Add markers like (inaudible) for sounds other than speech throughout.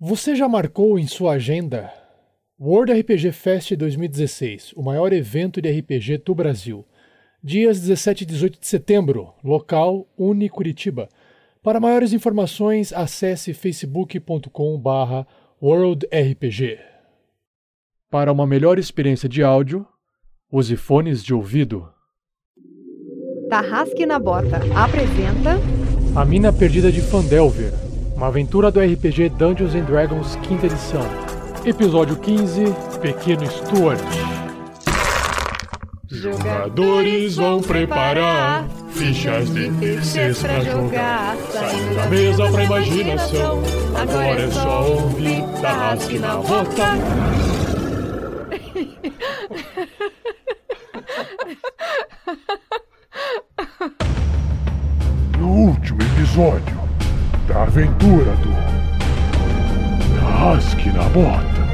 Você já marcou em sua agenda World RPG Fest 2016, o maior evento de RPG do Brasil. Dias 17 e 18 de setembro, local Uni Curitiba. Para maiores informações, acesse facebook.com.br worldrpg. Para uma melhor experiência de áudio, use fones de ouvido. Tarrasque na Bota apresenta A Mina Perdida de Fandelver, uma aventura do RPG Dungeons and Dragons quinta edição. Episódio 15, Pequeno Stuart. Jogadores vão preparar fichas de PCs pra jogar. Saindo da mesa pra imaginação. Agora é só ouvir Tarrasque na Bota. No último episódio da aventura do Tarrasque na Bota.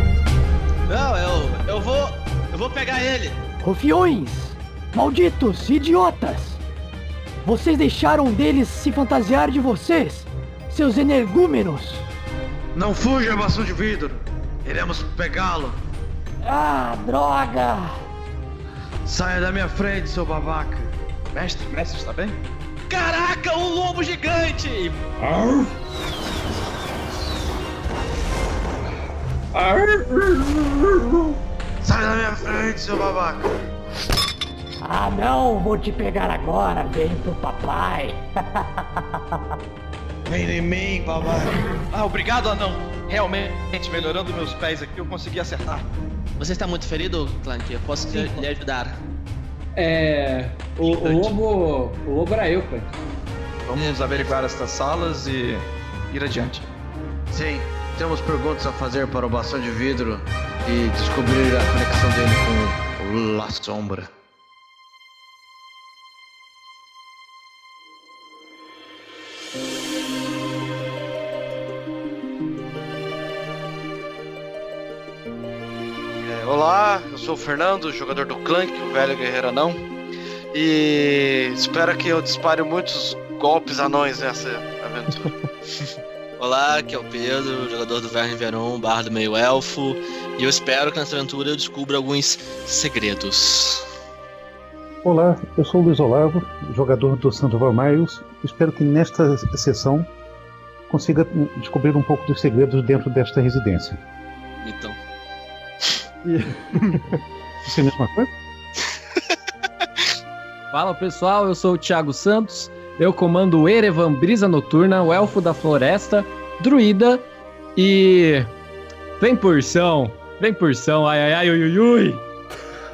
Não, eu, eu vou. Eu vou pegar ele. Rufiões! Malditos! Idiotas! Vocês deixaram deles se fantasiar de vocês, seus energúmenos! Não fuja, bastão de vidro. Iremos pegá-lo. Ah, droga! Saia da minha frente, seu babaca. Mestre, mestre, está bem? Caraca, um lobo gigante! Saia da minha frente, seu babaca. Ah, não! Vou te pegar agora! Vem pro papai! (laughs) Vem em mim, babaca. Ah, obrigado, anão. Realmente, melhorando meus pés aqui, eu consegui acertar. Você está muito ferido, Clank? Eu posso te- lhe ajudar. É. O, o lobo. O lobo era eu, cara. Vamos averiguar estas salas e ir adiante. Sim, temos perguntas a fazer para o bastão de vidro e descobrir a conexão dele com o La Sombra. É, olá, sou o Fernando, jogador do Clank, o velho guerreiro anão. E espero que eu dispare muitos golpes anões nessa aventura. (laughs) Olá, aqui é o Pedro, jogador do Verne Veron, barra do meio elfo. E eu espero que nessa aventura eu descubra alguns segredos. Olá, eu sou o Luiz Olavo, jogador do Sandoval Miles. Espero que nesta sessão consiga descobrir um pouco dos segredos dentro desta residência. Então, (laughs) Você é a mesma coisa? (laughs) Fala pessoal, eu sou o Thiago Santos. Eu comando o Erevan Brisa Noturna, o Elfo da Floresta, Druida e. Vem porção! Vem porção! Ai ai ai ui ui ui!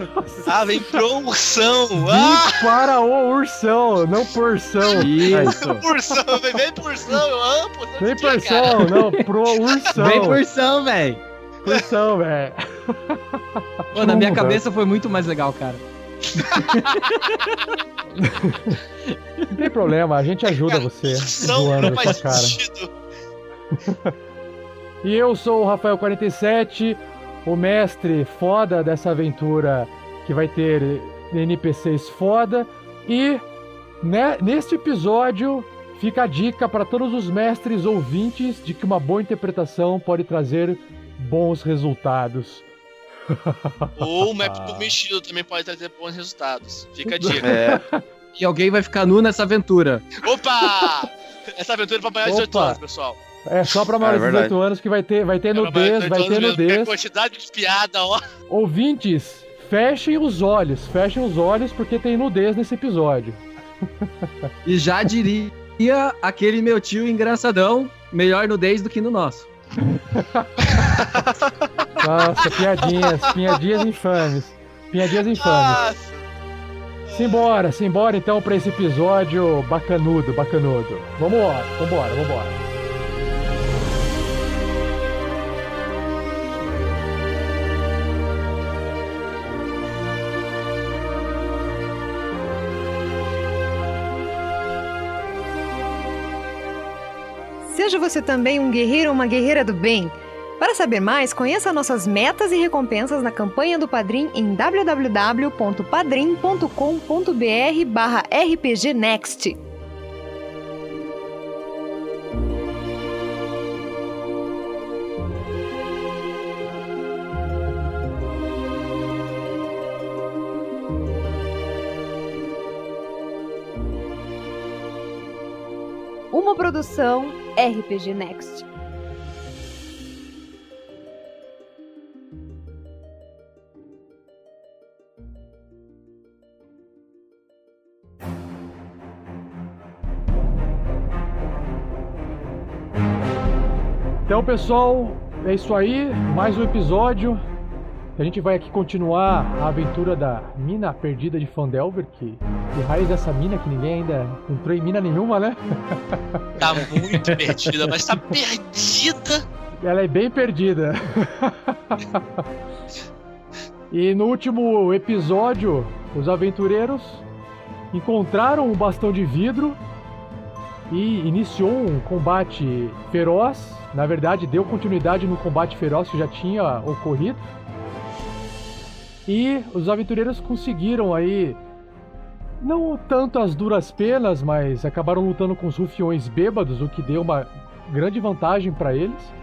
(laughs) Ah, vem promoção! Ah! Para o ursão, não porção. Isso! Porção, vem, vem porção, eu amo porção. Vem porção, não, pro ursão. Vem porção, véi! Porção, velho. Pô, na minha cabeça foi muito mais legal, cara. Não tem problema, a gente ajuda Cara, você. Não na faz cara. sentido. (laughs) E eu sou o Rafael47, o mestre foda dessa aventura que vai ter NPCs foda. E né, neste episódio fica a dica para todos os mestres ouvintes de que uma boa interpretação pode trazer bons resultados. (laughs) Ou o mapa mexido também pode trazer bons resultados. Fica a (laughs) dica. É, E alguém vai ficar nu nessa aventura. Opa! Essa aventura é pra maiores de 18 Opa. anos, pessoal. É só para maiores de verdade. 18 anos que vai ter, vai ter É pra nudez, vai 18 ter nudez. quantidade de piada, ó. Ouvintes, fechem os olhos, fechem os olhos porque tem nudez nesse episódio. E já diria aquele meu tio engraçadão, melhor nudez do que no nosso. (laughs) Nossa, piadinhas, piadinhas infames. Piadinhas infames. Simbora, simbora então pra esse episódio bacanudo, bacanudo. Vambora, vambora, vambora. Seja você também um guerreiro ou uma guerreira do bem. Para saber mais, conheça nossas metas e recompensas na campanha do Padrim em www.padrim.com.br barra rpgnext. Uma produção RPG Next. Então, pessoal, é isso aí. Mais um episódio. A gente vai aqui continuar a aventura da mina perdida de Fandelver, que, que raiz dessa mina que ninguém ainda entrou em mina nenhuma, né? (laughs) Tá muito perdida, mas tá perdida. Ela é bem perdida. e no último episódio, os aventureiros encontraram um bastão de vidro e iniciou um combate feroz. Na verdade, deu continuidade no combate feroz que já tinha ocorrido. E os aventureiros conseguiram aí não tanto as duras penas, mas acabaram lutando com os rufiões bêbados, o que deu uma grande vantagem para eles.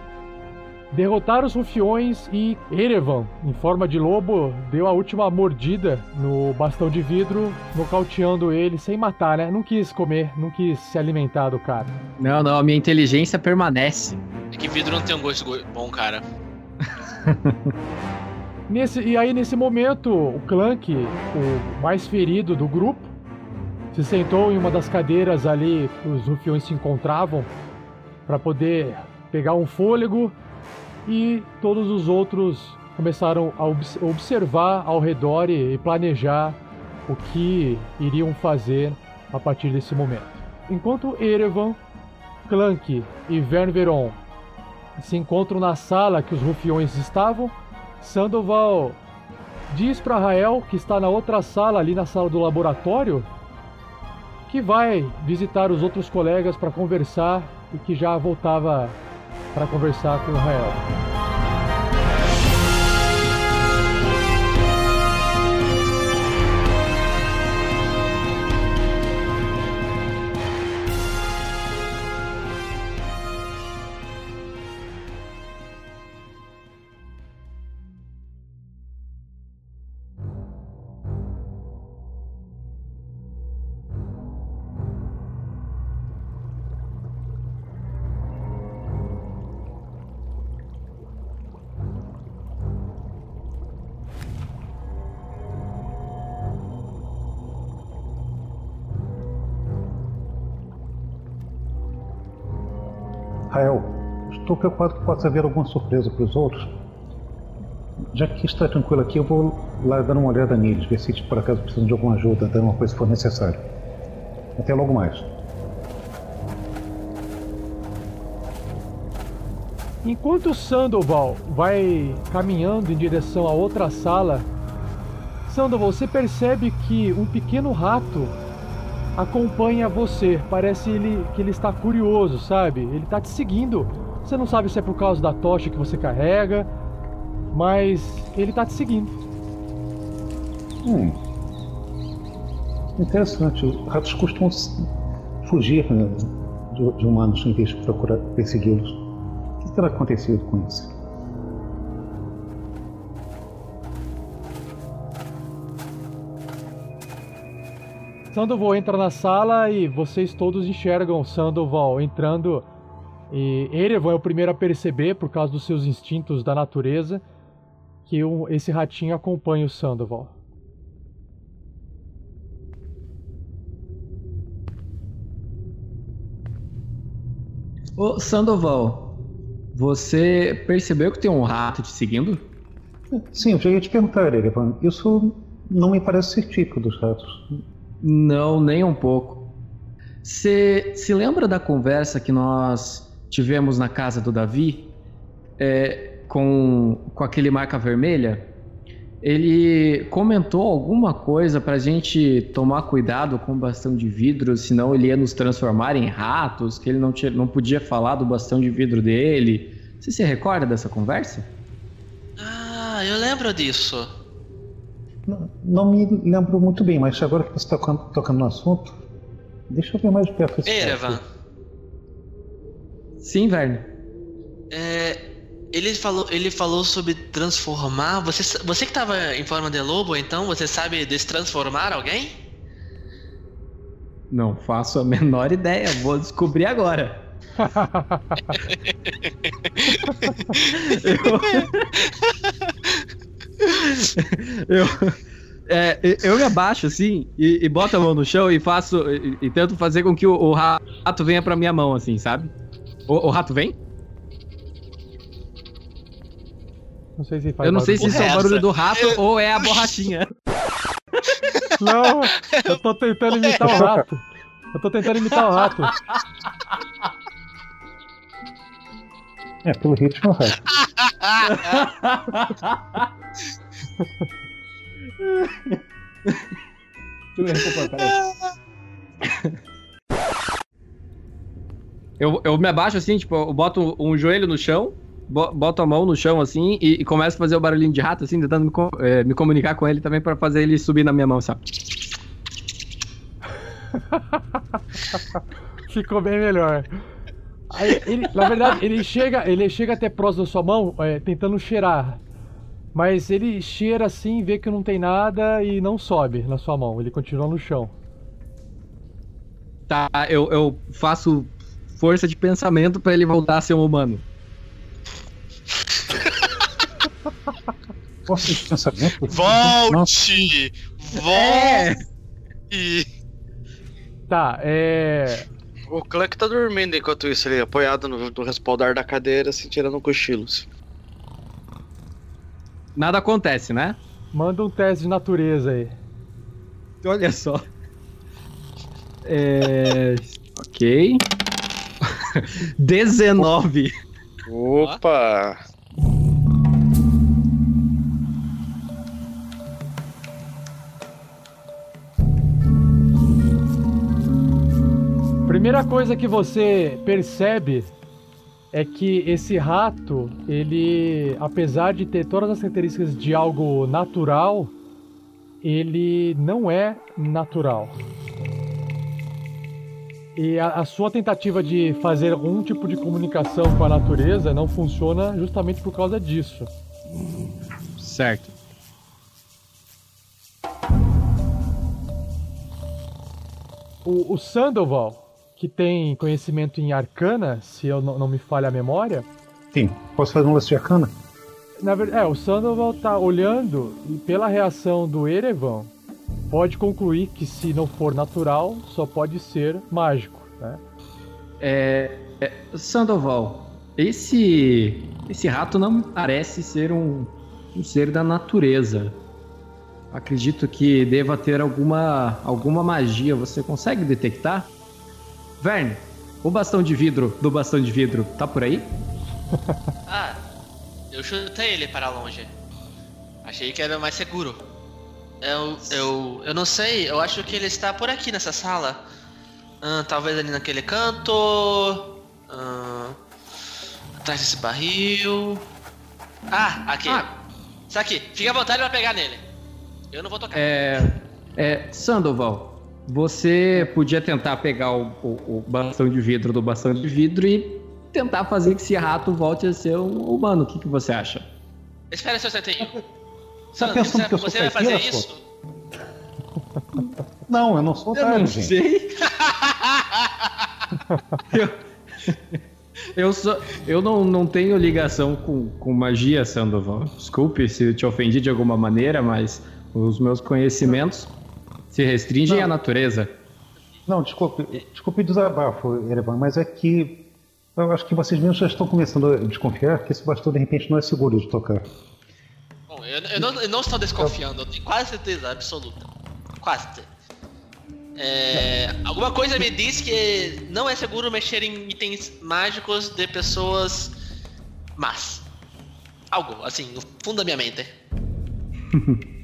Derrotaram os rufiões e Erevan, em forma de lobo, deu a última mordida no bastão de vidro, nocauteando ele sem matar, né? Não quis comer, não quis se alimentar do cara. Não, não, a minha inteligência permanece. É que vidro não tem um gosto bom, cara. (laughs) Nesse, e aí, nesse momento, o Clank, o mais ferido do grupo, se sentou em uma das cadeiras ali que os rufiões se encontravam para poder pegar um fôlego e todos os outros começaram a obs observar ao redor e, e planejar o que iriam fazer a partir desse momento. Enquanto Erevan, Clank e Vernveron se encontram na sala que os rufiões estavam, Sandoval diz para Rael, que está na outra sala, ali na sala do laboratório, que vai visitar os outros colegas para conversar e que já voltava para conversar com o Rael. Estou preocupado que possa haver alguma surpresa para os outros. Já que está tranquilo aqui, eu vou lá dar uma olhada neles, ver se por acaso precisam de alguma ajuda, dar uma coisa se for necessário. Até logo mais. Enquanto Sandoval vai caminhando em direção a outra sala, Sandoval, você percebe que um pequeno rato acompanha você. Parece ele, que ele está curioso, sabe? Ele está te seguindo. Você não sabe se é por causa da tocha que você carrega, mas ele está te seguindo. Hum. Interessante. Os ratos costumam fugir né, de, de humanos em vez de procurar persegui-los. O que terá acontecido com isso? Sandoval entra na sala e vocês todos enxergam Sandoval entrando. E Erevan é o primeiro a perceber, por causa dos seus instintos da natureza, que esse ratinho acompanha o Sandoval. Ô, Sandoval, você percebeu que tem um rato te seguindo? Sim, eu já ia te perguntar, Erevan. Isso não me parece ser típico dos ratos. Não, nem um pouco. Você se lembra da conversa que nós tivemos na casa do Davi é, com, com aquele marca vermelha? Ele comentou alguma coisa pra gente tomar cuidado com o bastão de vidro, senão ele ia nos transformar em ratos, que ele não, tinha, não podia falar do bastão de vidro dele. Você se recorda dessa conversa? Ah, eu lembro disso. Não, não me lembro muito bem, mas agora que você está tocando, tocando no assunto, deixa eu ver mais de perto esse Erevan. Sim, Verne. É, ele falou, ele falou sobre transformar. Você, você que estava em forma de lobo, então você sabe destransformar alguém? Não faço a menor ideia, vou descobrir agora. (laughs) eu, eu, é, eu me abaixo assim e, e boto a mão no chão e faço e, e tento fazer com que o, o, rato venha pra minha mão, assim, sabe? O, o rato vem? Não sei se faz Eu não sei se isso é o barulho do rato ou é a borrachinha. Não, eu tô tentando imitar o rato. Eu tô tentando imitar o rato. É, pelo ritmo, é. Eu, eu me abaixo assim, tipo, eu boto um joelho no chão, bo- boto a mão no chão assim e, e começo a fazer o barulhinho de rato, assim, tentando me, eh, me comunicar com ele também pra fazer ele subir na minha mão, sabe? (laughs) Ficou bem melhor. Aí, ele- na verdade, ele chega, ele chega até próximo da sua mão, é, tentando cheirar. Mas ele cheira assim, vê que não tem nada e não sobe na sua mão. Ele continua no chão. Tá, eu, eu faço força de pensamento pra ele voltar a ser um humano. (laughs) Força de pensamento? Volte! Volte! Tá, é. O Clank tá dormindo enquanto isso, ele apoiado no, no respaldar da cadeira, assim, tirando um cochilo. assim. Nada acontece, né? Manda um teste de natureza aí. Olha só. É. Ok. 19. Opa! Primeira coisa que você percebe é que esse rato, ele, apesar de ter todas as características de algo natural, ele não é natural. E a, a sua tentativa de fazer algum tipo de comunicação com a natureza não funciona justamente por causa disso. Certo. O, o Sandoval, que tem conhecimento em arcana, se eu não, não me falha a memória, Sim, posso fazer um lance de arcana? Na verdade, é, o Sandoval tá olhando e pela reação do Erevan, pode concluir que se não for natural, só pode ser mágico, né? É, é, Sandoval, esse esse rato não parece ser um, um ser da natureza. Acredito que deva ter alguma alguma magia. Você consegue detectar? Verne, o bastão de vidro do bastão de vidro tá por aí? (laughs) Ah, eu chutei ele para longe. Achei que era mais seguro. Eu, eu, eu não sei, eu acho que ele está por aqui nessa sala. Ah, talvez ali naquele canto. ah, atrás desse barril. Ah, aqui. Isso aqui, fica à vontade pra pegar nele. Eu não vou tocar. É, é Sandoval, você podia tentar pegar o, o- o bastão de vidro do bastão de vidro e tentar fazer que esse rato volte a ser um humano. O que, que você acha? Espera só um instantinho. Tá Sandro, pensando você, que eu sou você vai fazer pô? isso? (laughs) Não, eu não sou Eu otário, não gente. sei. (laughs) eu, eu, sou, eu não, não tenho ligação com, com magia, Sandoval. Desculpe se eu te ofendi de alguma maneira, mas os meus conhecimentos se restringem Não. à natureza. Não, desculpe, desculpe o desabafo, Erevan, mas é que eu acho que vocês mesmos já estão começando a desconfiar que esse bastão de repente não é seguro de tocar. Eu, eu não, eu não estou desconfiando, eu tenho quase certeza absoluta. Quase. É, alguma coisa me diz que não é seguro mexer em itens mágicos de pessoas más. Algo, assim, no fundo da minha mente. (laughs)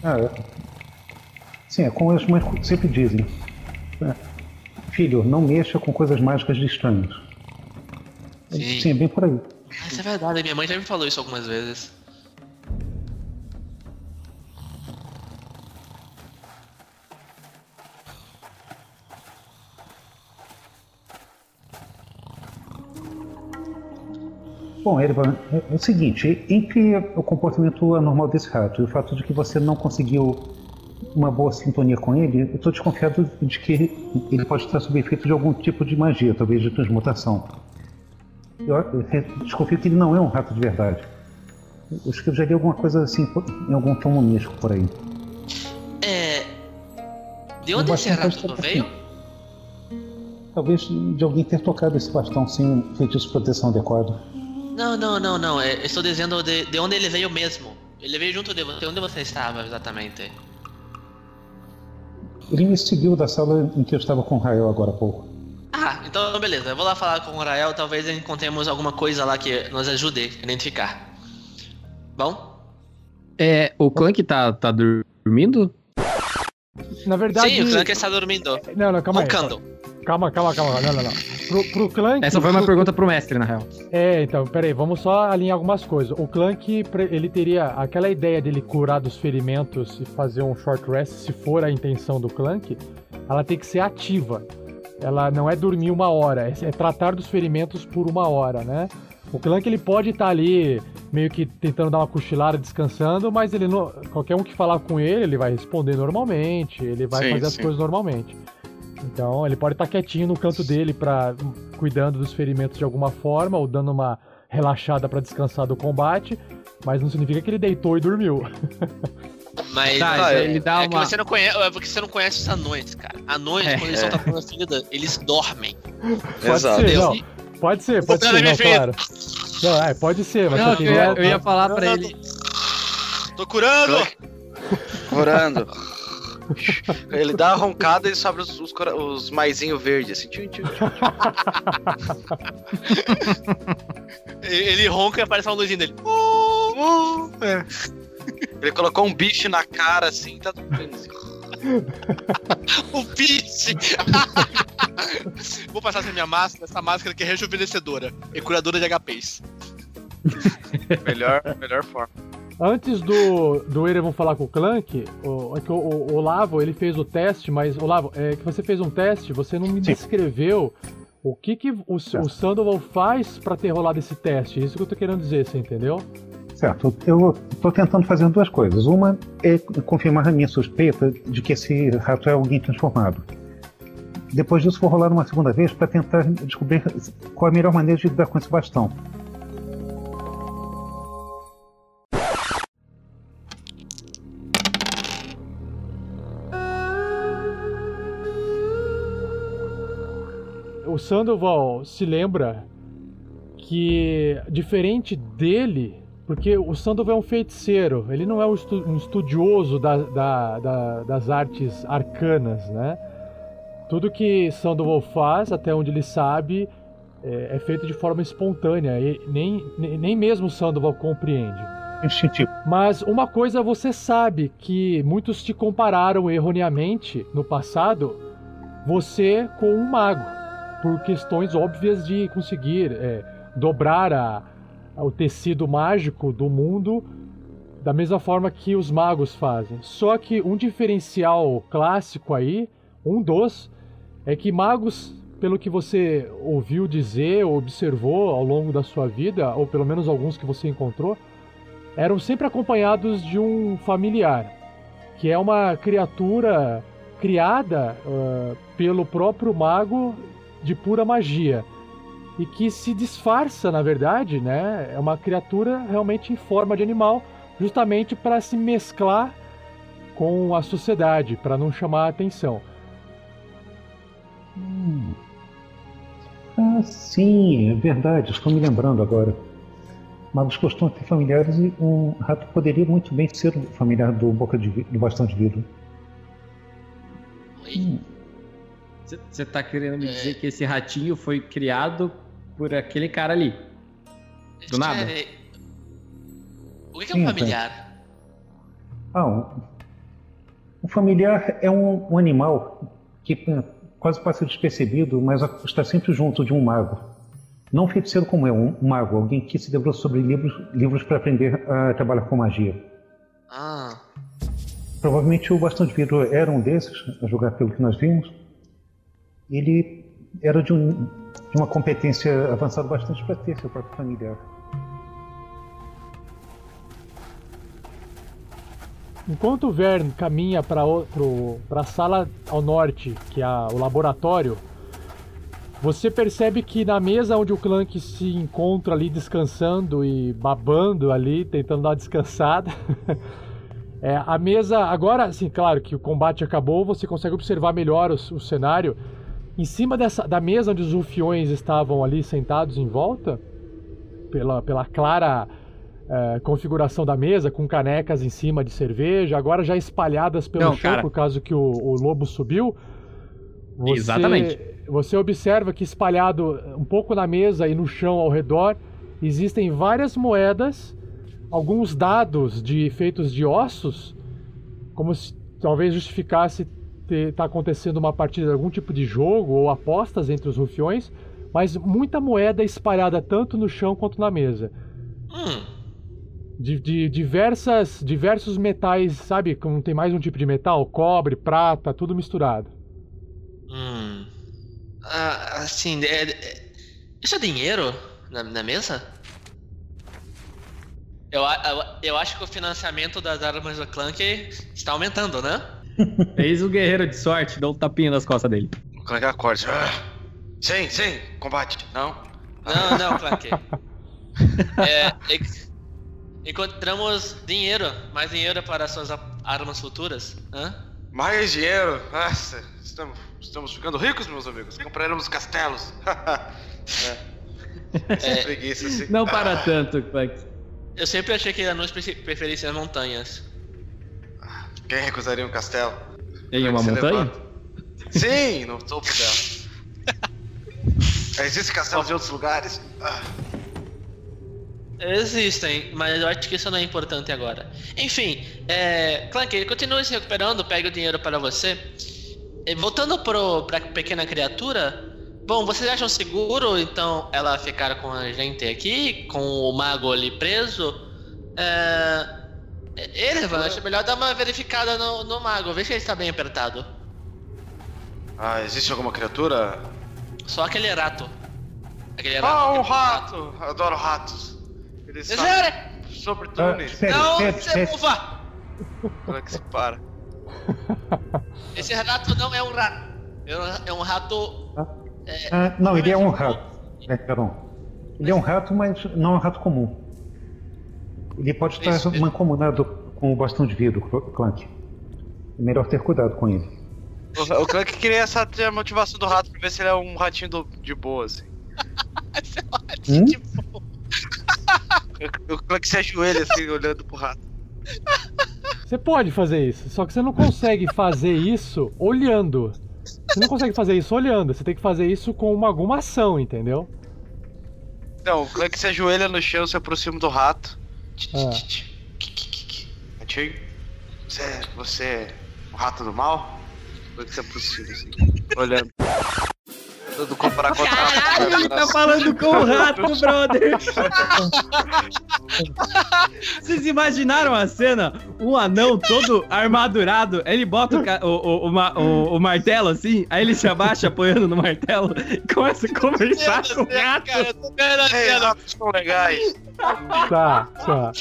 Ah, é. Sim, é como as mães sempre dizem. É. Filho, não mexa com coisas mágicas de estranhos. Sim. Sim, é bem por aí. Isso é verdade, minha mãe já me falou isso algumas vezes. Bom, Erevan, é, é o seguinte, entre o comportamento anormal desse rato e o fato de que você não conseguiu uma boa sintonia com ele, eu estou desconfiado de que ele, ele pode estar sob efeito de algum tipo de magia, talvez de transmutação. Eu, desconfio que ele não é um rato de verdade. Eu acho que eu já li alguma coisa assim em algum tomo místico por aí. É. De onde esse rato veio? Talvez de alguém ter tocado esse bastão sem um feitiço de proteção adequado. Não, não, não, não. é, eu estou dizendo de, de onde ele veio mesmo. Ele veio junto de você. Onde você estava exatamente? Ele me seguiu da sala em que eu estava com o Rael agora há pouco. Ah, então beleza. Eu vou lá falar com o Rael. Talvez encontremos alguma coisa lá que nos ajude a identificar. Bom? É, o Clank tá, tá dormindo? Na verdade. Sim, o Clank está dormindo. Não, não, calma aí. Calma, calma, calma. Não, não, não. Pro, pro Clank. Essa foi uma pro- pergunta pro mestre, na real. É, então, peraí, vamos só alinhar algumas coisas. O Clank, ele teria aquela ideia dele curar dos ferimentos e fazer um short rest, se for a intenção do Clank, ela tem que ser ativa. Ela não é dormir uma hora, é, é tratar dos ferimentos por uma hora, né? O Clank, ele pode estar ali meio que tentando dar uma cochilada, descansando, mas ele não, qualquer um que falar com ele, ele vai responder normalmente, ele vai Sim, fazer as sim. coisas normalmente. Então ele pode estar quietinho no canto dele para cuidando dos ferimentos de alguma forma ou dando uma relaxada para descansar do combate, mas não significa que ele deitou e dormiu. (laughs) Mas Tá, ele dá é que uma- você não conhece, é porque você não conhece os anões, cara. Anões, É. quando eles estão tapando a ferida, eles dormem. Pode Exato. ser, não. Pode ser, pode ser, não, claro. Não, é, pode ser, mas Não, só eu que ia, não é- eu ia falar pra ele. Tô curando! Orando. (laughs) (laughs) Ele dá a roncada e sobe os, os, os maisinhos verdes, assim. Tchum, tchum, tchum. (laughs) Ele ronca e aparece uma luzinha dele. Uh, é. Ele colocou um bicho na cara, assim, tá tudo bem. assim. (laughs) O Peach! Vou passar essa minha máscara, essa máscara que é rejuvenescedora e curadora de HPs. Melhor, melhor forma. Antes do, do Erevan falar com o Clank, o, é que o, o Olavo ele fez o teste, mas Olavo, é que você fez um teste, você não me Sim. descreveu o que, que o, o Sandoval faz pra ter rolado esse teste. Isso que eu tô querendo dizer, você entendeu? Certo, eu estou tentando fazer duas coisas. Uma é confirmar a minha suspeita de que esse rato é alguém transformado. Depois disso, vou rolar uma segunda vez para tentar descobrir qual é a melhor maneira de lidar com esse bastão. O Sandoval se lembra que, diferente dele, porque o Sandoval é um feiticeiro, ele não é um, estu- um estudioso da- da- da- das artes arcanas, né? Tudo que Sandoval faz, até onde ele sabe, é, é feito de forma espontânea, e nem, nem mesmo Sandoval compreende. Mas uma coisa você sabe que muitos te compararam erroneamente no passado, você com um mago, por questões óbvias de conseguir é, dobrar a- o tecido mágico do mundo da mesma forma que os magos fazem. Só que um diferencial clássico aí, um dos, é que magos, pelo que você ouviu dizer ou observou ao longo da sua vida, ou pelo menos alguns que você encontrou, eram sempre acompanhados de um familiar, que é uma criatura criada ah, pelo próprio mago de pura magia e que se disfarça, na verdade, né? É uma criatura realmente em forma de animal, justamente para se mesclar com a sociedade, para não chamar a atenção. Hum. Ah, sim, é verdade, estou me lembrando agora. Magos costumam ter familiares e um rato poderia muito bem ser um familiar do boca de do bastão de vidro. Você tá querendo me dizer que esse ratinho foi criado por aquele cara ali? Do nada? É, O que é Sim, um tá. familiar? Ah, um, um familiar é um, um animal que quase passa despercebido, mas está sempre junto de um mago. Não um feiticeiro como é, um, mago, alguém que se debruça sobre livros, livros para aprender a trabalhar com magia. Ah, Provavelmente o bastão de vidro era um desses, a julgar pelo que nós vimos. Ele era de, um, de uma competência avançada bastante para ter seu próprio familiar. enquanto o Vern caminha para a sala ao norte, que é o laboratório, você percebe que na mesa onde o Clank se encontra ali descansando e babando ali, tentando dar uma descansada. (laughs) é, a mesa, agora, assim, claro que o combate acabou, você consegue observar melhor o, o cenário. Em cima dessa, da mesa onde os rufiões estavam ali sentados em volta, pela, pela clara é, configuração da mesa, com canecas em cima de cerveja, agora já espalhadas pelo Não, chão, cara. por causa que o, o lobo subiu. Você- Exatamente. Você observa que espalhado um pouco na mesa e no chão ao redor existem várias moedas, alguns dados de feitos de ossos, como se talvez justificasse estar tá acontecendo uma partida de algum tipo de jogo ou apostas entre os rufiões, mas muita moeda espalhada tanto no chão quanto na mesa. Hum, De, de diversas, diversos metais, sabe? Como tem mais um tipo de metal, cobre, prata, tudo misturado. hum. Ah, assim, é, é- isso é dinheiro na, na mesa? Eu, eu, eu acho que o financiamento das armas do Clank está aumentando, né? (laughs) Eis o guerreiro de sorte, dá um tapinha nas costas dele. O Clank acorde. Ah, sim, sim, combate. Não? Não, não, Clank. (laughs) É, encontramos dinheiro, mais dinheiro para suas a- armas futuras. Hã? Mais dinheiro? Nossa, estamos, estamos ficando ricos, meus amigos. Compraremos castelos. (laughs) é. Essa preguiça assim. Não para tanto, Clank. Eu sempre achei que anões pre- preferissem as montanhas. Quem recusaria um castelo? Em uma montanha? levanta. Sim, no topo dela. (laughs) Existem castelos em outros lugares? Ah, Existem, mas eu acho que isso não é importante agora. Enfim, é, Clank, continue se recuperando, pegue o dinheiro para você. E voltando pro, pra pequena criatura, bom, vocês acham seguro então ela ficar com a gente aqui, com o mago ali preso? É, Erevan, acho melhor dar uma verificada no, no mago, ver se ele está bem apertado. ah, existe alguma criatura? Só aquele rato. Aquele rato. Ah, um aquele rato! Adoro ratos. Eles Zé! sabem sobre Ah, túneis. espere, Não, você espere. uva! Como é que se para? (laughs) Esse rato não é um rato. É um- É um rato. é, Ah, não, ele é um mesmo. rato. É, perdão. Ele é um rato, mas não é um rato comum. Ele pode estar Isso, isso. mancomunado com o bastão de vidro, Clank. É melhor ter cuidado com ele. O, o Clank queria saber a motivação do rato pra ver se ele é um ratinho do- de boa, assim. (laughs) Hum? O o Clank se ajoelha assim, olhando pro rato. Você pode fazer isso, só que você não consegue fazer isso olhando. Você não consegue fazer isso olhando, você tem que fazer isso com uma, alguma ação, entendeu? Não, o Clank se ajoelha no chão, se aproxima do rato. Ah. Ratinho, você, você é o rato do mal? O Clank se aproxima assim, olhando. Tentando comparar com Caralho, ele tá falando com o rato, (laughs) brother! (laughs) Vocês imaginaram a cena? Um anão todo armadurado, ele bota o, o, o, o ma- o- o martelo assim, aí ele se abaixa apoiando no martelo e começa a conversar com o rato. Cara, eu tô vendo a Ei, cena. ratos são legais. Tá, tá.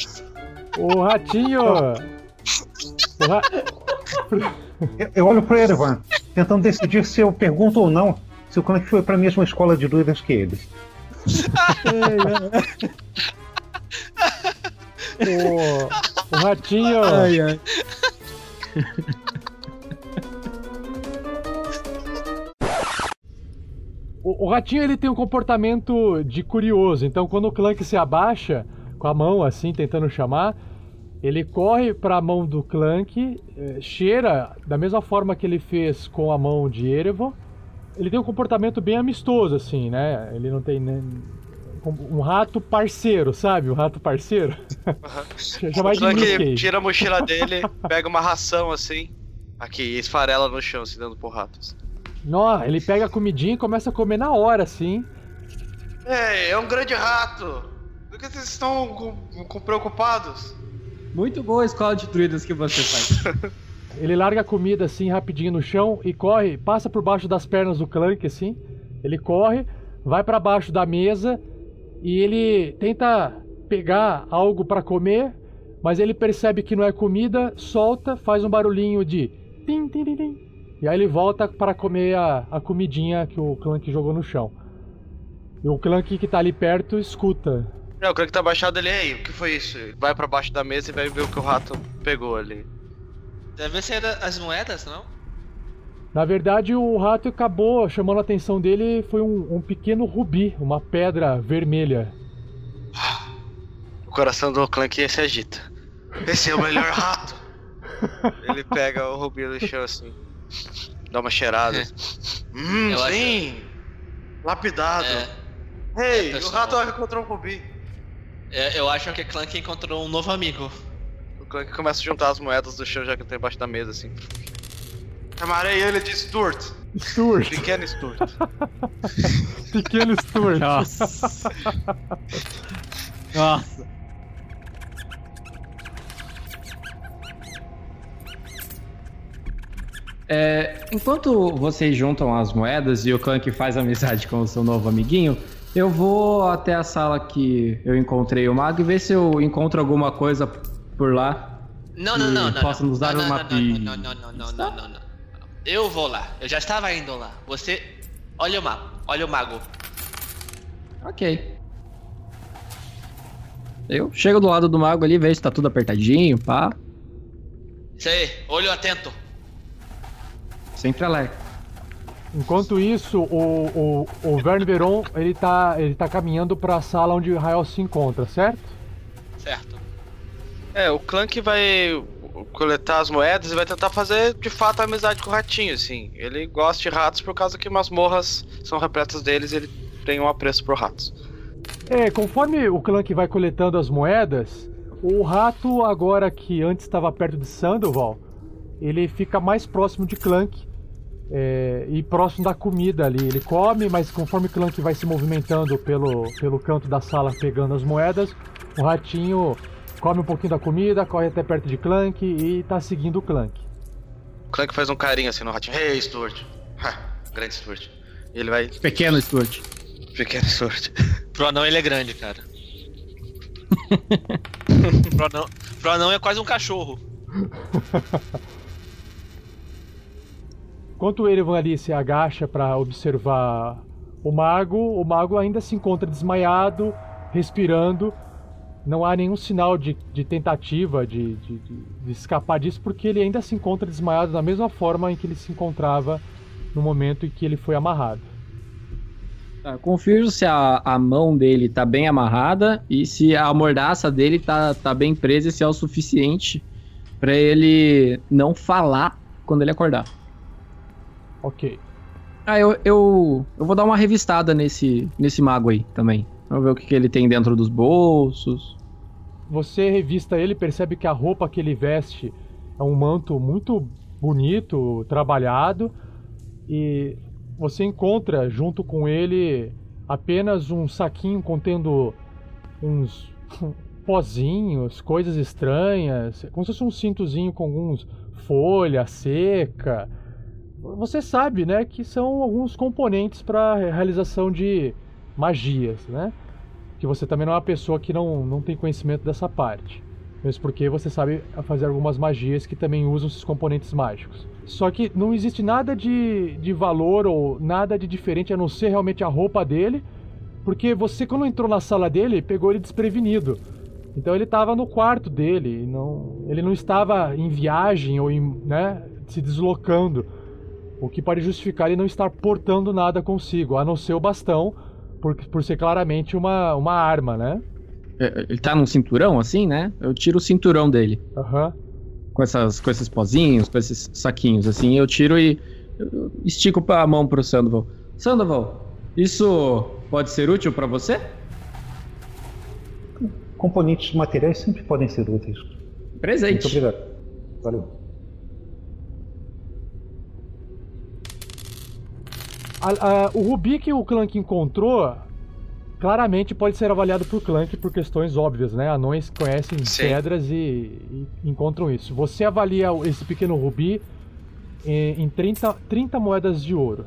O ratinho. O ra... Eu, eu olho pro Erevan, tentando decidir se eu pergunto ou não o Clank foi pra mesma escola de druidas que eles. (laughs) O, o ratinho. Ai, ai. O, o ratinho ele tem um comportamento de curioso, então quando o Clank se abaixa com a mão assim, tentando chamar, ele corre para a mão do Clank, eh, cheira da mesma forma que ele fez com a mão de Erevan. Ele tem um comportamento bem amistoso, assim, né? Ele não tem nem. Um rato parceiro, sabe? Um rato parceiro. Já vai O de Nick Clank Cage. tira a mochila (laughs) dele, pega uma ração assim, aqui, e esfarela no chão, se dando por ratos. Nó, ele pega a comidinha e começa a comer na hora, assim. É, é um grande rato. Por que vocês estão com, com preocupados? Muito boa a escola de druidas que você faz. (laughs) Ele larga a comida assim rapidinho no chão e corre, passa por baixo das pernas do Clank assim. Ele corre, vai pra baixo da mesa e ele tenta pegar algo pra comer, mas ele percebe que não é comida, solta, faz um barulhinho de tim, tim, tim, tim, e aí ele volta para comer a, a comidinha que o Clank jogou no chão. E o Clank que tá ali perto escuta. É, o Clank tá baixado ali, aí, o que foi isso? Vai pra baixo da mesa e vai ver o que o rato pegou ali. Deve ser as moedas, não? Na verdade, o rato acabou chamando a atenção dele foi um, um pequeno rubi, uma pedra vermelha. O coração do Clank se agita. Esse é o melhor rato! (laughs) Ele pega o rubi do chão assim, dá uma cheirada. hum, Eu acho- sim! Lapidado! É, Ei, É, o rato encontrou um rubi. é, eu acho que Clank encontrou um novo amigo. O Clank começa a juntar as moedas do chão já que tá embaixo da mesa, assim. Camarei ele de Stuart. Stuart, Pequeno Stuart. (laughs) pequeno Stuart. Nossa. Nossa. É, enquanto vocês juntam as moedas e o Clank faz amizade com o seu novo amiguinho, eu vou até a sala que eu encontrei o mago e ver se eu encontro alguma coisa por lá. Não, não, não, não. possa não. nos dar não, uma não, não, não, não, não, não, não, não. Eu vou lá. Eu já estava indo lá. Você. Olha o mago. Olha o mago. Ok. Eu chego do lado do mago ali, vejo se tá tudo apertadinho, pá. Isso aí. Olho atento. Sempre alerta. Enquanto isso, o, o, o Verne Veron ele tá, ele tá caminhando para a sala onde o Rael se encontra, certo? Certo. É, o Clank vai coletar as moedas e vai tentar fazer de fato amizade com o ratinho, assim. Ele gosta de ratos por causa que masmorras são repletas deles e ele tem um apreço por ratos. É, conforme o Clank vai coletando as moedas, o rato, agora que antes estava perto de Sandoval, ele fica mais próximo de Clank é, e próximo da comida ali. Ele come, mas conforme Clank vai se movimentando pelo, pelo canto da sala pegando as moedas, o ratinho come um pouquinho da comida, corre até perto de Clank e tá seguindo o Clank. O Clank faz um carinho assim no ratinho. Hey, Stuart. Ha, grande Stuart. Ele vai. Pequeno Stuart. Pequeno Stuart. (laughs) Pro anão ele é grande, cara. (laughs) pro, anão, pro anão é quase um cachorro. (laughs) Enquanto o Erevan ali se agacha para observar o mago, o mago ainda se encontra desmaiado, respirando. Não há nenhum sinal de, de tentativa de, de- de- escapar disso, porque ele ainda se encontra desmaiado da mesma forma em que ele se encontrava no momento em que ele foi amarrado. Tá, confiro se a, a mão dele tá bem amarrada e se a mordaça dele tá, tá bem presa e se é o suficiente pra ele não falar quando ele acordar. Ok. Ah, eu, eu, eu vou dar uma revistada nesse, nesse mago aí também. Vamos ver o que, que ele tem dentro dos bolsos. Você revista ele, percebe que a roupa que ele veste é um manto muito bonito, trabalhado, e você encontra junto com ele apenas um saquinho contendo uns (laughs) pozinhos, coisas estranhas, como se fosse um cintozinho com alguns folha seca. Você sabe, né, que são alguns componentes para realização de magias, né? Que você também não é uma pessoa que não, não tem conhecimento dessa parte. Mesmo porque você sabe fazer algumas magias que também usam esses componentes mágicos. Só que não existe nada de, de valor ou nada de diferente a não ser realmente a roupa dele, porque você, quando entrou na sala dele, pegou ele desprevenido. Então ele estava no quarto dele, não, ele não estava em viagem ou em, né, se deslocando. O que pode justificar ele não estar portando nada consigo, a não ser o bastão, por, por ser claramente uma, uma arma, né? É, Ele tá num cinturão assim, né? Eu tiro o cinturão dele. Aham. Com, essas, com esses pozinhos, com esses saquinhos assim. Eu tiro e eu estico a mão pro Sandoval. Sandoval, isso pode ser útil pra você? Componentes materiais sempre podem ser úteis. Presente. Muito obrigado. Valeu. A- a- o rubi que o Clank encontrou claramente pode ser avaliado por Clank por questões óbvias, né? Anões conhecem Sim. pedras e, e encontram isso. Você avalia esse pequeno rubi em, em 30, 30 moedas de ouro.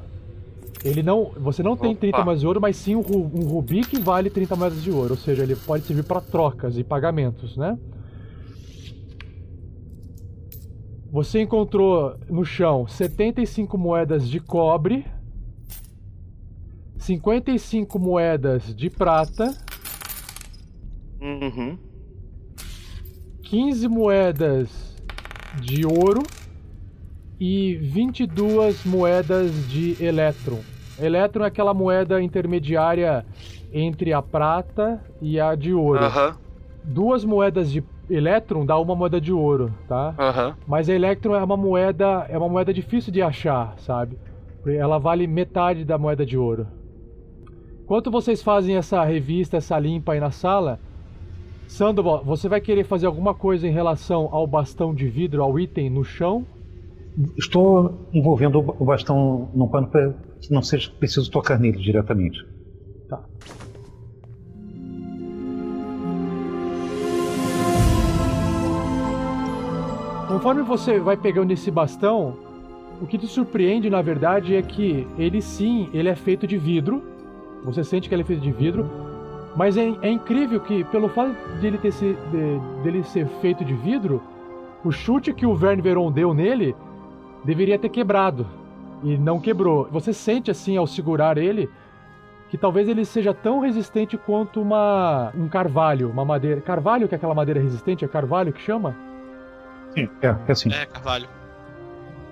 Ele não, você não tem Opa. 30 moedas de ouro, mas sim um, um rubi que vale 30 moedas de ouro, ou seja, ele pode servir para trocas e pagamentos, né? Você encontrou no chão 75 moedas de cobre, 55 moedas de prata, Uhum. 15 moedas de ouro e 22 moedas de elétron. Elétron é aquela moeda intermediária entre a prata e a de ouro. Aham. Duas moedas de elétron dá uma moeda de ouro, tá? Aham. Mas a elétron é uma moeda, é uma moeda difícil de achar, sabe? Ela vale metade da moeda de ouro. Enquanto vocês fazem essa revista, essa limpa aí na sala, Sandoval, você vai querer fazer alguma coisa em relação ao bastão de vidro, ao item no chão? Estou envolvendo o bastão num pano para que não seja preciso tocar nele diretamente. Tá. Conforme você vai pegando esse bastão, o que te surpreende, na verdade, é que ele sim, ele é feito de vidro. Você sente que ele é feito de vidro, mas é, é incrível que, pelo fato de ele ter se, de- dele ser feito de vidro, o chute que o Verne Veron deu nele deveria ter quebrado e não quebrou. Você sente assim ao segurar ele que talvez ele seja tão resistente quanto uma um carvalho, uma madeira. Carvalho que é aquela madeira resistente, é carvalho que chama? Sim, é, é assim. É, Carvalho.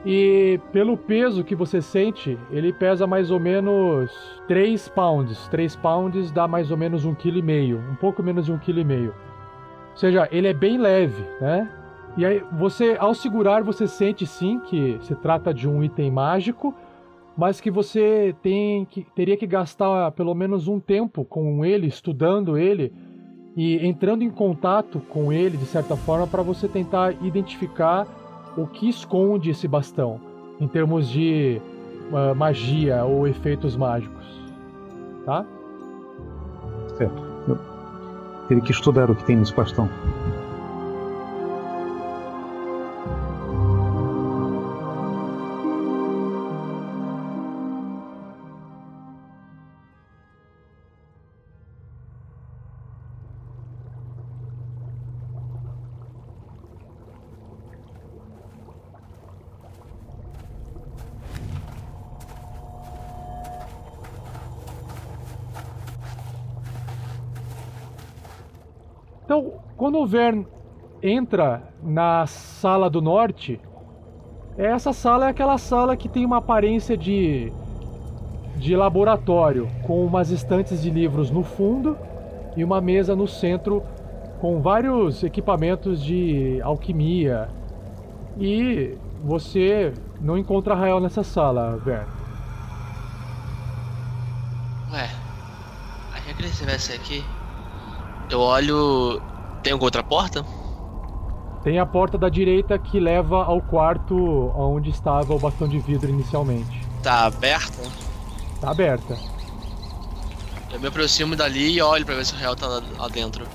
E pelo peso que você sente, ele pesa mais ou menos 3 pounds. 3 pounds dá mais ou menos 1,5 kg, um pouco menos de 1,5 kg. Ou seja, ele é bem leve, né? E aí você, ao segurar, você sente sim que se trata de um item mágico, mas que você tem que teria que gastar pelo menos um tempo com ele, estudando ele e entrando em contato com ele de certa forma para você tentar identificar o que esconde esse bastão em termos de ah, magia ou efeitos mágicos, tá? Certo. Eu teria que estudar o que tem nesse bastão. Quando o Vern entra na sala do norte, essa sala é aquela sala que tem uma aparência de de laboratório, com umas estantes de livros no fundo e uma mesa no centro com vários equipamentos de alquimia. E você não encontra Rael nessa sala, Vern. Ué, a regra se vai ser aqui. Eu olho. Tem alguma outra porta? Tem a porta da direita que leva ao quarto onde estava o bastão de vidro inicialmente. Tá aberta? Tá aberta. Eu me aproximo dali e olho pra ver se o real tá lá, lá dentro.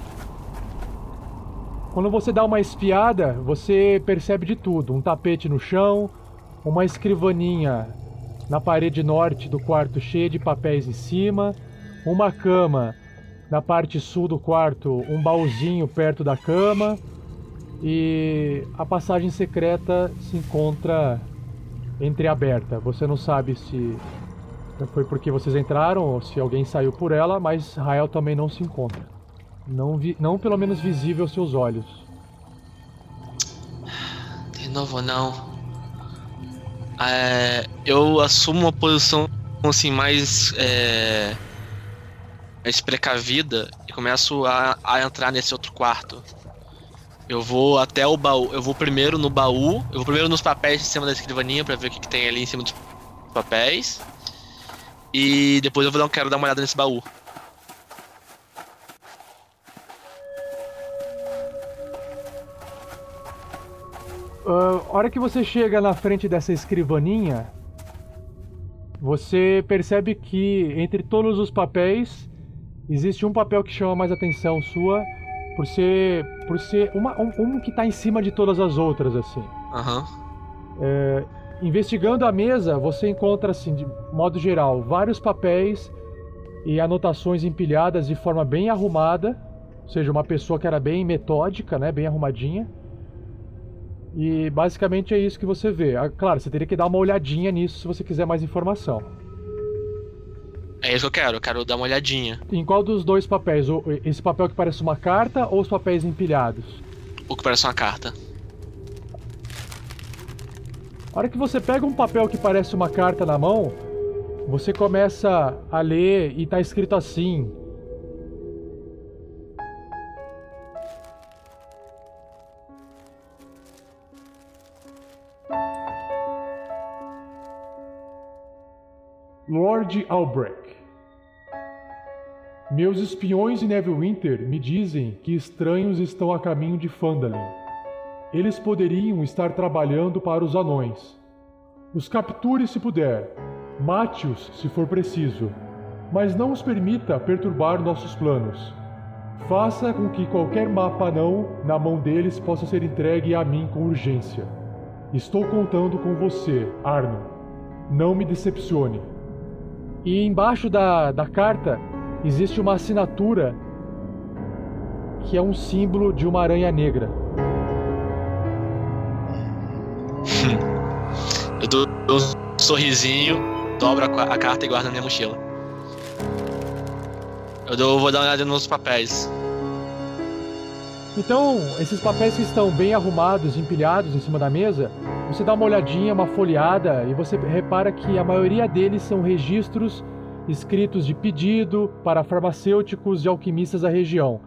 Quando você dá uma espiada, você percebe de tudo: um tapete no chão, uma escrivaninha na parede norte do quarto cheia de papéis em cima, uma cama na parte sul do quarto, um baúzinho perto da cama e a passagem secreta se encontra entreaberta. Você não sabe se foi porque vocês entraram ou se alguém saiu por ela, mas Rael também não se encontra. Não, vi, não pelo menos visível aos seus olhos. De novo não. É, eu assumo uma posição assim mais é, mais precavida e começo a, a entrar nesse outro quarto. Eu vou até o baú. Eu vou primeiro no baú. Eu vou primeiro nos papéis em cima da escrivaninha pra ver o que, que tem ali em cima dos papéis. E depois eu vou dar, quero dar uma olhada nesse baú. A hora que você chega na frente dessa escrivaninha, você percebe que entre todos os papéis existe um papel que chama mais atenção sua por ser por ser uma, um, um que está em cima de todas as outras assim. Aham. É, investigando a mesa, você encontra assim, de modo geral, vários papéis e anotações empilhadas de forma bem arrumada, ou seja, uma pessoa que era bem metódica, né, bem arrumadinha. E basicamente é isso que você vê. Ah, Claro, você teria que dar uma olhadinha nisso se você quiser mais informação. É isso que eu quero, eu quero dar uma olhadinha. Em qual dos dois papéis? Esse papel que parece uma carta ou os papéis empilhados? O que parece uma carta. A hora que você pega um papel que parece uma carta na mão, você começa a ler e tá escrito assim: Lord Albrecht. Meus espiões em Neverwinter me dizem que estranhos estão a caminho de Phandalin. Eles poderiam estar trabalhando para os anões. Os capture se puder, mate-os se for preciso, mas não os permita perturbar nossos planos. Faça com que qualquer mapa anão na mão deles possa ser entregue a mim com urgência. Estou contando com você, Arno. Não me decepcione. E embaixo da, da carta existe uma assinatura que é um símbolo de uma aranha negra. (laughs) Eu dou um sorrisinho, dobro a carta e guardo na minha mochila. Eu dou, vou dar uma olhada nos papéis. Então, esses papéis que estão bem arrumados, empilhados em cima da mesa, você dá uma olhadinha, uma folheada e você repara que a maioria deles são registros escritos de pedido para farmacêuticos e alquimistas da região.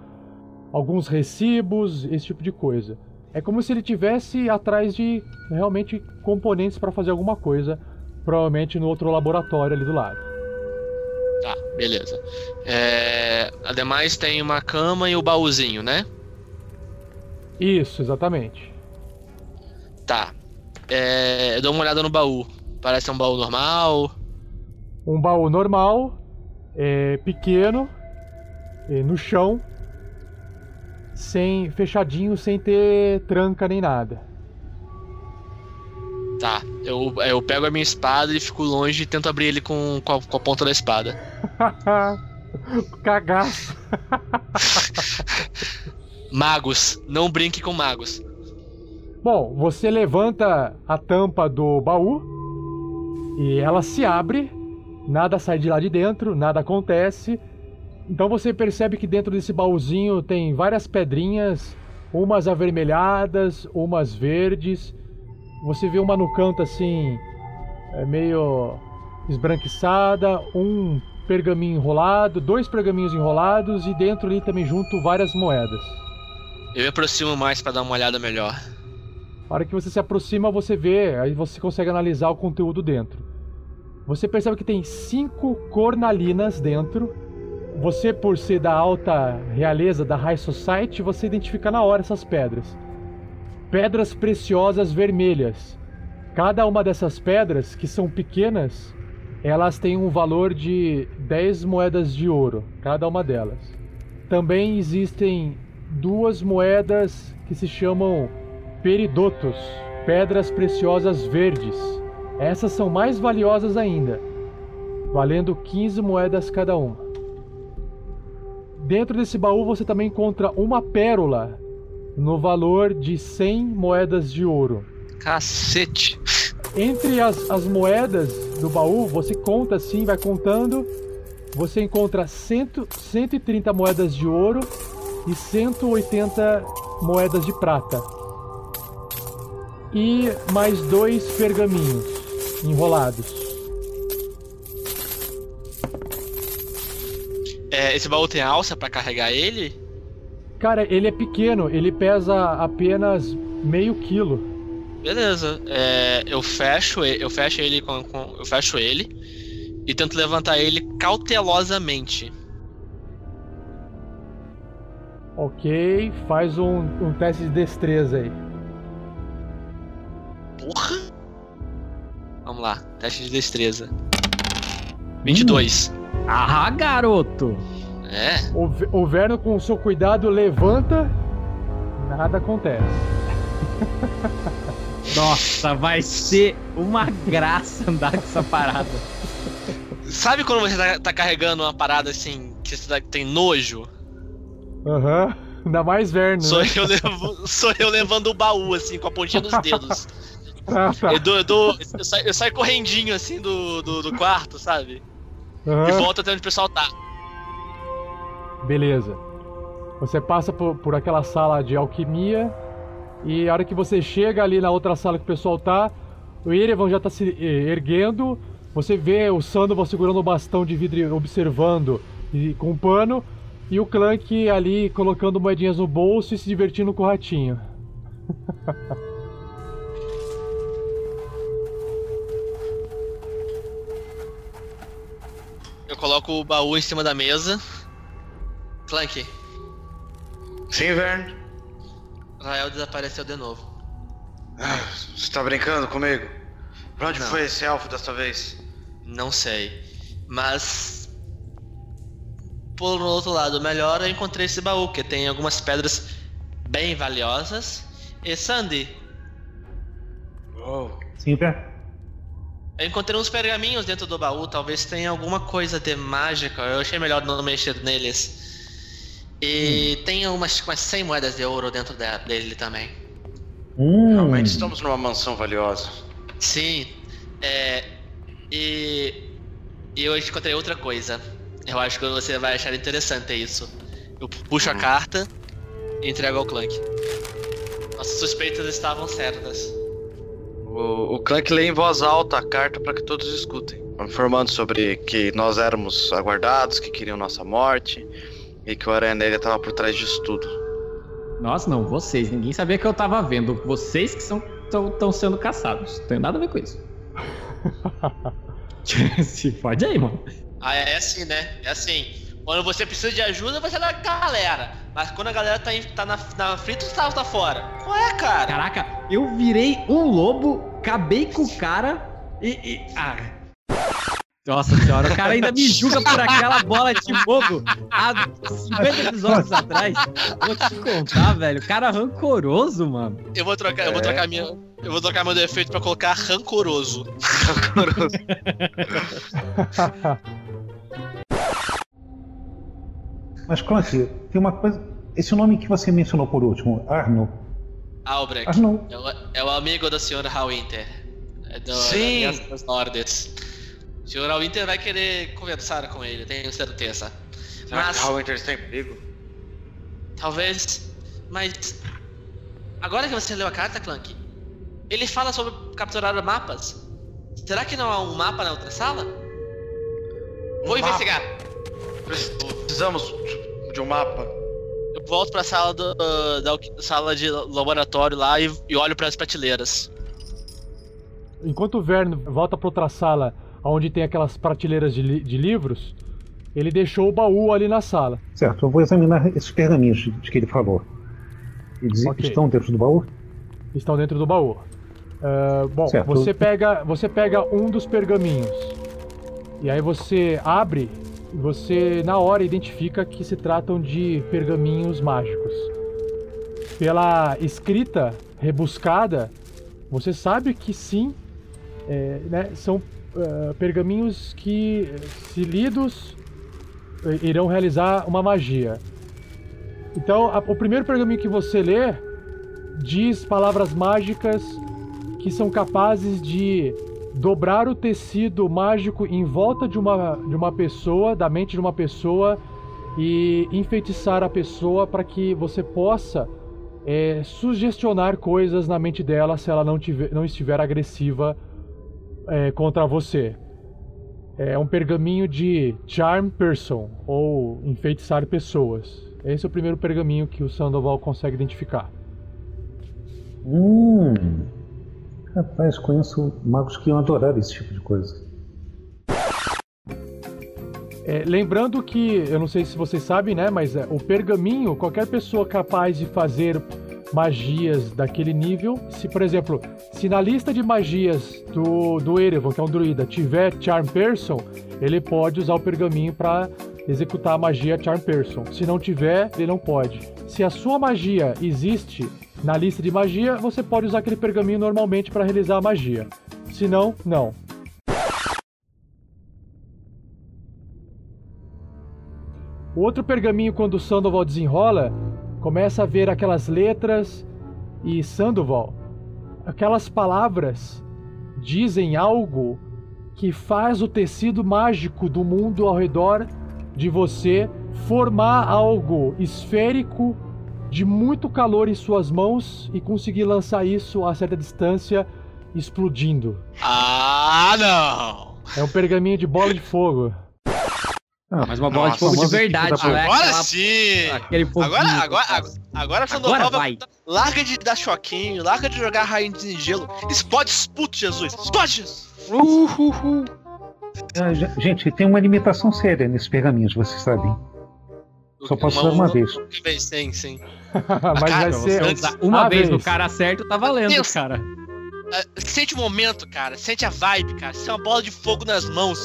Alguns recibos, esse tipo de coisa. É como se ele tivesse atrás de realmente componentes para fazer alguma coisa, provavelmente no outro laboratório ali do lado. Tá, beleza. É, ademais tem uma cama e o baúzinho, né? Isso, exatamente. Tá. É, eu dou uma olhada no baú. Parece um baú normal. Um baú normal, é, pequeno, é, no chão, sem fechadinho, sem ter tranca nem nada. Tá. Eu, eu pego a minha espada e fico longe e tento abrir ele com, com, a, com a ponta da espada. (laughs) Cagaço. (laughs) Magos, não brinque com magos. Bom, você levanta a tampa do baú e ela se abre, nada sai de lá de dentro, nada acontece. Então você percebe que dentro desse baúzinho tem várias pedrinhas, umas avermelhadas, umas verdes. Você vê uma no canto assim, é meio esbranquiçada, um pergaminho enrolado, dois pergaminhos enrolados e dentro ali também junto várias moedas. Eu me aproximo mais pra dar uma olhada melhor. A hora que você se aproxima, você vê, aí você consegue analisar o conteúdo dentro. Você percebe que tem cinco cornalinas dentro. Você, por ser da alta realeza da High Society, você identifica na hora essas pedras. Pedras preciosas vermelhas. Cada uma dessas pedras, que são pequenas, elas têm um valor de 10 moedas de ouro, cada uma delas. Também existem duas moedas que se chamam peridotos, pedras preciosas verdes. Essas são mais valiosas ainda, valendo 15 moedas cada uma. Dentro desse baú você também encontra uma pérola no valor de 100 moedas de ouro. Cacete! Entre as, as moedas do baú, você conta assim, vai contando. Você encontra 100, 130 moedas de ouro e 180 moedas de prata. E mais dois pergaminhos enrolados. É, esse baú tem alça pra carregar ele? Cara, ele é pequeno, ele pesa apenas meio quilo. Beleza. É, eu fecho ele, eu fecho ele com, com- eu fecho ele e tento levantar ele cautelosamente. Ok, faz um, um teste de destreza aí. Vamos lá, teste de destreza. 22. Ah, garoto! É? O, o Verno, com o seu cuidado, levanta. Nada acontece. (laughs) Nossa, vai ser uma graça andar com essa parada. Sabe quando você tá, tá carregando uma parada assim que você tá- tem nojo? Aham. Ainda mais Verno. Sou, né? eu levo- (laughs) sou eu levando o baú, assim, com a pontinha dos dedos. (laughs) Ah, (laughs) tá. Eu, dou, eu, dou- eu saio, eu saio correndinho, assim, do, do, do quarto, sabe? E Aham. volto até onde o pessoal tá. Beleza. Você passa por, por aquela sala de alquimia e a hora que você chega ali na outra sala que o pessoal tá, o Erevan já tá se eh, erguendo. Você vê o Sandoval segurando o bastão de vidro e observando e, com um pano. E o Clank ali colocando moedinhas no bolso e se divertindo com o ratinho. (laughs) Eu coloco o baú em cima da mesa. Clank, Sim, Vern? Rael desapareceu de novo. Ah, você tá brincando comigo? Pra onde Não. foi esse elfo dessa vez? Não sei. Mas. Por outro lado, melhor eu encontrei esse baú, que tem algumas pedras bem valiosas. E Sandy, Oh, Sim, Ver? Eu encontrei uns pergaminhos dentro do baú, talvez tenha alguma coisa de mágica. Eu achei melhor não mexer neles. E tem umas, umas 100 moedas de ouro dentro de- dele também. Hum, realmente estamos numa mansão valiosa. Sim, é. E. E eu encontrei outra coisa. Eu acho que você vai achar interessante isso. Eu puxo a carta e entrego ao Clank. Nossas suspeitas estavam certas. O, o Clank lê em voz alta a carta para que todos escutem, informando sobre que nós éramos aguardados, que queriam nossa morte e que o Aranha Negra estava por trás disso tudo. Nossa, não, vocês. Ninguém sabia que eu tava vendo. Vocês que são estão sendo caçados. Não tem nada a ver com isso. (laughs) (laughs) Se fode aí, mano. Ah, é assim, né? É assim. Quando você precisa de ajuda, você é da galera. Mas quando a galera tá, em- tá na, na frente, você tá, tá fora. Qual é, cara? Caraca, eu virei um lobo, acabei com o cara e. e- ah. Nossa senhora, o cara ainda me julga por aquela bola de fogo há 50 episódios atrás. Vou te contar, velho. Cara rancoroso, mano. Eu vou trocar, eu vou É. trocar minha. Eu vou trocar meu defeito pra colocar rancoroso. (laughs) Mas, Clancy, tem uma coisa. Esse nome que você mencionou por último, Arno. Albrecht. Arno. É o, é o amigo da senhora Hallwinter. É do, Sim. Das Nordes. O senhor Hallwinter vai querer conversar com ele, tenho certeza. Será Mas- que Hallwinter está em perigo? Talvez. Mas. Agora que você leu a carta, Clank, ele fala sobre capturar mapas. Será que não há um mapa na outra sala? Vou Um mapa? investigar. Precisamos de- um mapa. Eu volto pra sala do, da sala de laboratório lá e, e olho para as prateleiras. Enquanto o Vern volta para outra sala, onde tem aquelas prateleiras de, li- de livros, ele deixou o baú ali na sala. Certo, eu vou examinar esses pergaminhos de, de que ele falou. Eles Ok. estão dentro do baú? Estão dentro do baú. Ah, bom, Certo. você pega, você pega um dos pergaminhos e aí você abre você na hora identifica que se tratam de pergaminhos mágicos. Pela escrita rebuscada, você sabe que sim, é, né, são ah, pergaminhos que, se lidos, eh, irão realizar uma magia. Então, a- o primeiro pergaminho que você lê diz palavras mágicas que são capazes de dobrar o tecido mágico em volta de uma, de uma pessoa, da mente de uma pessoa, e enfeitiçar a pessoa para que você possa é, sugestionar coisas na mente dela se ela não, tiver, não estiver agressiva é, contra você. É um pergaminho de Charm Person, ou enfeitiçar pessoas. Esse é o primeiro pergaminho que o Sandoval consegue identificar. Hum. Rapaz, conheço magos que iam adorar esse tipo de coisa. É, lembrando que, eu não sei se vocês sabem, né, mas é, o pergaminho, qualquer pessoa capaz de fazer magias daquele nível, se por exemplo, se na lista de magias do, do Erevan, que é um druida, tiver Charm Person, ele pode usar o pergaminho para executar a magia Charm Person. Se não tiver, ele não pode. Se a sua magia existe na lista de magia, você pode usar aquele pergaminho normalmente para realizar a magia. Se não, não. O outro pergaminho, quando o Sandoval desenrola, começa a ver aquelas letras e Sandoval, aquelas palavras dizem algo que faz o tecido mágico do mundo ao redor de você formar algo esférico de muito calor em suas mãos e conseguir lançar isso a certa distância explodindo. Ah, não! É um pergaminho de bola de fogo. Mas uma bola de fogo de Nossa, verdade, não é Agora aquela- sim! aquele foguinho. Agora, agora, agora, agora, Agora Sandoval vai. larga de dar choquinho, larga de jogar rainha de gelo. Explode, explode, Jesus! Explode! Jesus. Ah, ge- gente, tem uma limitação séria nesses pergaminhos, vocês sabem. Só posso usar uma vez. Uma vez, sim, sim. Mas cara, vai ser Uma vez no cara certo, tá valendo, Deus. cara. Ah, sente o momento, cara. Sente a vibe, cara. Sente uma bola de fogo nas mãos.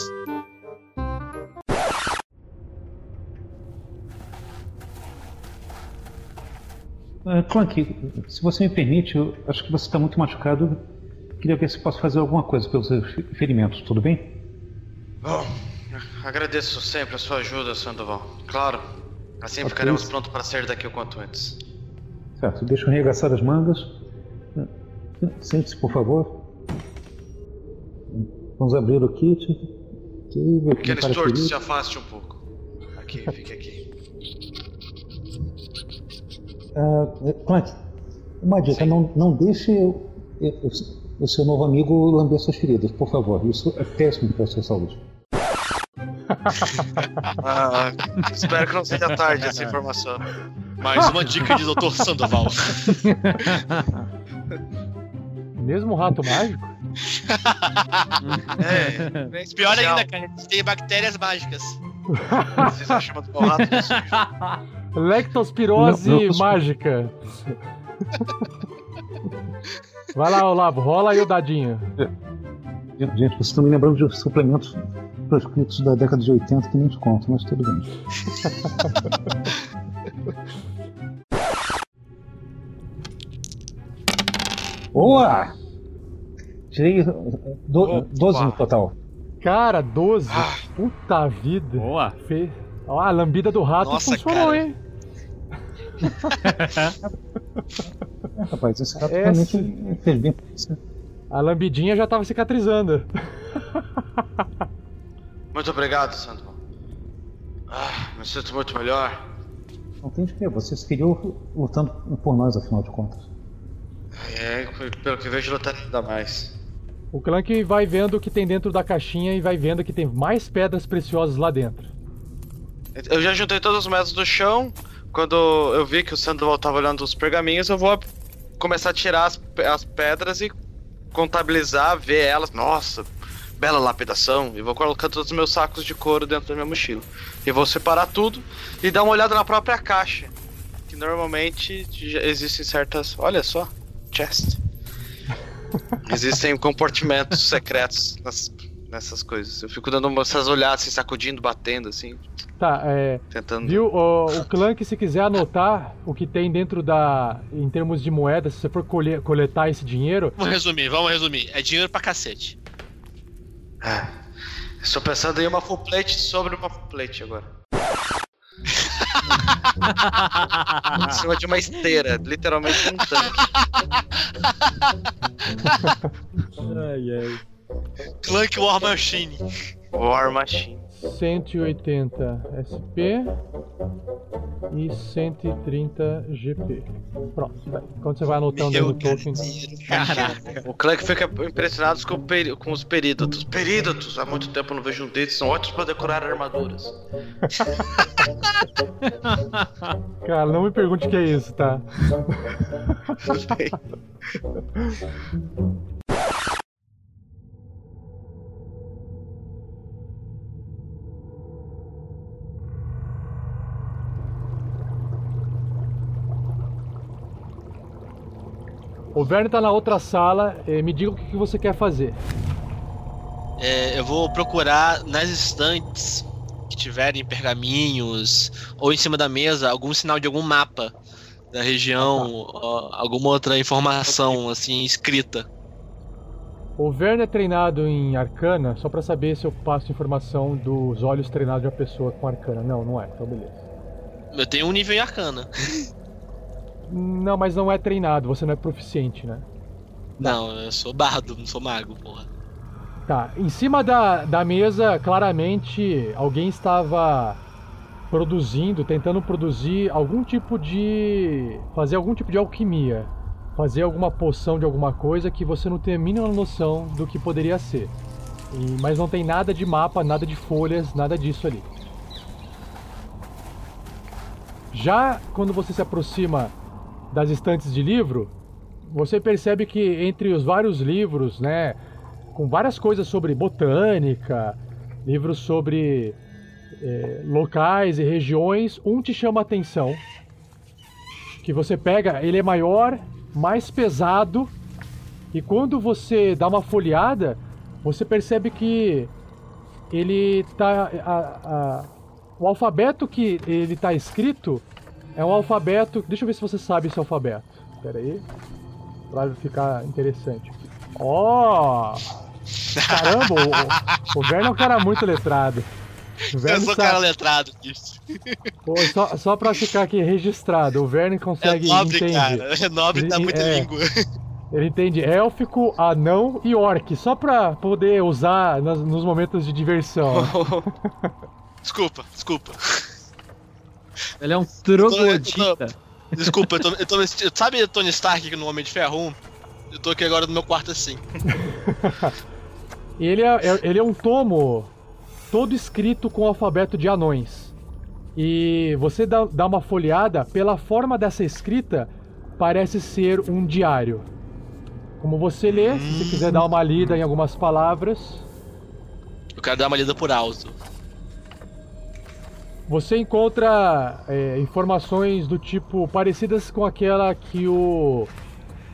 Ah, Clank, se você me permite, eu acho que você está muito machucado. Queria ver se posso fazer alguma coisa pelos seus ferimentos, tudo bem? Bom, agradeço sempre a sua ajuda, Sandoval. Claro, assim ficaremos prontos para sair daqui o quanto antes. Certo, deixa eu arregaçar as mangas. Sente-se, por favor. Vamos abrir o kit. Pequeno para Stuart, se afaste um pouco. Aqui, fique aqui. Clank, uma dica, não, não deixe o, o- o seu novo amigo lamber suas feridas, por favor. Isso é péssimo para a sua saúde. Ah, espero que não seja tarde essa informação. Mais uma dica de Dr. Sandoval. mesmo rato mágico. É, Pior ainda, cara. Tem bactérias mágicas. Vocês estão chamando o rato de sujo. Lectospirose Não, não, mágica. Vai lá, Olavo, rola aí o dadinho. Gente, vocês estão me lembrando de suplementos proscritos da década de 80 que nem te conto, mas tudo bem. (laughs) Boa! Tirei do, Opa. 12 no total. Cara, 12. Ah. Puta vida. Boa. Fe... Ó, a lambida do rato Nossa, funcionou, cara. hein? É, (laughs) rapaz, esse rato É, realmente sim. fez bem. A lambidinha já tava cicatrizando. (laughs) Muito obrigado, Sandoval. Ah, me sinto muito melhor. Não tem de quê, você seguiu lutando por nós, afinal de contas. É, pelo que vejo, lutar ainda mais. O Clank vai vendo o que tem dentro da caixinha e vai vendo que tem mais pedras preciosas lá dentro. Eu já juntei todos os metros do chão. Quando eu vi que o Sandoval tava olhando os pergaminhos, eu vou começar a tirar as, as pedras e contabilizar, ver elas. Nossa, bela lapidação. E vou colocar todos os meus sacos de couro dentro da minha mochila. E vou separar tudo e dar uma olhada na própria caixa. Que normalmente existem certas. Olha só, chest. (laughs) Existem compartimentos secretos nas- nessas coisas. Eu fico dando essas olhadas, assim, sacudindo, batendo, assim, Tá, é. tentando. Viu? O, o Clank, se quiser anotar o que tem dentro da. em termos de moeda, se você for colher- coletar esse dinheiro, Vamos resumir, vamos resumir. É dinheiro pra cacete. Ah, Estou pensando em uma full plate sobre uma full plate agora. (laughs) em cima de uma esteira, literalmente um tanque. Ai, ai. Clank War Machine. War Machine. 180 SP e 130 GP. Pronto. Quando você vai anotando aí no token. Caraca. O Clank fica impressionado com, peri- com os perídotos. Perídotos! Há muito tempo eu não vejo um deles, são ótimos para decorar armaduras. (laughs) Cara, não me pergunte o que é isso, tá? (laughs) O Verne tá na outra sala. eh, me diga o que, que você quer fazer. É, eu vou procurar nas estantes que tiverem pergaminhos ou em cima da mesa algum sinal de algum mapa da região, ó, alguma outra informação assim escrita. O Verne é treinado em arcana, só pra saber se eu passo informação dos olhos treinados de uma pessoa com arcana. Não, não é, então beleza. Eu tenho um nível em arcana. (laughs) Não, mas não é treinado, você não é proficiente, né? Não, eu sou bardo, não sou mago, porra. Tá, em cima da, da mesa, claramente alguém estava produzindo, tentando produzir algum tipo de. fazer algum tipo de alquimia. Fazer alguma poção de alguma coisa que você não tem a mínima noção do que poderia ser. E, mas não tem nada de mapa, nada de folhas, nada disso ali. Já quando você se aproxima das estantes de livro, você percebe que entre os vários livros, né, com várias coisas sobre botânica, livros sobre é, locais e regiões, um te chama a atenção. Que você pega, ele é maior, mais pesado, e quando você dá uma folheada, você percebe que ele tá. A, a, o alfabeto que ele tá escrito é um alfabeto. Deixa eu ver se você sabe esse alfabeto. Espera aí. Pra ficar interessante. Ó! Oh! Caramba, o, o Verne é um cara muito letrado. O Verne eu sou sabe... cara letrado disso. Pô, só, só pra ficar aqui registrado, o Verne consegue é nobre, entender. Cara. É nobre, dá muita é, língua. Ele entende élfico, anão e orc, só pra poder usar nos momentos de diversão. (laughs) desculpa, desculpa. Ele é um troglodita. Desculpa, eu tô, eu tô, (laughs) sabe Tony Stark no Homem de Ferro 1? Eu tô aqui agora no meu quarto assim. (laughs) ele, é, é, ele é um tomo todo escrito com o alfabeto de anões. E você dá, dá uma folheada, pela forma dessa escrita, parece ser um diário. Como você lê, se você quiser dar uma lida em algumas palavras. Eu quero dar uma lida por alto. Você encontra é, informações do tipo parecidas com aquela que o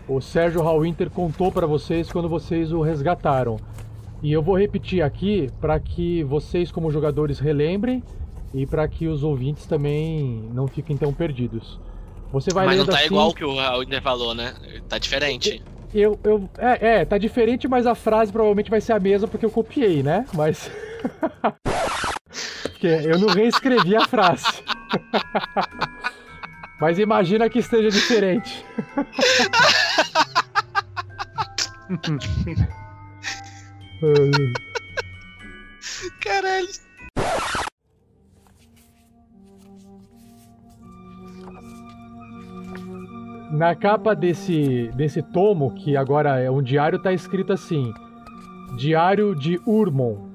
o Sérgio Hallwinter contou para vocês quando vocês o resgataram. E eu vou repetir aqui para que vocês, como jogadores, relembrem e para que os ouvintes também não fiquem tão perdidos. Você vai mas não tá assim... igual que o Hallwinter falou, né? Tá diferente. Eu, eu, é, é, tá diferente, mas a frase provavelmente vai ser a mesma porque eu copiei, né? Mas. (laughs) porque eu não reescrevi a frase. Mas imagina que esteja diferente. Caralho. Na capa desse, desse tomo, que agora é um diário, tá escrito assim: Diário de Urmon,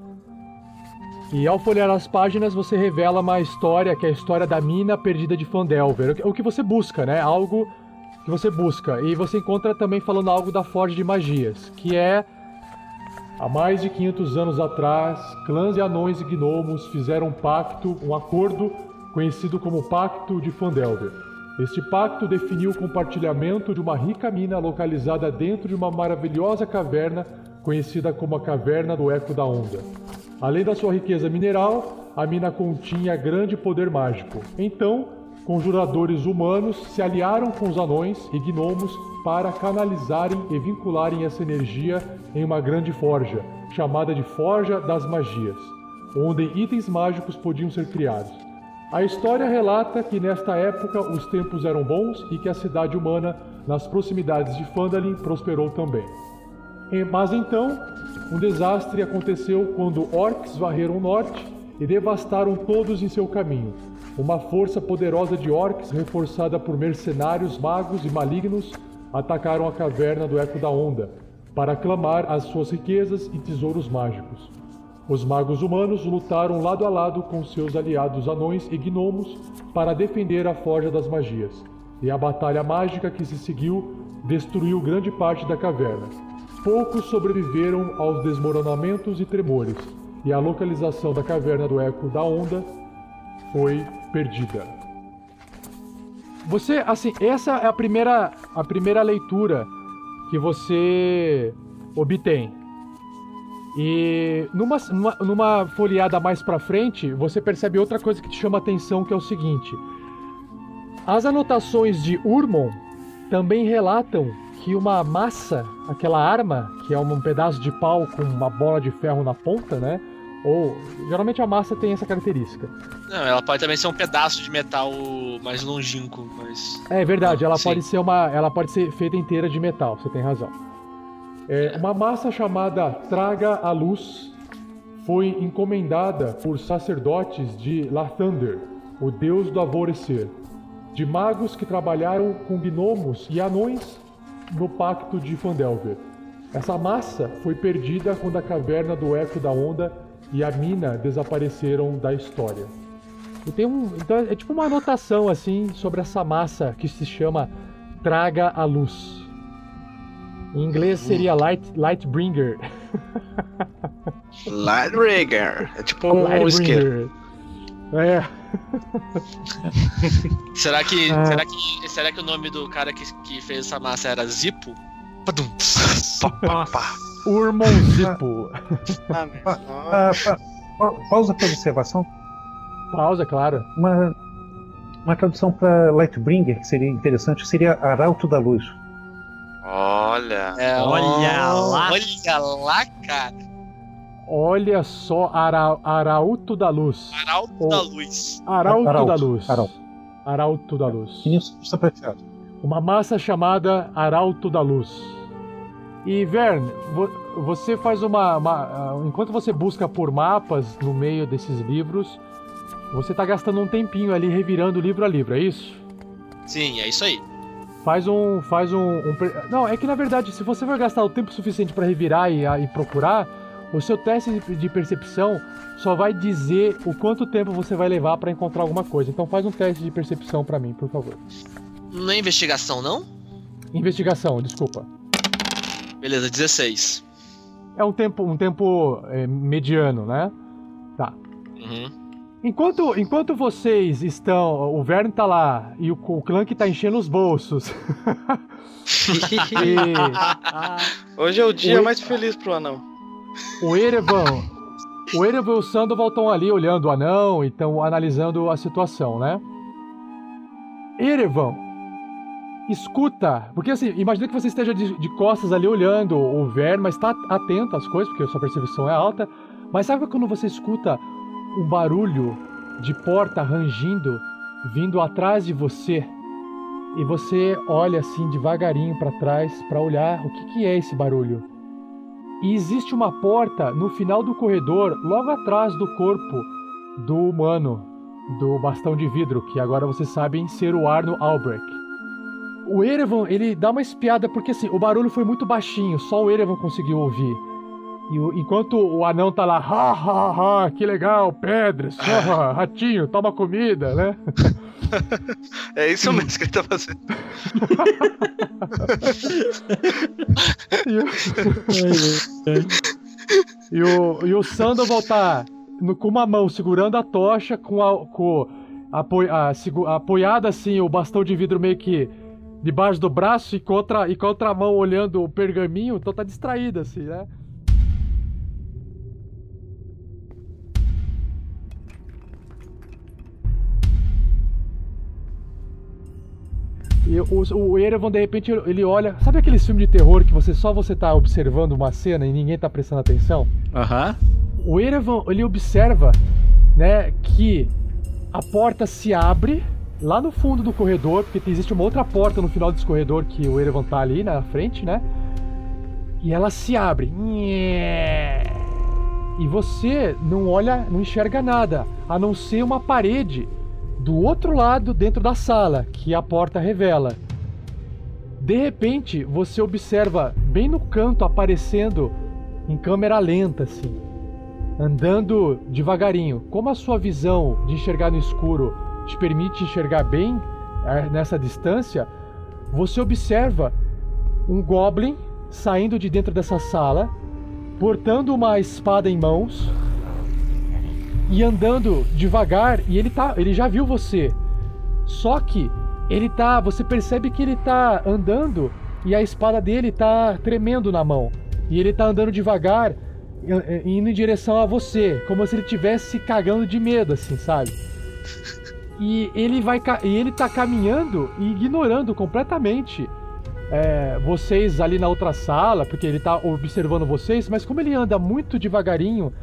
e ao folhear as páginas, você revela uma história, que é a história da mina perdida de Fandelver. O que você busca, né? Algo que você busca. E você encontra também falando algo da Forja de Magias, que é. Há mais de 500 anos atrás, clãs e anões e gnomos fizeram um pacto, um acordo conhecido como Pacto de Fandelver. Este pacto definiu o compartilhamento de uma rica mina localizada dentro de uma maravilhosa caverna conhecida como a Caverna do Eco da Onda. Além da sua riqueza mineral, a mina continha grande poder mágico. Então, conjuradores humanos se aliaram com os anões e gnomos para canalizarem e vincularem essa energia em uma grande forja, chamada de Forja das Magias, onde itens mágicos podiam ser criados. A história relata que nesta época os tempos eram bons e que a cidade humana, nas proximidades de Phandalin, prosperou também. Mas então, um desastre aconteceu quando orcs varreram o norte e devastaram todos em seu caminho. Uma força poderosa de orcs, reforçada por mercenários, magos e malignos, atacaram a caverna do Eco da Onda para clamar as suas riquezas e tesouros mágicos. Os magos humanos lutaram lado a lado com seus aliados anões e gnomos para defender a Forja das Magias, e a batalha mágica que se seguiu destruiu grande parte da caverna. Poucos sobreviveram aos desmoronamentos e tremores, e a localização da caverna do Eco da Onda foi perdida. Você, assim, essa é a primeira, a primeira leitura que você obtém. E numa, numa, numa folheada mais para frente, você percebe outra coisa que te chama atenção, que é o seguinte: as anotações de Urmon também relatam que uma massa, aquela arma, que é um pedaço de pau com uma bola de ferro na ponta, né? Ou geralmente a massa tem essa característica. Não, ela pode também ser um pedaço de metal mais longínquo, mas. É verdade, ela Sim. pode ser uma, ela pode ser feita inteira de metal. Você tem razão. É, uma massa chamada Traga a Luz foi encomendada por sacerdotes de Lathander, o deus do alvorecer, de magos que trabalharam com gnomos e anões no pacto de Fandelver. Essa massa foi perdida quando a caverna do Eco da Onda e a mina desapareceram da história. E tem um, então é tipo uma anotação assim sobre essa massa que se chama Traga a Luz. Em inglês seria Light Lightbringer. (laughs) Lightrigger. É tipo um isqueiro. É. (laughs) Será que, Ah. será que. Será que o nome do cara que, que fez essa massa era Zippo? Padum. Urmon Zippo. Ah, meu. Ah, ah, pa- pausa para observação. Pausa, claro. Uma, uma tradução para Lightbringer que seria interessante seria Arauto da Luz. Olha. É, Olha ó, lá. Olha lá, cara. Olha só, Ara, Arauto da Luz. Arauto da Luz. Arauto, Arauto, da Luz. Arauto. Arauto da Luz. Que surfista prateado. Uma massa chamada Arauto da Luz. E Vern, vo- você faz uma, uma- ah, enquanto você busca por mapas no meio desses livros, você tá gastando um tempinho ali revirando livro a livro, é isso? Sim, é isso aí. Faz um, faz um, um não é que na verdade se você for gastar o tempo suficiente para revirar e, ah, e procurar, o seu teste de- percepção só vai dizer o quanto tempo você vai levar para encontrar alguma coisa. Então faz um teste de percepção para mim, por favor. Não é investigação, não? Investigação, desculpa. Beleza, 16. É um tempo, um tempo é, mediano, né? Tá. Uhum. Enquanto, enquanto vocês estão. O Verne tá lá e o, o Clank tá enchendo os bolsos. (laughs) e (laughs) Hoje é o dia Oi? mais feliz pro anão. O Erevan. O Erevan e o Sandoval estão ali olhando o anão e estão analisando a situação, né? Erevan, escuta. Porque assim, imagina que você esteja de, de costas ali olhando o Verne, mas tá atento às coisas, porque a sua percepção é alta. Mas sabe quando você escuta um barulho de porta rangindo vindo atrás de você? E você olha assim devagarinho para trás para olhar o que, que é esse barulho. E existe uma porta no final do corredor, logo atrás do corpo do humano, do bastão de vidro, que agora vocês sabem ser o Arno Albrecht. O Erevan, ele dá uma espiada porque assim, o barulho foi muito baixinho, só o Erevan conseguiu ouvir. E o- enquanto o anão tá lá, ha ha ha, que legal, pedras, (laughs) ratinho, toma comida, né? (laughs) (laughs) É isso mesmo que ele tá fazendo. E o, e o Sandoval tá no- com uma mão segurando a tocha, com a, com a, apoiada assim, o bastão de vidro meio que debaixo do braço e com, outra, e com a outra mão olhando o pergaminho, então tá distraído assim, né? E o, o Erevan, de repente, ele olha. Sabe aqueles filmes de terror que você só você tá observando uma cena e ninguém tá prestando atenção? Aham. O Erevan, ele observa, né, que a porta se abre lá no fundo do corredor, porque existe uma outra porta no final desse corredor que o Erevan tá ali na frente, né? E ela se abre. E você não olha, não enxerga nada, a não ser uma parede do outro lado dentro da sala, que a porta revela. De repente, você observa bem no canto aparecendo em câmera lenta assim, andando devagarinho. Como a sua visão de enxergar no escuro te permite enxergar bem eh, nessa distância, você observa um goblin saindo de dentro dessa sala, portando uma espada em mãos e andando devagar, e ele tá, ele já viu você. Só que ele tá, você percebe que ele tá andando e a espada dele tá tremendo na mão. E ele tá andando devagar, indo em direção a você, como se ele tivesse cagando de medo assim, sabe? E ele vai e ele tá caminhando e ignorando completamente é, vocês ali na outra sala, porque ele tá observando vocês, mas como ele anda muito devagarinho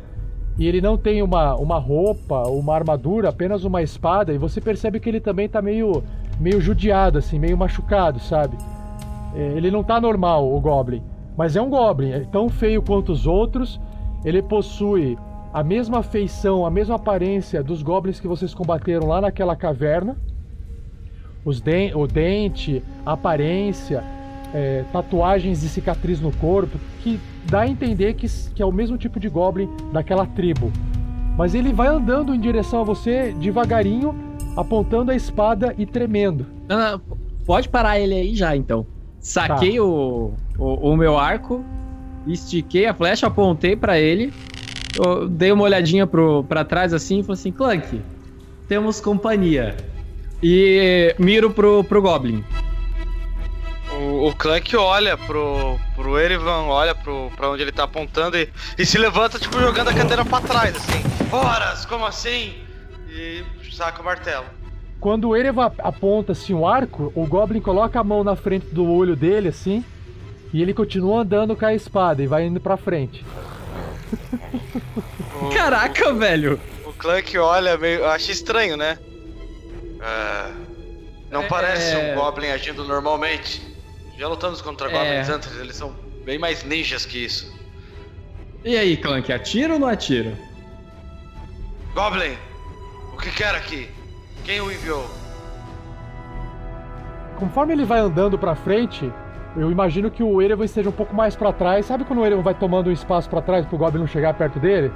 e ele não tem uma, uma roupa, uma armadura, apenas uma espada, e você percebe que ele também tá meio, meio judiado, assim, meio machucado, sabe? É, ele não tá normal, o Goblin. Mas é um Goblin, é tão feio quanto os outros. Ele possui a mesma feição, a mesma aparência dos Goblins que vocês combateram lá naquela caverna. Os den o dente, a aparência, é, tatuagens de cicatriz no corpo, que dá a entender que, que é o mesmo tipo de Goblin daquela tribo. Mas ele vai andando em direção a você devagarinho, apontando a espada e tremendo. Não, não, pode parar ele aí já, então. Saquei Tá. o, o, o meu arco, estiquei a flecha, apontei pra ele, dei uma olhadinha pro, pra trás assim e falei assim: Clank, temos companhia. E miro pro, pro Goblin. O, o Clank olha pro, pro Erivan, olha pro, pra onde ele tá apontando e, e se levanta, tipo, jogando a cadeira pra trás, assim. Horas, como assim? E saca o martelo. Quando o Ereva aponta assim o arco, o Goblin coloca a mão na frente do olho dele assim, e ele continua andando com a espada e vai indo pra frente. (laughs) Caraca, velho! O Clank olha meio. Acha estranho, né? Ah, não É- parece um Goblin agindo normalmente. Já lutamos contra É. Goblins antes, eles são bem mais ninjas que isso. E aí, Clank, atira ou não atira? Goblin! O que quer aqui? Quem o enviou? Conforme ele vai andando pra frente, eu imagino que o Erevan esteja um pouco mais pra trás. Sabe quando o Erevan vai tomando um espaço pra trás pro Goblin não chegar perto dele?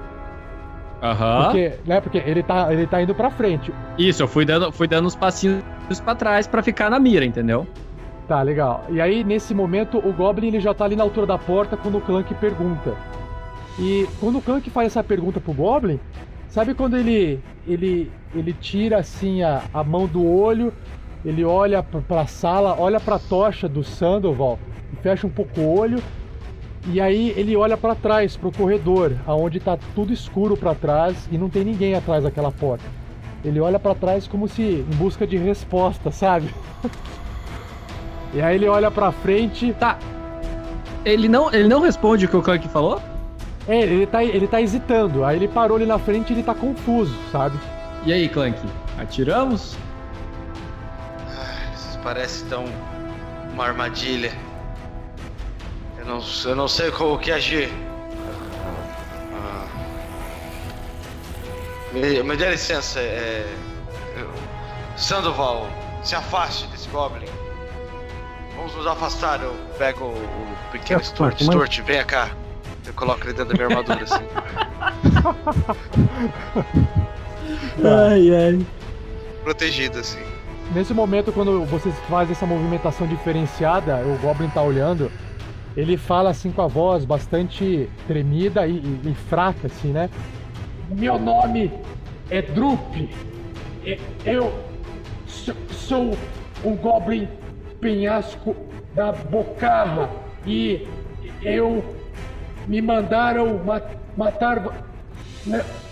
Aham. Porque, né, porque ele tá, ele tá indo pra frente. Isso, eu fui dando, fui dando uns passinhos pra trás pra ficar na mira, entendeu? Tá, legal. E aí, nesse momento, o Goblin ele já tá ali na altura da porta quando o Clank pergunta. E quando o Clank faz essa pergunta pro Goblin, sabe quando ele ele ele tira assim a, a mão do olho, ele olha pra, pra sala, olha pra tocha do Sandoval fecha um pouco o olho. E aí ele olha pra trás, pro corredor, aonde tá tudo escuro pra trás e não tem ninguém atrás daquela porta. Ele olha pra trás como se em busca de resposta, sabe? (laughs) E aí ele olha pra frente. Tá. Ele não, ele não responde o que o Clank falou? É, ele tá, ele tá hesitando. Aí ele parou ali na frente e ele tá confuso, sabe? E aí, Clank? Atiramos? Isso parece tão uma armadilha. Eu não, eu não sei como que agir. Ah. Me, me dê licença, é. eu- Sandoval, se afaste desse Goblin. Vamos nos afastar. Eu pego o, pequeno Que Sturt. afasta, mas- Sturt, venha cá. Eu coloco ele dentro da minha armadura, assim. (laughs) Ai, ai. Protegido, assim. Nesse momento, quando vocês fazem essa movimentação diferenciada, o Goblin tá olhando, ele fala assim com a voz bastante tremida e, e- e fraca, assim, né? Meu nome é Drup. E- Eu so- sou o Goblin Penhasco da Bocarra e eu me mandaram ma- matar. vo-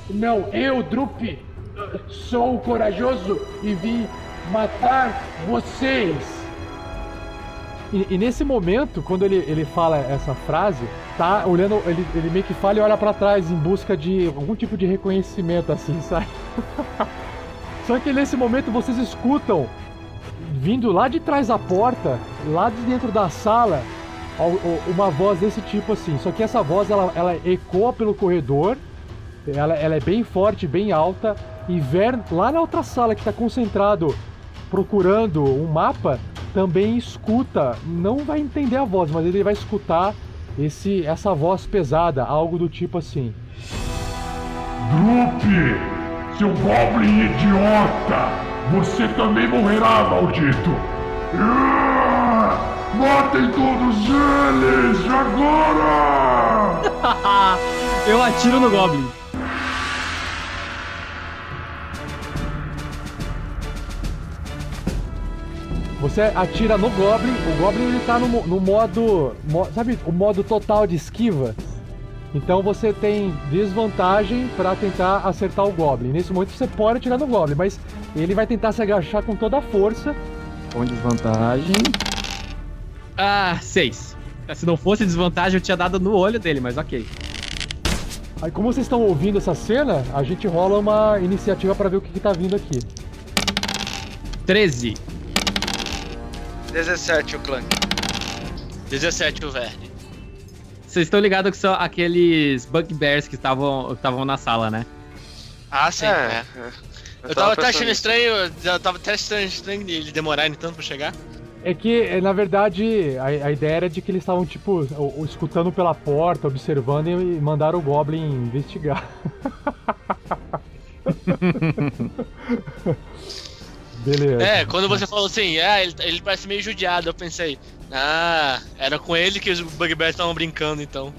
Não, eu, Drup, sou corajoso e vim matar vocês. E, e nesse momento, quando ele, ele fala essa frase, tá olhando, ele, ele meio que fala e olha pra trás em busca de algum tipo de reconhecimento, assim, (laughs) sabe? Só que nesse momento vocês escutam, vindo lá de trás da porta, lá de dentro da sala, uma voz desse tipo assim. Só que essa voz ela, ela ecoa pelo corredor, ela, ela é bem forte, bem alta, e Ver lá na outra sala que está concentrado procurando um mapa também escuta, não vai entender a voz, mas ele vai escutar esse essa voz pesada, algo do tipo assim. Drup, seu Goblin idiota! Você também morrerá, maldito! Ah, Matem todos eles agora! (laughs) Eu atiro no Goblin. Você atira no Goblin, o Goblin ele tá no, no modo, mo- sabe, o modo total de esquiva. Então você tem desvantagem para tentar acertar o Goblin. Nesse momento você pode atirar no Goblin, mas ele vai tentar se agachar com toda a força. Com desvantagem. Ah, seis. Se não fosse desvantagem, eu tinha dado no olho dele, mas ok. Aí, como vocês estão ouvindo essa cena, a gente rola uma iniciativa pra ver o que, que tá vindo aqui. 13. 17 o Clank. 17 o Verne. Vocês estão ligados que são aqueles bugbears que estavam que estavam na sala, né? Ah, sim. É, é. é. Eu tava até achando nisso. estranho, eu tava até achando estranho ele demorarem tanto pra chegar. É que, é, na verdade, a, a ideia era de que eles estavam, tipo, o- o- escutando pela porta, observando e mandaram o Goblin investigar. (laughs) Beleza. É, quando você falou assim, ah, ele, ele parece meio judiado, eu pensei, ah, era com ele que os Bugbears estavam brincando então.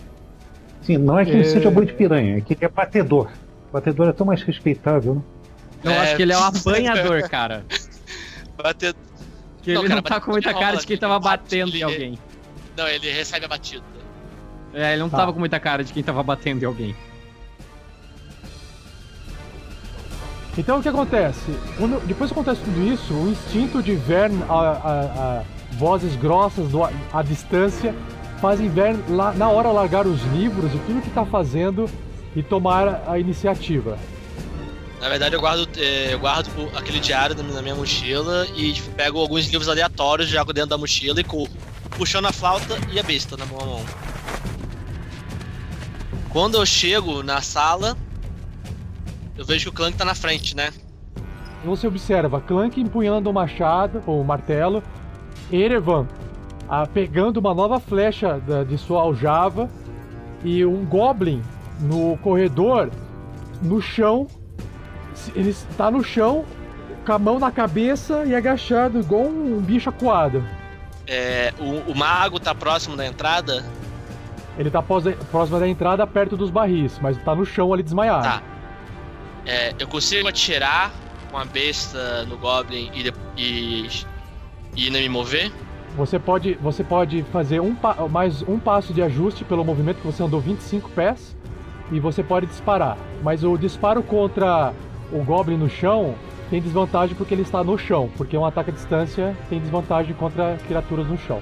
Sim, não é que ele É. seja boi de piranha, é que ele é batedor. Batedor é tão mais respeitável, né? Eu É. acho que ele é um (laughs) apanhador, cara. Bater. Que ele Não, não, cara, tá bateu com muita de cara de quem ele tava bate, batendo em alguém. Não, ele recebe a batida. É, ele não Tá. tava com muita cara de quem tava batendo em alguém. Então o que acontece? Quando- depois que acontece tudo isso, o instinto de Vern, a, a- a vozes grossas do, à distância, fazem Vern lá, na hora largar os livros e tudo que tá fazendo e tomar a iniciativa. Na verdade, eu guardo, eh, eu guardo aquele diário na minha- mochila e tipo, pego alguns livros aleatórios, jogo dentro da mochila e corro, puxando a flauta e a besta na mão. mão. Quando eu chego na sala, eu vejo que o Clank tá na frente, né? Você observa Clank empunhando o machado, ou o martelo, Erevan ah, pegando uma nova flecha da- de sua aljava e um Goblin no corredor, no chão. Ele está no chão, com a mão na cabeça e agachado, igual um bicho acuado. É, o, o mago tá próximo da entrada. Ele tá pós- próximo da entrada, perto dos barris, mas tá no chão ali desmaiado. Tá. É, eu consigo atirar com a besta no Goblin e, e, e não me mover? Você pode, você pode fazer um pa- mais um passo de ajuste pelo movimento que você andou 25 pés e você pode disparar. Mas o disparo contra o Goblin no chão tem desvantagem porque ele está no chão, porque um ataque à distância tem desvantagem contra criaturas no chão.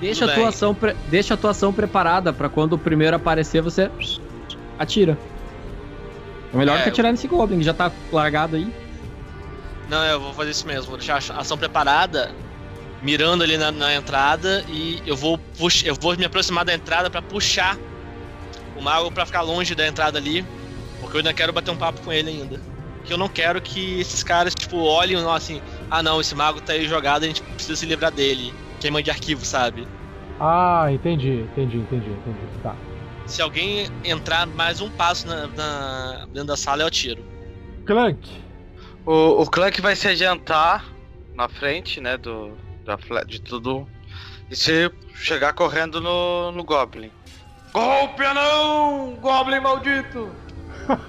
Deixa a, tua ação pre- Deixa a tua ação preparada pra quando o primeiro aparecer você atira. É melhor É, que eu- atirar nesse Goblin, que já tá largado aí. Não, eu vou fazer isso mesmo. Vou deixar a ação preparada, mirando ali na, na entrada e eu vou pux- eu vou me aproximar da entrada pra puxar o mago pra ficar longe da entrada ali, porque eu ainda quero bater um papo com ele ainda. Que eu não quero que esses caras tipo olhem não, assim, ah não, esse mago tá aí jogado, a gente precisa se livrar dele. Queima de arquivo, sabe? Ah, entendi, entendi, entendi, entendi. Tá. Se alguém entrar mais um passo na, na- dentro da sala, eu tiro. Clank, O, o Clank vai se adiantar na frente, né, do, da, de tudo. E se chegar correndo no, no Goblin. Golpe não! Goblin maldito!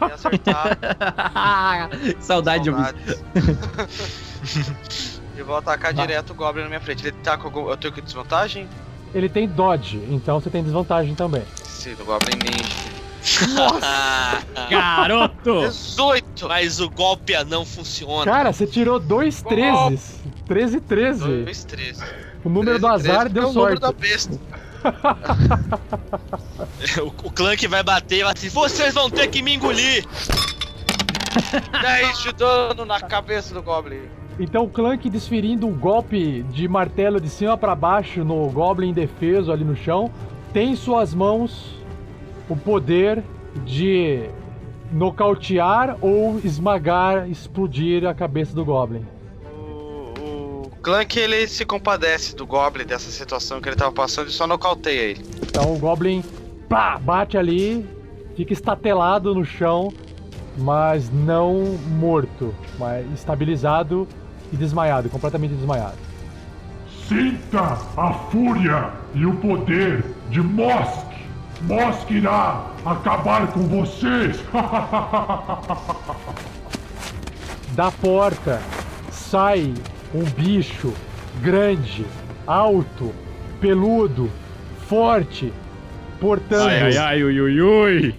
E acertar. (laughs) Saudade (laughs) e vou atacar Tá. direto o Goblin na minha frente. Ele tá com algum. Eu tenho que desvantagem? ele tem dodge, então você tem desvantagem também. Sim, o Goblin Ninja. (laughs) Garoto! 18! Mas o golpe não funciona. Cara, você tirou dois 13. 13 13. 2, 3. O número do azar deu é o número sorte. da besta. (laughs) O, o Clank vai bater e vai assim, vocês vão ter que me engolir! 10 de dano na cabeça do Goblin. Então o Clank desferindo um golpe de martelo de cima pra baixo no Goblin indefeso ali no chão, tem em suas mãos o poder de nocautear ou esmagar, explodir a cabeça do Goblin. O, o Clank ele se compadece do Goblin dessa situação que ele tava passando e só nocauteia ele. Então o Goblin pá, bate ali, fica estatelado no chão, mas não morto, mas estabilizado e desmaiado, completamente desmaiado. Sinta a fúria e o poder de Mosk. Mosk irá acabar com vocês. (laughs) Da porta sai um bicho grande, alto, peludo, forte, portando ai, ui, ui, ui.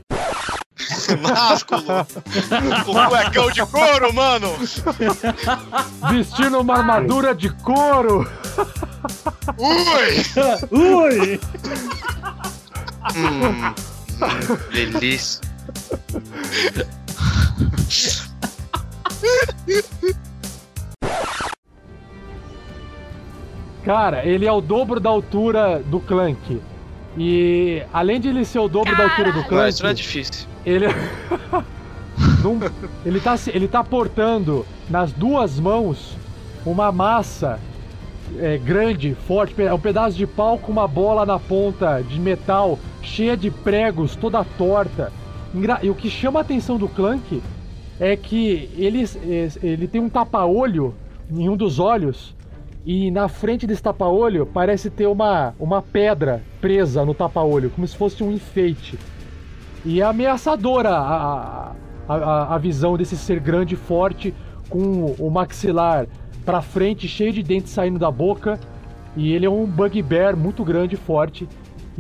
Másculo! Com cuecão de couro, mano! vestindo uma armadura de couro. Ui! (laughs) Ui! Delícia. Cara, ele é o dobro da altura do Clank. E além de ele ser o dobro da altura do Clank. Mas isso não é difícil. Ele. (laughs) Num- ele, tá, ele tá portando nas duas mãos uma massa é, grande, forte, é um pedaço de pau com uma bola na ponta de metal, cheia de pregos, toda torta. E o que chama a atenção do Clank é que ele, é, ele tem um tapa-olho em um dos olhos. E na frente desse tapa-olho parece ter uma, uma pedra presa no tapa-olho, como se fosse um enfeite. E é ameaçadora a, a, a, a visão desse ser grande e forte, com o maxilar pra frente, cheio de dentes saindo da boca. E ele é um bugbear muito grande e forte.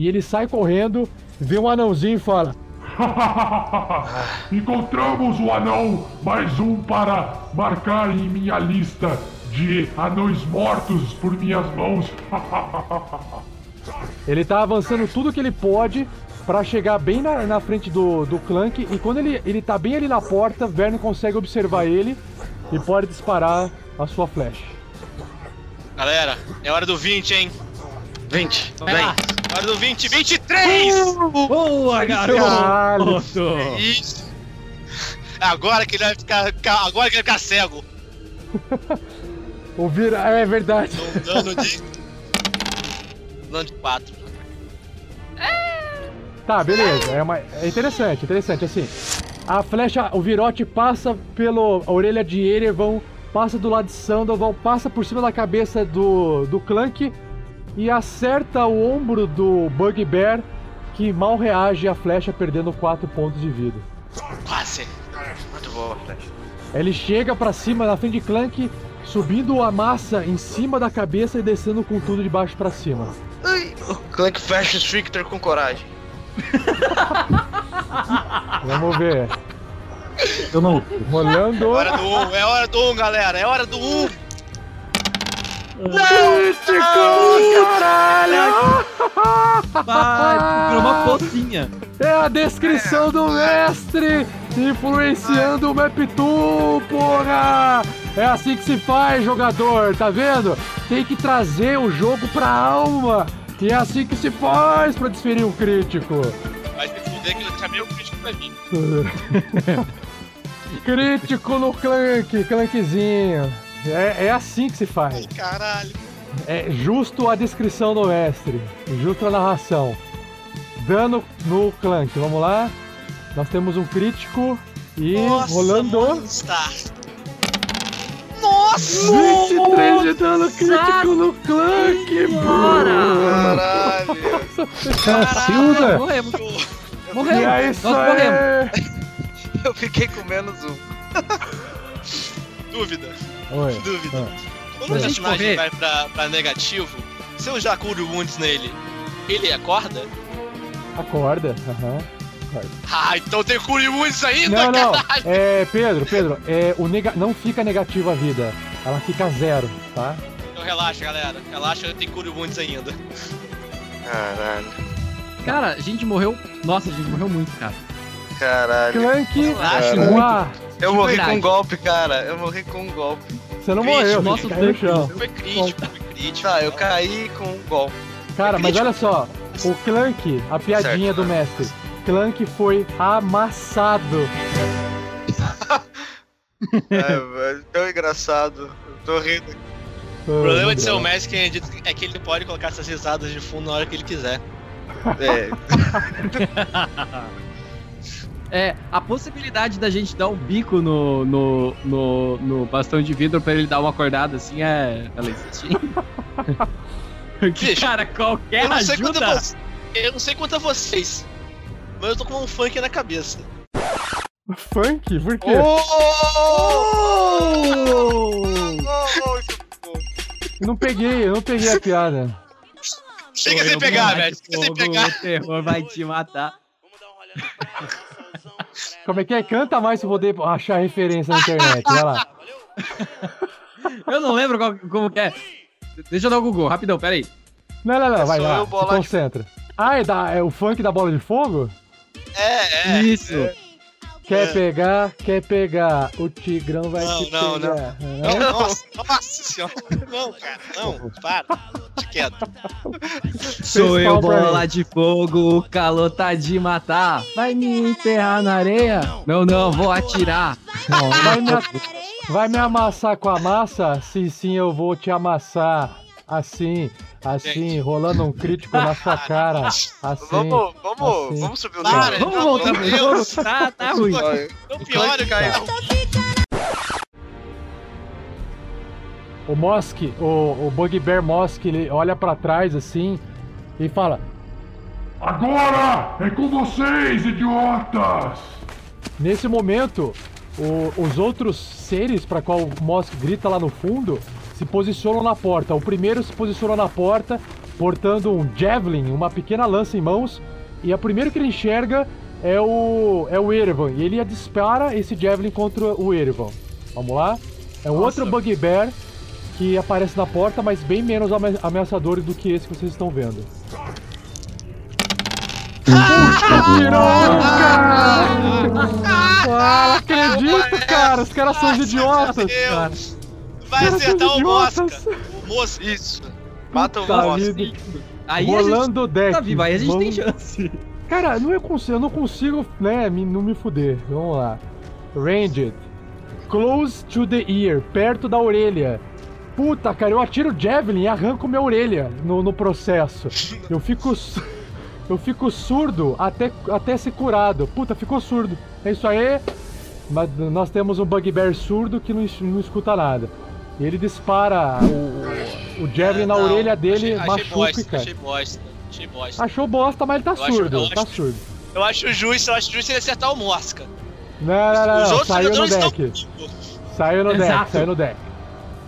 E ele sai correndo, vê um anãozinho e fala: (laughs) Encontramos o anão, mais um para marcar em minha lista de anões mortos por minhas mãos. (laughs) Ele tá avançando tudo que ele pode pra chegar bem na, na frente do, do Clank. E quando ele, ele tá bem ali na porta, Verne consegue observar ele e pode disparar a sua flecha. Galera, é hora do 20, hein? 20. Vem. Hora do 20, 23! Boa, Caralho! Isso. Agora que ele vai ficar. ca- Agora que ele vai ficar cego. (laughs) O vira... É verdade. Dano de. Dano de 4. Tá, beleza. É, uma... é interessante, interessante. Assim, a flecha, o virote passa pela orelha de Erevan, passa do lado de Sandoval, passa por cima da cabeça do, do Clank e acerta o ombro do Bugbear, que mal reage à flecha, perdendo 4 pontos de vida. Quase. Muito boa, flecha. Ele chega pra cima, na frente de Clank, subindo a massa em cima da cabeça e descendo com tudo de baixo pra cima. Ai, o Clank fecha o Stricter com coragem. (laughs) Vamos ver. Eu não. Rolando. É hora do 1, é hora do 1, galera. É hora do 1. Caralho! Vai, virou uma pocinha. É a descrição do mestre influenciando o Maptu, porra! É assim que se faz, jogador, tá vendo? Tem que trazer o jogo pra alma. E é assim que se faz pra desferir um crítico. Vai se fuder que eu chamei o crítico pra mim. (laughs) crítico no Clank, Clankzinho. É, é assim que se faz. Caralho. É justo a descrição do mestre, justo a narração. Dano no Clank, vamos lá. Nós temos um crítico e Nossa, rolando Monster. Nossa! 23 de dano crítico no Clank, Caralho. Cacilda! Morremos. E Morremos. é Nós morremos. aí! Eu fiquei com menos um. Dúvida, Oi. dúvida. Ah. Quando o Se a gente personagem correr- vai pra, pra negativo, se eu usar Cure Wounds nele, ele acorda? Acorda. aham. Ah, então tem Cure Wounds ainda, Não, não. caralho! É, Pedro, Pedro, é, o nega... não fica negativa a vida. Ela fica zero, tá? Então relaxa, galera. Relaxa, eu tenho Cure Wounds ainda. Caralho. Cara, a gente morreu. Nossa, a gente morreu muito, cara. Caralho. Clank, Relaxa, uma... Eu morri verdade. com um golpe, cara. Eu morri com um golpe. Você não Crítico, morreu, nosso você caiu no chão. Foi crítico, foi crítico. Tá, eu caí com um golpe. Cara, mas olha só, o Clank, a piadinha Certo. do mestre, Clank foi amassado. (laughs) É, tão engraçado. Eu tô rindo. O problema de ser o Magic é é que ele pode colocar essas risadas de fundo na hora que ele quiser. É, (laughs) É, a possibilidade da gente dar um bico no, no, no, no bastão de vidro pra ele dar uma acordada assim é. Ela existe. (laughs) Bicho, cara, qualquer Eu não sei quanto ajuda. a vo- Eu não sei quanto a vocês, mas eu tô com um funk na cabeça. Funk? Por quê? Eu não peguei, eu não peguei a piada. Chega sem pegar, velho. Chega sem pegar. O terror vai te matar. (laughs) Como é que é? Canta mais pra eu poder achar referência na internet. Vai lá. Eu não lembro qual- como que é. Deixa eu dar o Google, rapidão, peraí. Não, não, não, vai só lá. eu, Se bola de- concentra. Ah, é, da, é o funk da bola de fogo? É, é. Isso. Quer pegar, quer pegar. O Tigrão vai Não, te não, não. pegar. Não, nossa, nossa senhora. Não, cara, não, para. De quieto. Sou Fez eu, bola de fogo, o calor tá de matar. Vai me enterrar na areia? Não, não, vou atirar. Não, vai, me, a- vai me amassar com a massa? Sim, sim, eu vou te amassar. Assim, assim, rolando um crítico na sua (laughs) cara. Assim. Vamos, vamos, assim. vamos subir o Para, nível. Vamos voltar pro jogo? Tá, tá ruim. Não piora, cara. O Mosk, o, o Bugbear Mosk, ele olha pra trás assim e fala: Agora é com vocês, idiotas! Nesse momento, o- os outros seres para qual o Mosk grita lá no fundo se posicionam na porta. O primeiro se posiciona na porta, portando um javelin, uma pequena lança em mãos, e o primeiro que ele enxerga é o é o Erevan. E ele dispara esse javelin contra o Erevan. Vamos lá? É um outro Bugbear que aparece na porta, mas bem menos ame- ameaçador do que esse que vocês estão vendo. Tirou, cara! Ah, não acredito, cara! Os caras são os idiotas, cara! Vai são acertar o idiotas. Mosca. O Mosca. Isso. Mata o Puta monstro. vida. Aí a gente Rolando o deck. tá vivo, aí a gente tem Vamos- chance. Cara, não eu consigo, eu não consigo, né, me, não me fuder. Vamos lá. Ranged. Close to the ear, perto da orelha. Puta, cara, eu atiro Javelin e arranco minha orelha no, no processo. (laughs) Eu fico. Eu fico surdo até, até ser curado. Puta, ficou surdo. É isso aí. Mas nós temos um Bugbear surdo que não, não escuta nada. E ele dispara o, o Javelin na Não, orelha dele, achei, achei machuca, bosta, cara. achei bosta. Achei bosta. Achou bosta, mas ele tá Eu acho- surdo. eu tá acho- surdo. Eu acho justo, eu acho justo ele acertar o Mosca. Não, não, não, Os não. Saiu no jogadores estão deck. Saiu no deck, Exato. saiu no deck.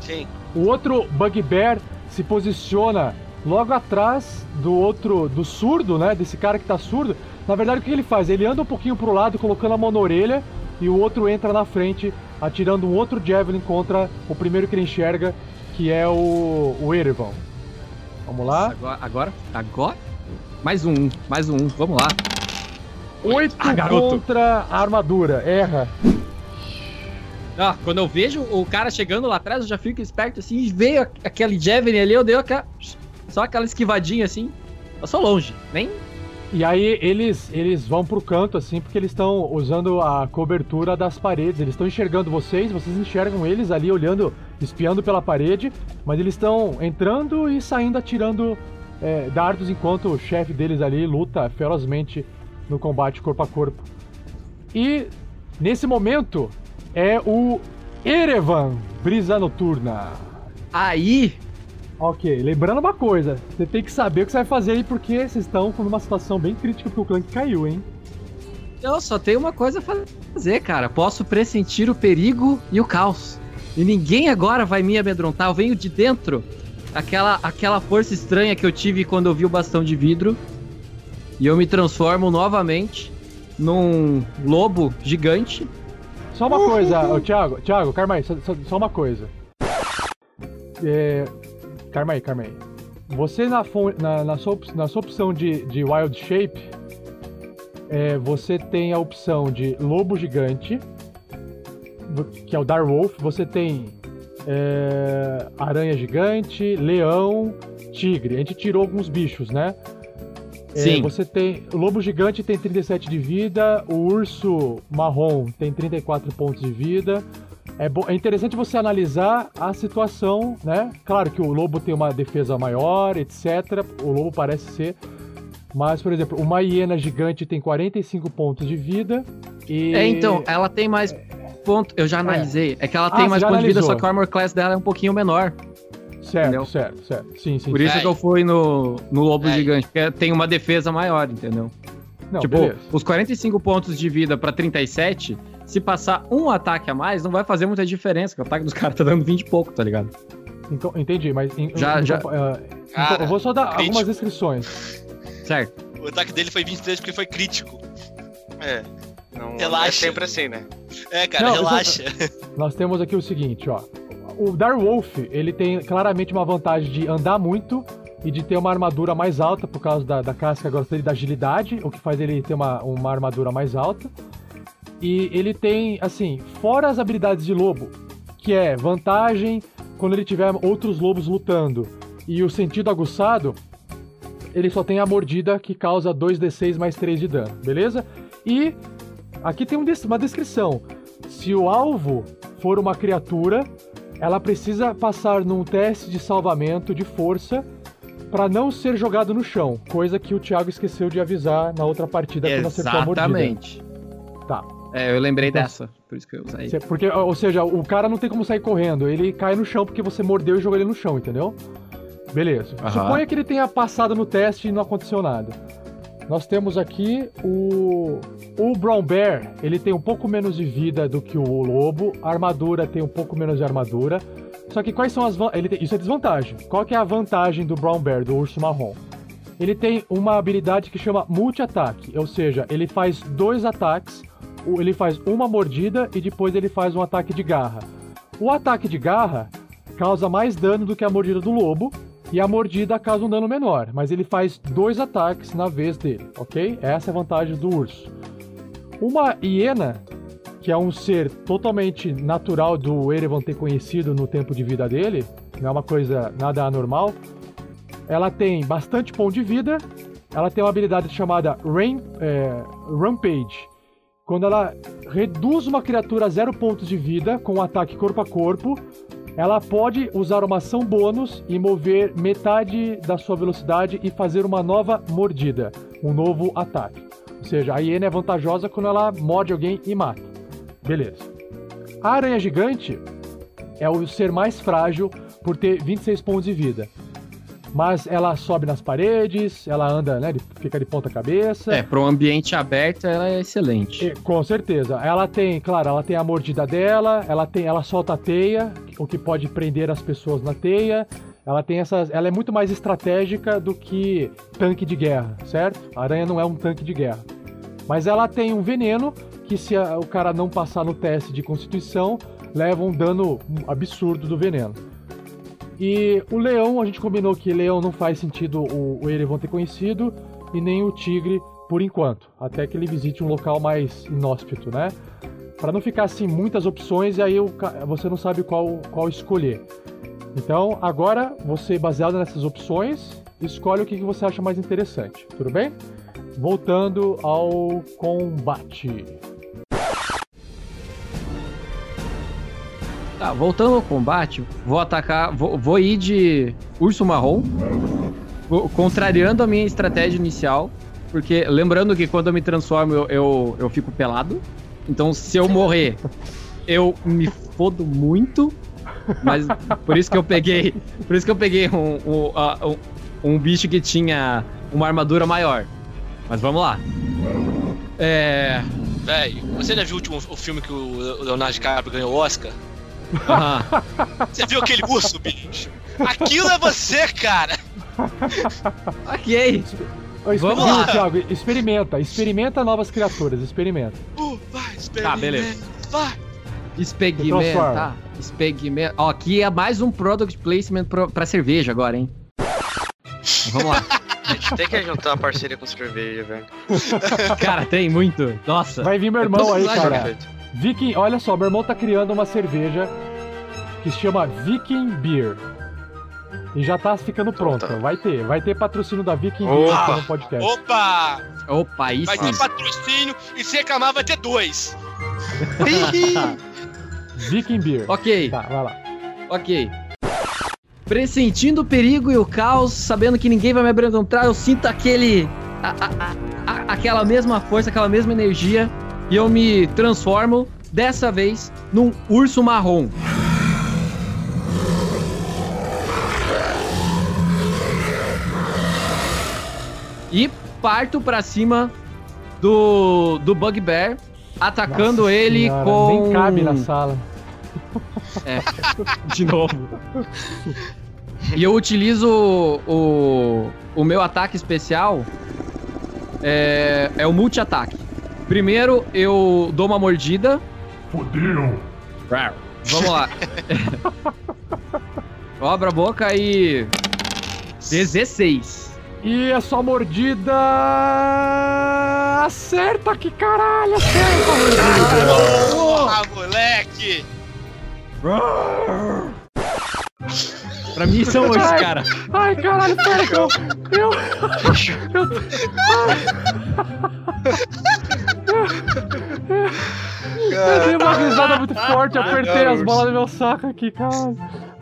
Sim. O outro Bugbear se posiciona logo atrás do outro, do surdo, né? Desse cara que tá surdo. Na verdade, o que ele faz? Ele anda um pouquinho pro lado, colocando a mão na orelha, e o outro entra na frente, atirando um outro Javelin contra o primeiro que ele enxerga, que é o, o Erevan. Vamos lá. Agora, agora, agora. Mais um, mais um, vamos lá. Oito Ah, contra a armadura. Erra. Ah, quando eu vejo o cara chegando lá atrás, eu já fico esperto assim, e veio aquele Javelin ali, eu dei aquela, só aquela esquivadinha assim. Eu sou longe, nem. E aí eles, eles vão pro canto, assim, porque eles estão usando a cobertura das paredes. Eles estão enxergando vocês, vocês enxergam eles ali olhando, espiando pela parede, mas eles estão entrando e saindo atirando é, dardos enquanto o chefe deles ali luta ferozmente no combate corpo a corpo. E nesse momento é o Erevan, Brisa Noturna. Aí, Ok, lembrando uma coisa, você tem que saber o que você vai fazer aí, porque vocês estão numa situação bem crítica porque o clã que caiu, hein? eu só tenho uma coisa a fazer, cara. Posso pressentir o perigo e o caos. E ninguém agora vai me amedrontar. Eu venho de dentro. Aquela, aquela força estranha que eu tive quando eu vi o bastão de vidro. E eu me transformo novamente num lobo gigante. Só uma coisa, Thiago, Thiago, calma aí, só, só- só uma coisa. É, calma aí, calma aí. Você na, na, na sua, na sua opção de, de Wild Shape, é, você tem a opção de Lobo Gigante, que é o Darwolf, você tem é, Aranha Gigante, Leão, Tigre. A gente tirou alguns bichos, né? É, Sim. você tem. O lobo gigante tem 37 de vida, o urso marrom tem 34 pontos de vida. É, bo- é interessante você analisar a situação, né? Claro que o lobo tem uma defesa maior, etc. O lobo parece ser. Mas, por exemplo, uma hiena gigante tem 45 pontos de vida. E... É, então, ela tem mais ponto. Eu já analisei. É que ela Ah, tem você mais já ponto de vida, só que o armor class dela é um pouquinho menor. Certo, entendeu? certo, certo. Sim, sim. Por sim. isso É. que eu fui no, no lobo É. gigante, porque tem uma defesa maior, entendeu? Não, tipo, beleza. os 45 pontos de vida pra 37, se passar um ataque a mais, não vai fazer muita diferença, porque o ataque dos (laughs) caras tá dando 20 e pouco, tá ligado? Então, entendi, mas. em- Já- em- já- então, Cara, eu vou só dar crítico. algumas descrições. Certo. O ataque dele foi 23 porque foi crítico. É. Não, Relaxa. não é sempre assim, né? É, cara, Não, relaxa. Nós temos aqui o seguinte, ó. O Darwolf, ele tem claramente uma vantagem de andar muito e de ter uma armadura mais alta por causa da, da casca dele, da agilidade, o que faz ele ter uma, uma armadura mais alta. E ele tem, assim, fora as habilidades de lobo, que é vantagem quando ele tiver outros lobos lutando, e o sentido aguçado, ele só tem a mordida que causa 2d6 mais 3 de dano, beleza? E aqui tem um uma descrição. Se o alvo for uma criatura, ela precisa passar num teste de salvamento de força para não ser jogado no chão, coisa que o Thiago esqueceu de avisar na outra partida quando acertou a mordida. Exatamente. É, eu lembrei Então- dessa, por isso que eu usei. Porque, ou seja, o cara não tem como sair correndo, ele cai no chão porque você mordeu e jogou ele no chão, entendeu? Beleza. Suponha que ele tenha passado no teste e não aconteceu nada. Nós temos aqui o. O Brown Bear, ele tem um pouco menos de vida do que o lobo, a armadura tem um pouco menos de armadura. Só que quais são as. Ele tem- Isso é desvantagem. Qual que é a vantagem do Brown Bear, do urso marrom? Ele tem uma habilidade que chama multi-ataque, ou seja, ele faz dois ataques, ele faz uma mordida e depois ele faz um ataque de garra. O ataque de garra causa mais dano do que a mordida do lobo, e a mordida causa um dano menor, mas ele faz dois ataques na vez dele, ok? Essa é a vantagem do urso. Uma hiena, que é um ser totalmente natural do Erevan ter conhecido no tempo de vida dele, não é uma coisa nada anormal, ela tem bastante ponto de vida, ela tem uma habilidade chamada Rain, é, Rampage. Quando ela reduz uma criatura a zero pontos de vida com um ataque corpo a corpo, ela pode usar uma ação bônus e mover metade da sua velocidade e fazer uma nova mordida, um novo ataque. Ou seja, a hiena é vantajosa quando ela morde alguém e mata. Beleza. A aranha gigante é o ser mais frágil por ter 26 pontos de vida. Mas ela sobe nas paredes, ela anda, né? Fica de ponta cabeça. É, para um ambiente aberto ela é excelente. E, com certeza. Ela tem, claro, ela tem a mordida dela, ela tem, ela solta a teia, o que pode prender as pessoas na teia. Ela tem essas, ela é muito mais estratégica do que tanque de guerra, certo? A aranha não é um tanque de guerra. Mas ela tem um veneno que se a- o cara não passar no teste de constituição, leva um dano absurdo do veneno. E o leão, a gente combinou que leão não faz sentido o, o Erevan ter conhecido, e nem o tigre por enquanto, até que ele visite um local mais inóspito, né? Para não ficar assim muitas opções e aí você não sabe qual, qual escolher. Então, agora você, baseado nessas opções, escolhe o que você acha mais interessante, tudo bem? Voltando ao combate. Tá, voltando ao combate, vou atacar, vou, vou ir de urso marrom, contrariando a minha estratégia inicial, porque lembrando que quando eu me transformo eu, eu, eu fico pelado, então se eu morrer, eu me fodo muito, mas por isso que eu peguei, por isso que eu peguei um, um, um, um bicho que tinha uma armadura maior. Mas vamos lá. É. Véi, você já viu o último o filme que o Leonardo DiCaprio ganhou o Oscar? Aham. Você viu aquele urso, bicho? Aquilo é você, cara! ok. Vamos lá. Thiago, experimenta, experimenta novas criaturas, experimenta. Uh, vai, espera. Tá, beleza. Vai! Expegimenta. Transforma. Expegimenta. Ó, aqui é mais um product placement pro, pra cerveja agora, hein? Vamos lá. (laughs) A gente tem que juntar a parceria com cerveja, velho. Cara, tem muito. Nossa. Vai vir meu irmão aí, cara. perfeito. Viking, olha só, meu irmão tá criando uma cerveja que se chama Viking Beer. E já tá ficando pronta. tá. Vai ter, vai ter patrocínio da Viking Opa! Beer aqui no podcast. Opa! Opa, aí Vai ter patrocínio e se reclamar vai ter dois. (laughs) Viking Beer. Ok, Tá, vai lá. ok. Pressentindo o perigo e o caos, sabendo que ninguém vai me amedrontar, eu sinto aquele. a- a- a- aquela mesma força, aquela mesma energia. E eu me transformo, dessa vez, num urso marrom. E parto pra cima do, do Bugbear, atacando Nossa ele senhora, com. Nem cabe na sala. É, (laughs) de novo. E eu utilizo o, o meu ataque especial. É, é o multi-ataque. Primeiro eu dou uma mordida. Fodeu! Vamos lá. (laughs) Eu abro a boca e. 16. E a sua mordida. Acerta, que caralho! Acerta, mordida! Ah, moleque! (laughs) Pra mim são Ai, cara. Ai, caralho, pera que eu. Eu. eu (laughs) eu dei uma risada muito forte, apertei as bolas do meu saco aqui, cara.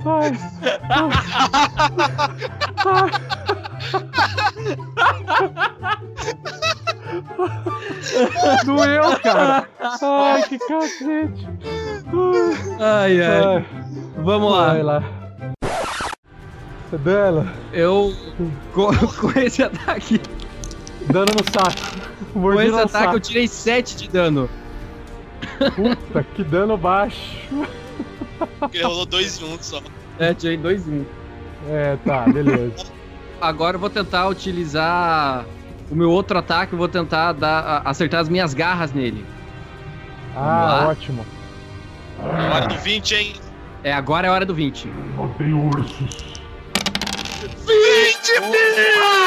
Ai. Ai. Doeu, cara. Ai, que cacete. Ai, ai. Ai. Vamos lá. Vai lá. Dano. Eu. Com, (laughs) com esse ataque. Dano no saco. Com esse ataque saco. eu tirei 7 de dano. Puta, que dano baixo. Ele rolou dois em um só. É, tirei 2 em 1. É, tá, beleza. Agora eu vou tentar utilizar o meu outro ataque, eu vou tentar dar, acertar as minhas garras nele. Ah, ótimo. Hora do 20, hein? É, agora é a hora do 20. Botei ursos. 20,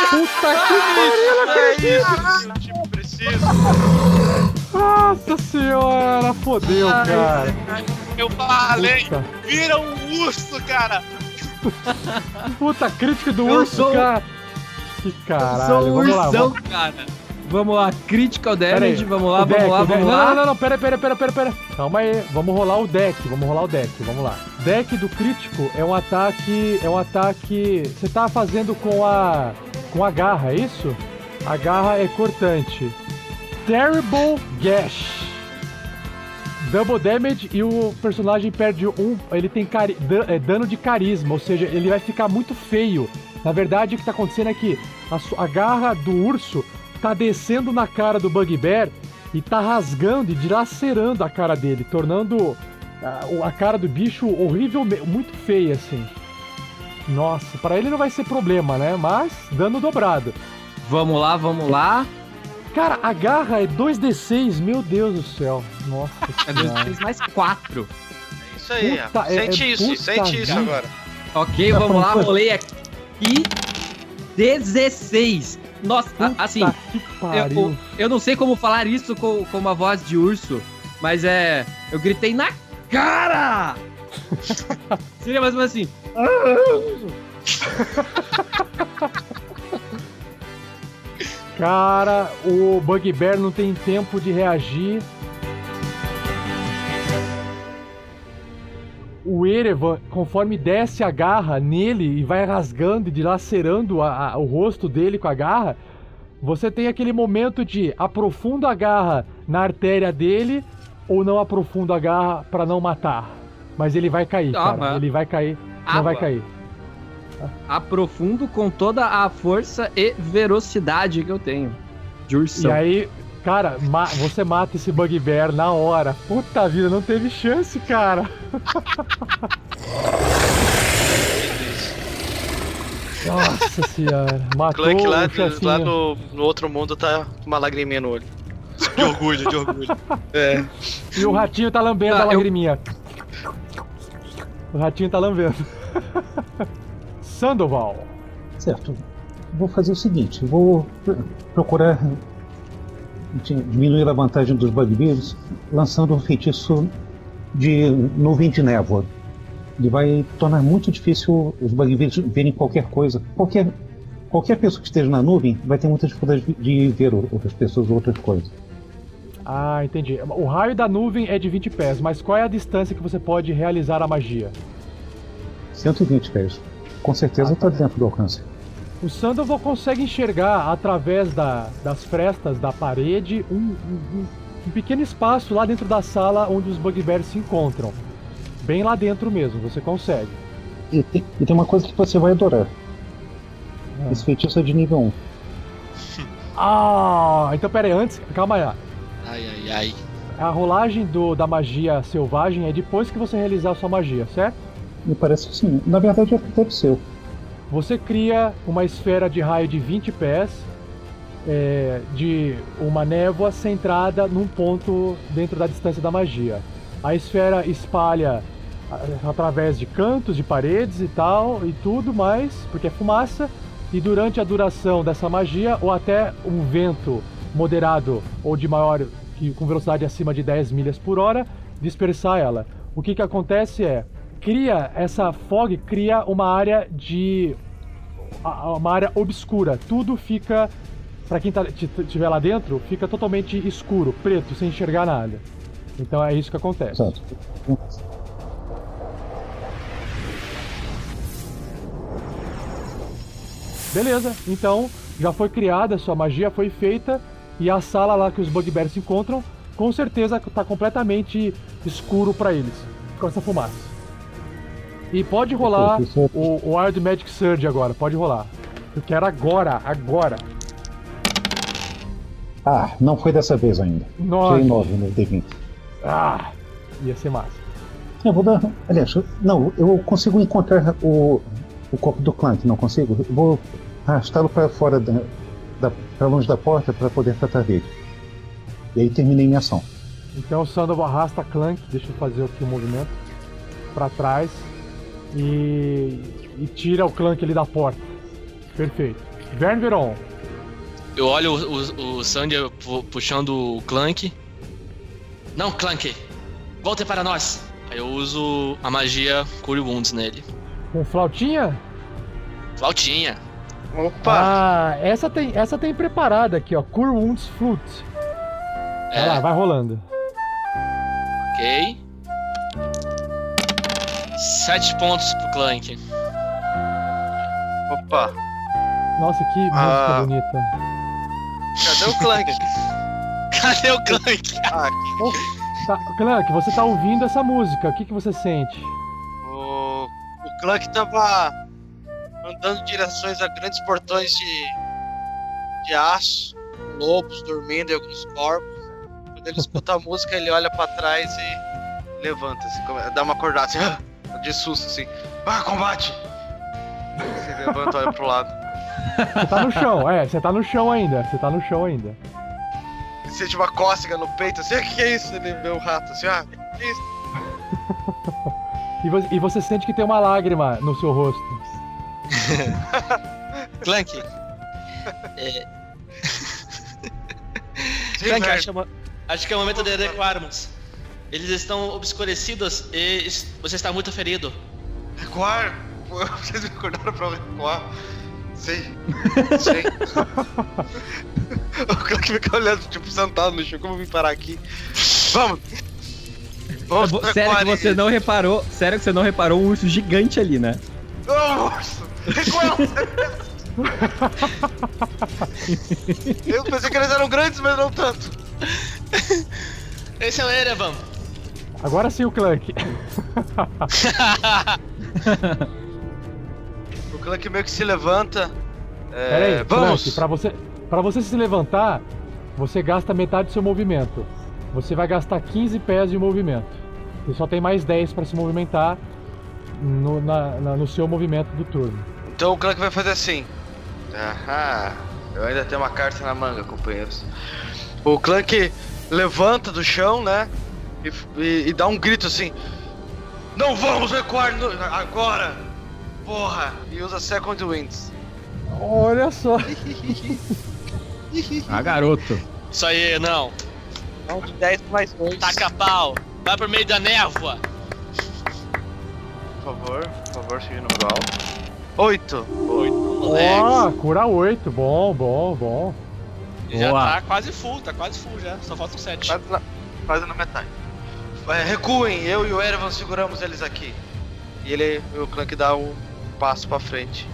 Puta que pariu, não É acredito. isso, tipo, preciso. Nossa senhora, fodeu, cara. Eu falei, Puta. vira um urso, cara. Puta, crítica do Eu urso, sou- cara. Que caralho, Sou um vamos lá. ursão, Vamos... cara. Vamos lá, critical damage, vamos lá, deck, vamos lá, vamos lá. Não, não, não, pera, pera, pera, pera, pera. Calma aí, vamos rolar o deck, vamos rolar o deck, vamos lá. Deck do crítico é um ataque, é um ataque, você tá fazendo com a com a garra, é isso? A garra é cortante. Terrible Gash. Double damage e o personagem perde um. Ele tem cari- é, dano de carisma, ou seja, ele vai ficar muito feio. Na verdade, o que tá acontecendo é que a, a garra do urso tá descendo na cara do Bugbear e tá rasgando e dilacerando a cara dele, tornando a, o- a cara do bicho horrível, muito feia assim. Nossa, pra ele não vai ser problema, né? Mas dano dobrado. Vamos lá, vamos lá. Cara, a garra é 2d6, meu Deus do céu. Nossa É 2 senhora. vezes mais 4. Isso aí, Puta, ó. é- Sente é isso, sente isso vida. agora. Ok, vamos lá, rolei aqui. 16. Nossa, Puta assim, eu, eu não sei como falar isso com, com uma voz de urso, mas é. Eu gritei na cara! (laughs) Seria mais ou menos assim. Cara, o Bugbear não tem tempo de reagir. O Erevan, conforme desce a garra nele e vai rasgando e dilacerando a- a- o rosto dele com a garra, você tem aquele momento de aprofunda a garra na artéria dele ou não aprofunda a garra pra não matar. Mas ele vai cair, Ah, cara. Ele vai cair. Não vai cair. Aprofundo com toda a força e velocidade que eu tenho. De ursão. E aí, cara, ma- você mata esse Bugbear na hora. Puta vida, não teve chance, cara. (laughs) Nossa senhora. Matou Clank lá, o lá no, no outro mundo tá com uma lagriminha no olho. (laughs) De orgulho, de orgulho. (laughs) É. E o ratinho tá lambendo Ah, a eu- lagriminha. O ratinho tá lambendo. Sandoval. Certo. Vou fazer o seguinte, vou pr- procurar diminuir a vantagem dos bugbears lançando um feitiço de nuvem de névoa. Ele vai tornar muito difícil os bugbears verem qualquer coisa. Qualquer, qualquer pessoa que esteja na nuvem vai ter muita dificuldade de ver outras pessoas ou outras coisas. Ah, entendi. O raio da nuvem é de 20 pés, mas qual é a distância que você pode realizar a magia? 120 pés. Com certeza está dentro do alcance. O Sandoval consegue enxergar através da- das frestas da parede um, um- um- pequeno espaço lá dentro da sala onde os Bugbears se encontram. Bem lá dentro mesmo, você consegue. E tem, e tem uma coisa que você vai adorar. Esse feitiço é de nível 1. Ah, então pera aí, antes, calma aí. Ai, ai, ai. A rolagem do, da magia selvagem é depois que você realizar a sua magia, certo? Me parece que sim. Na verdade, é deve ser. Você cria uma esfera de raio de 20 pés, é, de uma névoa centrada num ponto dentro da distância da magia. A esfera espalha através de cantos, de paredes e tal, e tudo mais, porque é fumaça. E durante a duração dessa magia, ou até um vento moderado ou de maior, que, com velocidade acima de 10 milhas por hora, dispersar ela. O que, que acontece é, cria, essa fog cria uma área de. Uma área obscura. Tudo fica, para quem tá, estiver lá dentro, fica totalmente escuro, preto, sem enxergar nada. Então é isso que acontece. Exato. Beleza, então já foi criada, sua magia foi feita e a sala lá que os bugbears se encontram, com certeza tá completamente escuro para eles, com essa fumaça. E pode rolar o, o Wild Magic Surge agora, pode rolar. Eu quero agora, agora. Ah, não foi dessa vez ainda. Nove. Tirei 9 no D20. Ah, ia ser massa. Eu vou dar. Aliás, não, eu consigo encontrar o, o corpo do Clank, não consigo? Eu vou arrastá-lo para fora da, da para longe da porta para poder tratar dele. E aí terminei minha ação. Então o Sandoval arrasta Clank, deixa eu fazer aqui o movimento, para trás e, e tira o Clank ali da porta. Perfeito. Vern Veron, Eu olho o, o, o Sandy pu- puxando o Clank. Não, Clank! Volte para nós! Aí eu uso a magia Cure Wounds nele. com flautinha? Flautinha. Opa! Ah, essa tem, essa tem preparada aqui, ó. Cure Wounds Flute. Vai É. lá, vai rolando. Ok. Sete pontos pro Clank. Opa! Nossa, que música Ah. bonita. Cadê o Clank? (laughs) Cadê o Clank? Ah, Tá, Clank, você tá ouvindo essa música, o que, que você sente? o, o Clank tava andando em direções a grandes portões de, de aço, lobos dormindo em alguns corpos. Quando ele escuta a música, ele olha pra trás e levanta, assim, dá uma acordada assim, ah, (laughs) de susto assim. Ah, combate! Você levanta e olha pro lado. Você tá no chão, é, você tá no chão ainda, você tá no chão ainda. Sente uma cócega no peito, assim, o que, que é isso? Ele vê o rato assim, ah, que que é isso? E, vo- você sente que tem uma lágrima no seu rosto. (laughs) Clank. (laughs) É... Clank, acho, que é uma- acho que é o momento de adequarmos. Eles estão obscurecidos e você está muito ferido. Recuar? Pô, (laughs) Vocês me acordaram pra recuar? Sim. (laughs) Sim. (laughs) o Clank fica olhando, tipo, sentado no chão, como eu vim parar aqui? Vamos! Vamos recuar Sério que você não reparou. Sério que você não reparou um urso gigante ali, né? Ô, urso! Recuar! eu pensei que eles eram grandes, mas não tanto. Esse é o Erevan. Agora sim o Clank. (laughs) O Clank meio que se levanta. É, Pera aí, vamos! Clank, pra você, pra você se levantar, você gasta metade do seu movimento. Você vai gastar 15 pés de movimento. Você só tem mais 10 pra se movimentar no, na- na- no seu movimento do turno. Então o Clank vai fazer assim. Aham. Eu ainda tenho uma carta na manga, companheiros. O Clank levanta do chão, né? E, e- e dá um grito assim. Não vamos recuar no- agora! Porra! E usa Second Winds. Olha só. Ah, garoto. Isso aí, não. Um de 10 mais 2. Taca pau. Vai pro meio da névoa. Por favor, por favor, seja número alto. 8. 8. Moleque. Ó, cura 8. Bom, bom, bom. Já Boa. tá quase full, tá quase full já. Só faltam sete. Quase na, quase na metade. É, recuem, eu e o Erevan seguramos eles aqui. E ele, o Clank dá um passo pra frente.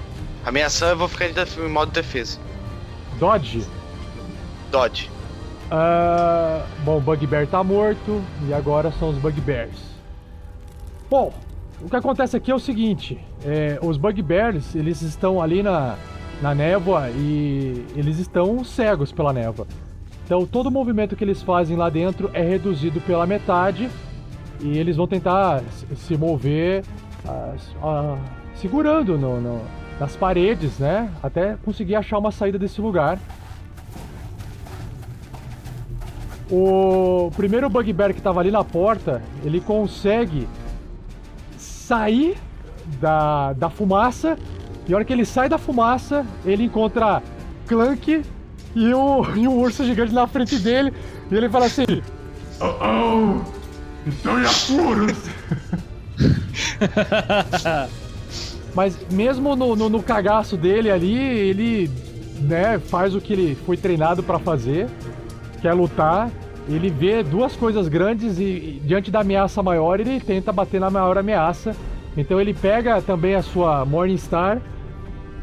A minha ação eu vou ficar em, em modo defesa. Dodge. Dodge. Ah, bom, o Bugbear tá morto e agora são os Bugbears. Bom, o que acontece aqui é o seguinte: é, os Bugbears eles estão ali na, na névoa e eles estão cegos pela névoa. Então todo o movimento que eles fazem lá dentro é reduzido pela metade e eles vão tentar se- mover segurando no- no- nas paredes, né? Até conseguir achar uma saída desse lugar. O primeiro Bugbear que estava ali na porta, ele consegue sair da, da fumaça. E a hora que ele sai da fumaça, ele encontra Clank e o, e o urso gigante na frente dele. E ele fala assim: Oh, oh, estou em apuros. (laughs) Mas mesmo no, no, no cagaço dele ali, ele né, faz o que ele foi treinado pra fazer, que é lutar. Ele vê duas coisas grandes e, e diante da ameaça maior, ele tenta bater na maior ameaça. Então ele pega também a sua Morningstar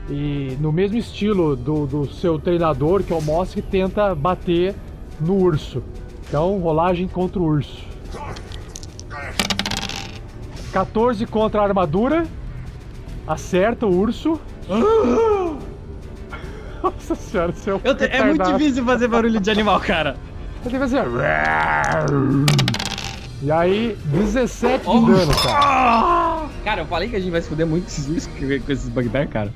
e no mesmo estilo do, do seu treinador, que é o Mosk, tenta bater no urso. Então, rolagem contra o urso. 14 contra a armadura. Acerta o urso. (laughs) Nossa senhora, seu. Eu te- é muito difícil fazer barulho de animal, cara. Eu tenho que fazer. E aí, 17 de dano, cara. Cara, eu falei que a gente vai se fuder muito com esses bugbear, cara.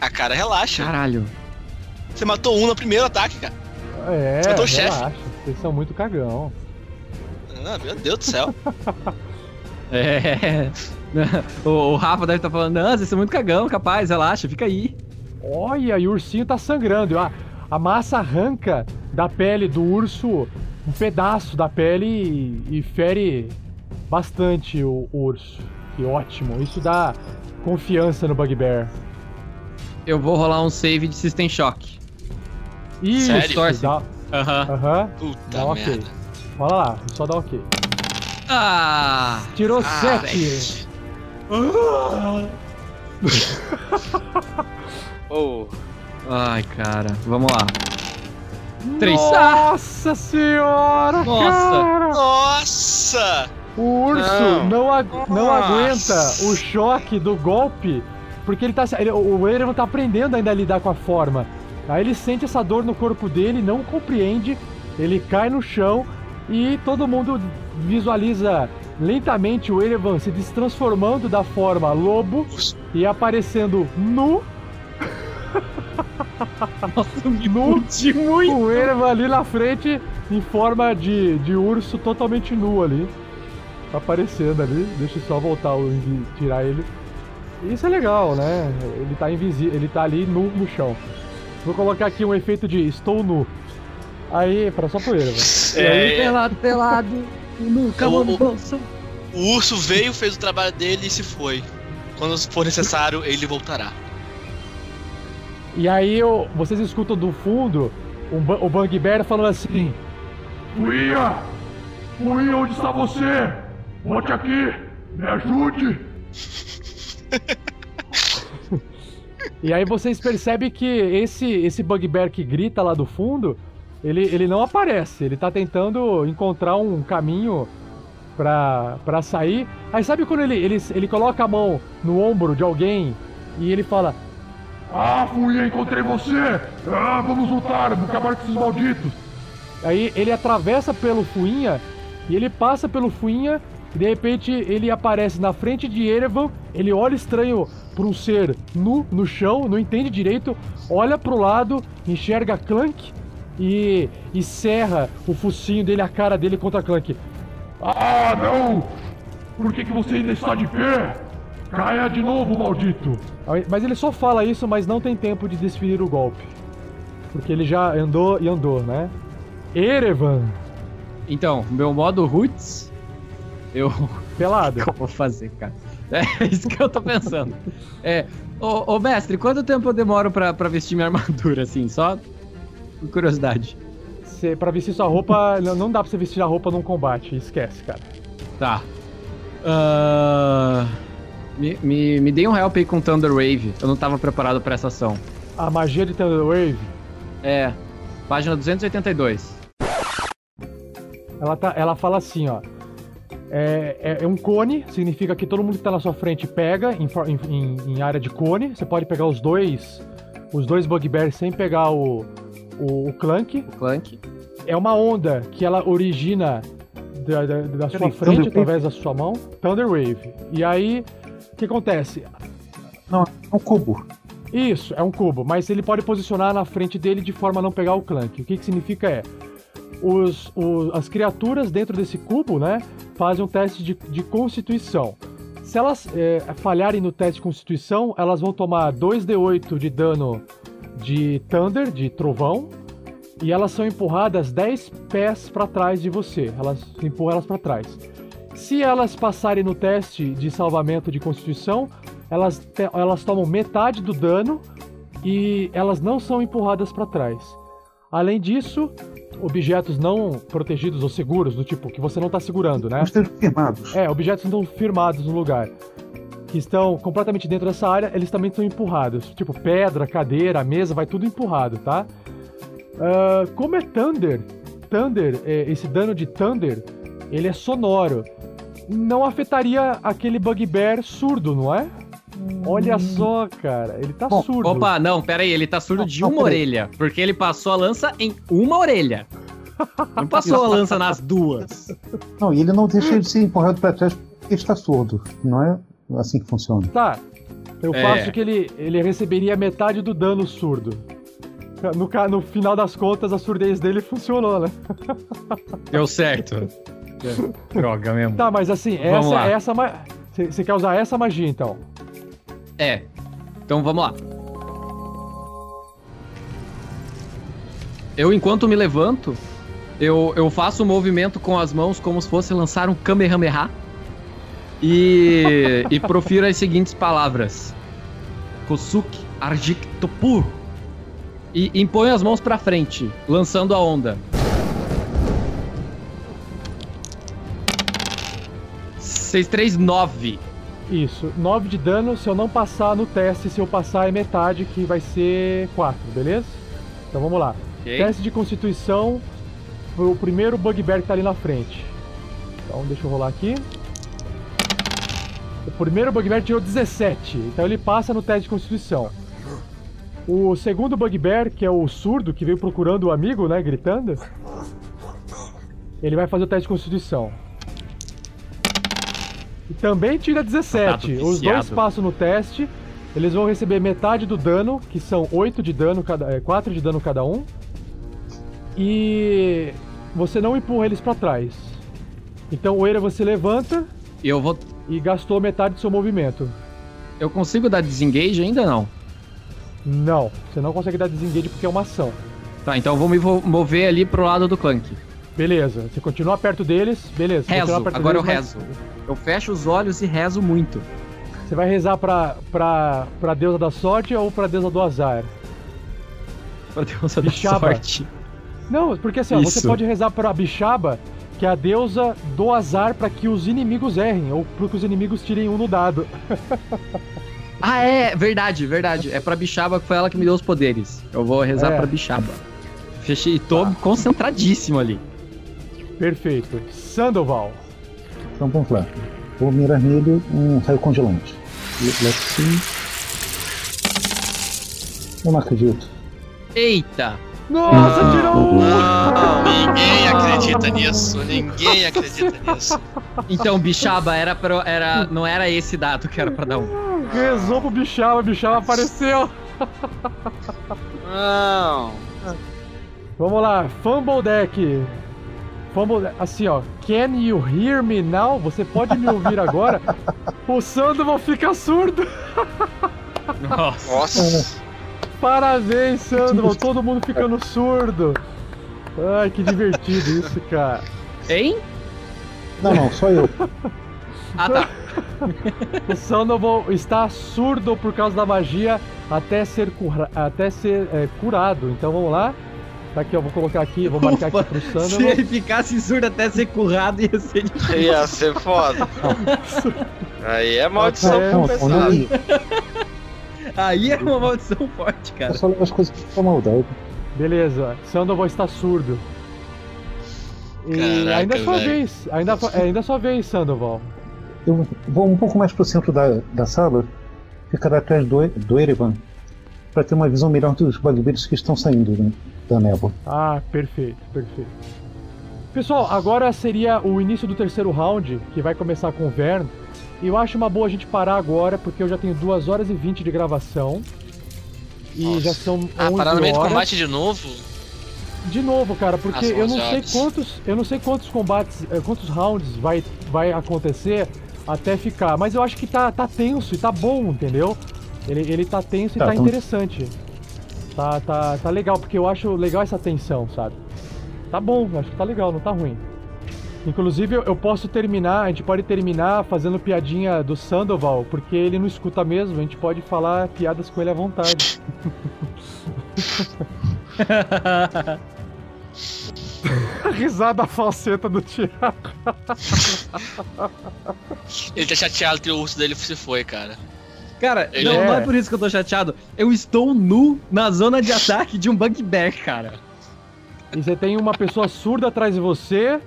Ah, cara, relaxa. Caralho. Você matou um no primeiro ataque, cara. É, Você matou o chefe. Vocês são muito cagão. Ah, meu Deus do céu. (laughs) É. (laughs) O, o Rafa deve estar falando, não, vocês são muito cagão, capaz, relaxa, fica aí. Olha, e o ursinho tá sangrando. A, a massa arranca da pele do urso um pedaço da pele e, e fere bastante o, o urso. Que ótimo. Isso dá confiança no Bugbear. Eu vou rolar um save de System Shock. Isso, Sério? Distorce. dá- Aham. Aham. Puta Dá um ok. merda. Fala lá, só dá ok. Ah! Tirou Ah, 7. (laughs) Oh, Ai, cara, vamos lá. Três. Ah! Nossa senhora, Nossa. cara! Nossa! O urso Não. não, agu- não Nossa. aguenta o choque do golpe, porque ele tá. ele- o Erevan tá aprendendo ainda a lidar com a forma. Aí ele sente essa dor no corpo dele, não compreende, ele cai no chão e todo mundo visualiza lentamente o Erevan se destransformando da forma lobo e aparecendo nu. Nossa, me nu, muito. o Erevan ali na frente em forma de, de urso totalmente nu ali. Aparecendo ali. Deixa eu só voltar invi- tirar ele. Isso é legal, né? Ele tá invisível, ele tá ali nu no chão. Vou colocar aqui um efeito de estou nu. Aí, pra só pro Erevan. E aí, É. pelado, pelado. Nunca O- vou no o- bolso. O urso veio, fez o trabalho dele e se foi. Quando for necessário, ele voltará. E aí eu- vocês escutam do fundo um, o Bugbear falando assim. Fuia! Fuia, onde está você? Volte aqui! Me ajude! (laughs) (laughs) E aí vocês percebem que esse esse bugbear que grita lá do fundo, ele, ele não aparece. Ele tá tentando encontrar um caminho pra, pra sair. Aí sabe quando ele, ele, ele coloca a mão no ombro de alguém e ele fala: Ah, Fuia, encontrei você! Ah, vamos lutar, vamos acabar com esses malditos! Aí ele atravessa pelo Fuinha e ele passa pelo Fuinha e de repente ele aparece na frente de Erevan. Ele olha estranho para um ser nu no chão, não entende direito, olha pro lado, enxerga Clank e, e serra o focinho dele, a cara dele contra Clank. Ah, não! Por que, que você ainda está de pé? Caia de novo, maldito! Mas ele só fala isso, mas não tem tempo de desferir o golpe. Porque ele já andou e andou, né? Erevan, Então, meu modo Roots, eu. pelado. O que eu vou fazer, cara? É isso que eu tô pensando. É. Ô, ô, mestre, quanto tempo eu demoro pra, pra vestir minha armadura, assim? Só por curiosidade. Cê, pra vestir sua roupa, não dá pra você vestir a roupa num combate, esquece, cara. Tá. Ah, me, me, me dei um help aí com Thunder Wave. Eu não tava preparado pra essa ação. A magia de Thunder Wave, É. Página 282. ela, tá, ela fala assim, ó. É, é- é um cone, significa que todo mundo que tá na sua frente pega em, em- em- área de cone. Você pode pegar os dois os dois bugbears sem pegar o, o, o clank. O Clank. É uma onda que ela origina da, da- da sua frente Thunder através da sua mão. Thunder Wave. E aí, o que acontece? Não, é um cubo. Isso, é um cubo, mas ele pode posicionar na frente dele de forma a não pegar o clank. O que, que significa é. Os, os- as criaturas dentro desse cubo, né, fazem um teste de, de constituição. Se elas é, falharem no teste de constituição, elas vão tomar 2d8 de dano de Thunder, de trovão, e elas são empurradas 10 pés para trás de você. Elas empurram elas para trás. Se elas passarem no teste de salvamento de constituição, elas, te- elas tomam metade do dano e elas não são empurradas para trás. Além disso, objetos não protegidos ou seguros, do tipo que você não está segurando, né? Estejam firmados. É, objetos não firmados no lugar. Que estão completamente dentro dessa área, eles também são empurrados. Tipo, pedra, cadeira, mesa, vai tudo empurrado, tá? Ah, como é Thunder, Thunder, é, esse dano de Thunder, ele é sonoro. Não afetaria aquele Bugbear surdo, não é? Olha só, cara, ele tá surdo. Opa, não, pera aí, ele tá surdo de uma orelha, porque ele passou a lança em uma orelha. Não (laughs) passou a lança nas duas. Não, e ele não deixa de ser empurrado para trás porque ele está surdo. Não é assim que funciona. Tá. Eu É. faço que ele, ele receberia metade do dano surdo. No, no final das contas, a surdez dele funcionou, né? (laughs) Deu certo. Droga mesmo. Tá, mas assim, Vamos essa lá. essa Você quer usar essa magia, então? É. Então vamos lá. Eu, enquanto me levanto, eu, eu faço um movimento com as mãos como se fosse lançar um Kamehameha. E, e profiro as seguintes palavras: Kosuke Arjik Topur. E imponho as mãos pra frente, lançando a onda. Seis, três, nove. Isso, 9 de dano. Se eu não passar no teste, se eu passar é metade, que vai ser 4, beleza? Então vamos lá. Ok. Teste de constituição pro primeiro bugbear que tá ali na frente. Então deixa eu rolar aqui. O primeiro bugbear tirou 17, então ele passa no teste de constituição. O segundo bugbear, que é o surdo, que veio procurando o amigo, né, gritando, ele vai fazer o teste de constituição. E também tira 17. Contato Os dois passam no teste. Eles vão receber metade do dano, que são 8 de dano cada, é, 4 de dano cada um. E você não empurra eles pra trás. Então o Eira você levanta E eu vou. e gastou metade do seu movimento. Eu consigo dar desengage ainda não? Não, você não consegue dar desengage porque é uma ação. Tá, então eu vou me mover ali pro lado do Clank. Beleza, você continua perto deles, beleza. Rezo, agora eu deles, rezo. Eu fecho os olhos e rezo muito. mas Você vai rezar pra, pra, pra deusa da sorte ou pra deusa do azar? Pra deusa da sorte. Não, porque assim, ó, você pode rezar pra Bixaba, que é a deusa do azar pra que os inimigos errem, ou pra que os inimigos tirem um no dado. (laughs) Ah, é, verdade, verdade. É pra Bixaba que foi ela que me deu os poderes. Eu vou rezar É. pra Bixaba. Fechei, tô concentradíssimo ali. Perfeito. Sandoval. Então vamos lá. Vou mirar nele um raio congelante. Le- Let's see. Eu não acredito. Eita! Nossa, tirou um! Não, ninguém acredita nisso. Ninguém acredita nisso. Então, Bixaba era pra, era, não era esse dado que era pra dar um. Rezou pro Bixaba, Bixaba apareceu. Não. Vamos lá, Fumble Deck. Deck. Assim, ó. Can you hear me now? Você pode me ouvir agora? (laughs) O Sandoval fica surdo. Nossa. Nossa. Parabéns, Sandoval. Todo mundo ficando surdo. Ai, que divertido isso, cara. Hein? Não, não, só eu. Ah, tá. O Sandoval está surdo por causa da magia até ser, cura- até ser é, curado. Então vamos lá. Tá aqui, eu vou colocar aqui, vou marcar aqui pro Se Sandoval. ele ficasse surdo até ser currado, ia ser difícil. Ia ser foda. Aí é maldição É, pra não, Aí é uma maldição forte, eu cara. só levo as coisas com maldade. Beleza, Sandoval está surdo. E Caraca, ainda é sua velho. vez, ainda, é ainda é sua vez, Sandoval. Eu vou um pouco mais pro centro da, da sala, ficar atrás do, do Erevan, para ter uma visão melhor dos bugbears que estão saindo né, da névoa. Ah, perfeito, perfeito. Pessoal, agora seria o início do terceiro round, que vai começar com o Vern. E eu acho uma boa a gente parar agora, porque eu já tenho 2 horas e 20 de gravação. E Nossa. já são 11 Ah, parar no meio do combate de novo? De novo, cara, porque eu não 11 sei horas. quantos, eu não sei quantos combates, eh, quantos rounds vai, vai acontecer, até ficar. Mas eu acho que tá, tá tenso e tá bom, entendeu? Ele, ele tá tenso e Tá, tá então- interessante. Tá, tá, tá legal, porque eu acho legal essa tensão, sabe? Tá bom, acho que tá legal, não tá ruim. Inclusive, eu, eu posso terminar, a gente pode terminar fazendo piadinha do Sandoval, porque ele não escuta mesmo, a gente pode falar piadas com ele à vontade. A (laughs) risada falseta do Thiago. Ele tá chateado que o urso dele se foi, cara. Cara, Ele não, é- não é por isso que eu tô chateado. Eu estou nu na zona de ataque de um bugbear, cara. E você tem uma pessoa surda atrás de você.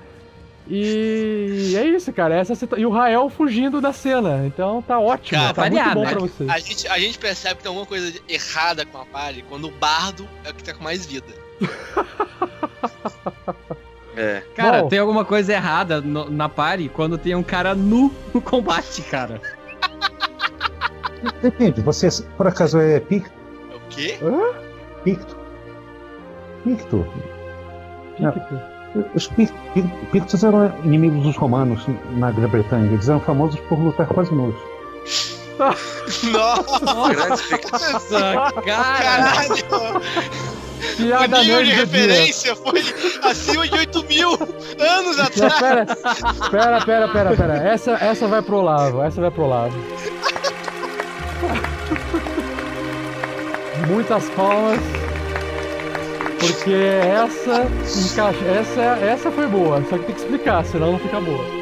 E é isso, cara. Essa E o Rael fugindo da cena. Então tá ótimo. Cara, tá muito variado, bom né? pra você. A gente, a gente percebe que tem alguma coisa errada com a party quando o bardo é o que tá com mais vida. (laughs) É. Cara, Bom. tem alguma coisa errada no- na party quando tem um cara nu no combate, cara. Depende, você por acaso é Picto? É o quê? Picto? Picto? Picto. Os Pic- Pic- Pictos eram inimigos dos romanos na Grã-Bretanha. Eles eram famosos por lutar quase nus. (laughs) Nossa, pictos. Nossa, cara. caralho! O nível de do dia. referência foi acima de 8 mil anos Não, atrás. pera, pera, pera, pera, pera. Essa, essa vai pro Olavo, essa vai pro Olavo. Muitas palmas. Porque essa encaixa. Essa, essa foi boa, só que tem que explicar, senão não fica boa.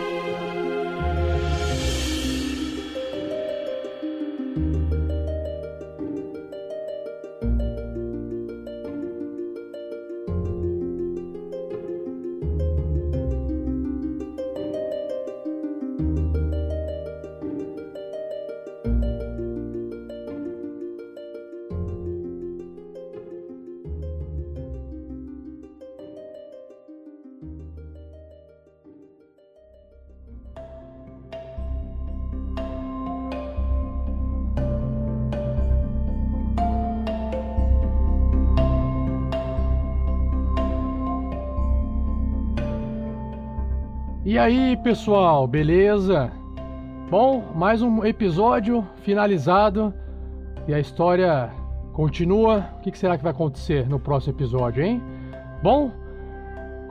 E aí, pessoal, beleza? Bom, mais um episódio finalizado e a história continua. O que será que vai acontecer no próximo episódio, hein? Bom,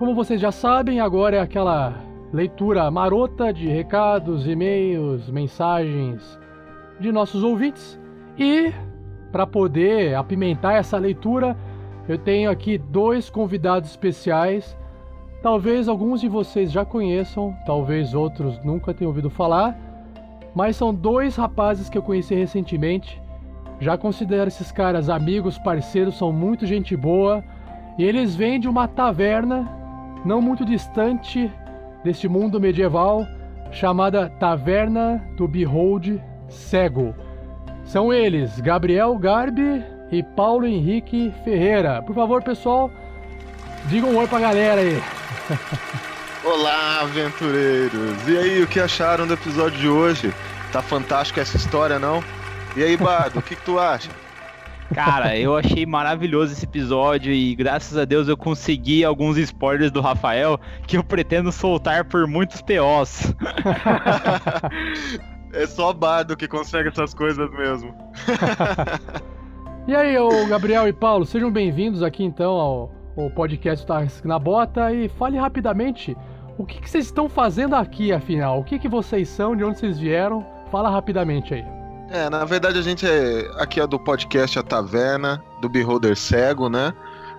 como vocês já sabem, agora é aquela leitura marota de recados, e-mails, mensagens de nossos ouvintes. E para poder apimentar essa leitura, eu tenho aqui dois convidados especiais. Talvez alguns de vocês já conheçam, talvez outros nunca tenham ouvido falar, mas são dois rapazes que eu conheci recentemente. Já considero esses caras amigos, parceiros, são muito gente boa. E eles vêm de uma taverna não muito distante deste mundo medieval, chamada Taverna do Behold Cego. São eles, Gabriel Garbi e Paulo Henrique Ferreira. Por favor, pessoal, digam um oi pra galera aí. (laughs) Olá, aventureiros! E aí, o que acharam do episódio de hoje? Tá fantástico essa história, não? E aí, Bardo, o que, que tu acha? Cara, eu achei maravilhoso esse episódio e graças a Deus eu consegui alguns spoilers do Rafael que eu pretendo soltar por muitos POs. (laughs) É só Bardo que consegue essas coisas mesmo. (laughs) E aí, Gabriel e Paulo, sejam bem-vindos aqui então ao, ao podcast Tarrasque na Bota e fale rapidamente o que, que vocês estão fazendo aqui, afinal. O que, que vocês são, de onde vocês vieram? Fala rapidamente aí. É, na verdade a gente é aqui é do podcast A Taverna, do Beholder Cego, né?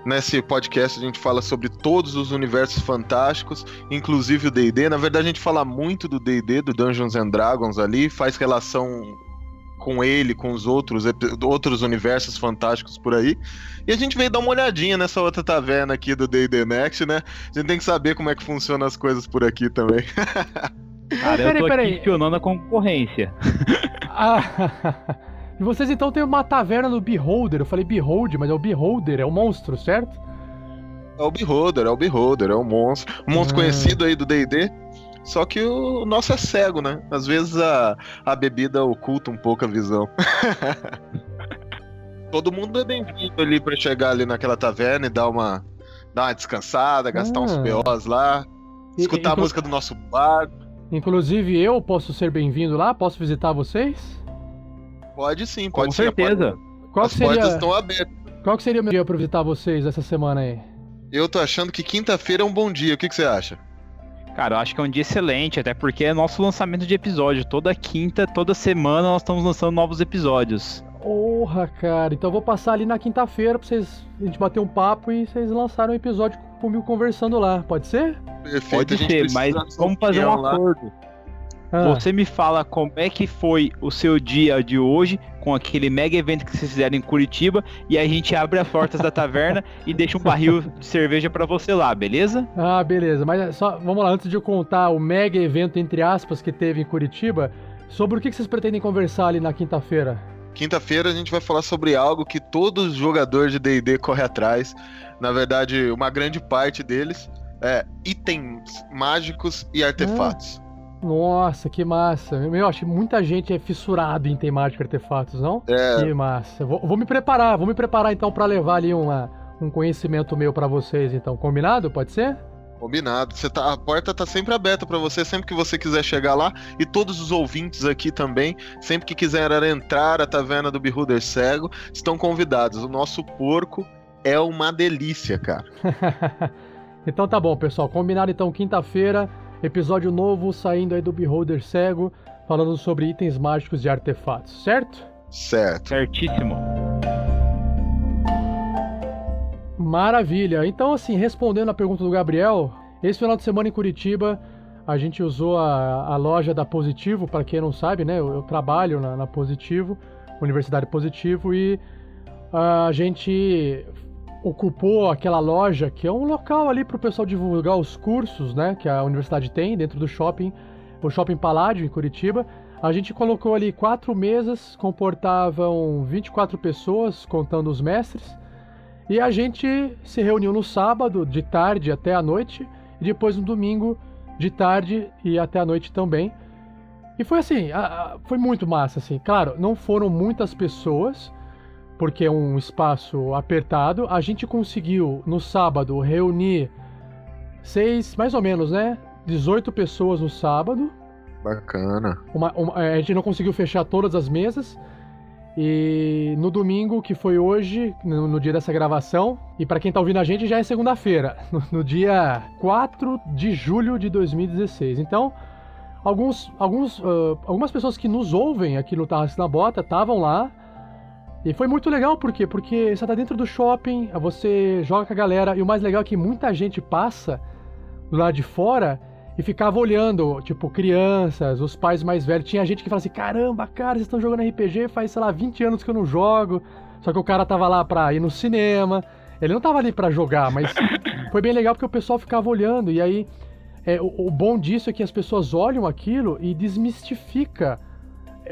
Nesse podcast a gente fala sobre todos os universos fantásticos, inclusive o D&D. Na verdade a gente fala muito do D&D, do Dungeons and Dragons ali, faz relação com ele, com os outros, outros universos fantásticos por aí. E a gente veio dar uma olhadinha nessa outra taverna aqui do D&D Next, né? A gente tem que saber como é que funcionam as coisas por aqui também. (laughs) Cara, eu peraí, tô peraí. aqui questionando a concorrência. (laughs) Ah, e (laughs) vocês então têm uma taverna do Beholder. Eu falei Behold, mas é o Beholder, é o monstro, certo? É o Beholder, é o Beholder, é o monstro. Um monstro Ah. conhecido aí do D&D. Só que o nosso é cego, né? Às vezes a, a bebida oculta um pouco a visão. (laughs) Todo mundo é bem-vindo ali pra chegar ali naquela taverna e dar uma, dar uma descansada, gastar uns Ah. POs lá, E- escutar a inclu- música do nosso bar. Inclusive eu posso ser bem-vindo lá? Posso visitar vocês? Pode sim, pode Com sim. certeza. Qual As seria, portas estão abertas. qual que seria o meu dia pra visitar vocês essa semana aí? Eu tô achando que quinta-feira é um bom dia. O que, que você acha? Cara, eu acho que é um dia excelente, até porque é nosso lançamento de episódio. Toda quinta, toda semana nós estamos lançando novos episódios. Porra, cara. Então eu vou passar ali na quinta-feira pra vocês a gente bater um papo e vocês lançarem um episódio comigo conversando lá. Pode ser? Perfeito, Pode ser, mas vamos fazer um opinião lá. Ah, Você me fala como é que foi o seu dia de hoje com aquele mega evento que vocês fizeram em Curitiba e aí a gente abre as portas da taverna (laughs) e deixa um barril de cerveja pra você lá, beleza? Ah, beleza. Mas é só, vamos lá, antes de eu contar o mega evento, entre aspas, que teve em Curitiba, sobre o que que vocês pretendem conversar ali na quinta-feira? Quinta-feira a gente vai falar sobre algo que todo jogador de D&D corre atrás. Na verdade, uma grande parte deles é itens mágicos e artefatos. Nossa, que massa. Meu, acho que muita gente é fissurado em temática artefatos, não? É. Que massa. Vou, vou me preparar, vou me preparar então pra levar ali uma, um conhecimento meu pra vocês, então. Combinado? Pode ser? Combinado. Você tá, a porta tá sempre aberta pra você, sempre que você quiser chegar lá. E todos os ouvintes aqui também, sempre que quiserem entrar à taverna do Beholder Cego, estão convidados. O nosso porco é uma delícia, cara. (laughs) então tá bom, pessoal. Combinado então quinta-feira, episódio novo saindo aí do Beholder Cego, falando sobre itens mágicos e artefatos, certo? Certo. Certíssimo. Maravilha. Então, assim, respondendo a pergunta do Gabriel, esse final de semana em Curitiba, a gente usou a, a loja da Positivo, para quem não sabe, né? Eu, eu trabalho na, na Positivo, Universidade Positivo, e a gente ocupou aquela loja, que é um local ali para o pessoal divulgar os cursos, né? Que a universidade tem dentro do shopping, o Shopping Paládio, em Curitiba. A gente colocou ali quatro mesas, comportavam 24 pessoas, contando os mestres. E a gente se reuniu no sábado, de tarde até a noite, e depois no domingo, de tarde e até a noite também. E foi assim, foi muito massa, assim. Claro, não foram muitas pessoas, porque é um espaço apertado. A gente conseguiu, no sábado, reunir seis, mais ou menos, né? 18 pessoas no sábado. Bacana. Uma- uma- é, a gente não conseguiu fechar todas as mesas. E no domingo, que foi hoje, no, no dia dessa gravação, e pra quem tá ouvindo a gente, já é segunda-feira, (laughs) no, no dia 4 de julho de 2016. Então, alguns, alguns, ah, algumas pessoas que nos ouvem aqui no Tarrasque na Bota estavam lá. E foi muito legal, por quê? Porque você tá dentro do shopping, você joga com a galera, e o mais legal é que muita gente passa do lado de fora e ficava olhando, tipo, crianças, os pais mais velhos. Tinha gente que falava assim: caramba, cara, vocês estão jogando RPG faz, sei lá, 20 anos que eu não jogo. Só que o cara tava lá pra ir no cinema. Ele não tava ali pra jogar, mas (laughs) foi bem legal porque o pessoal ficava olhando. E aí, é, o, o bom disso é que as pessoas olham aquilo e desmistifica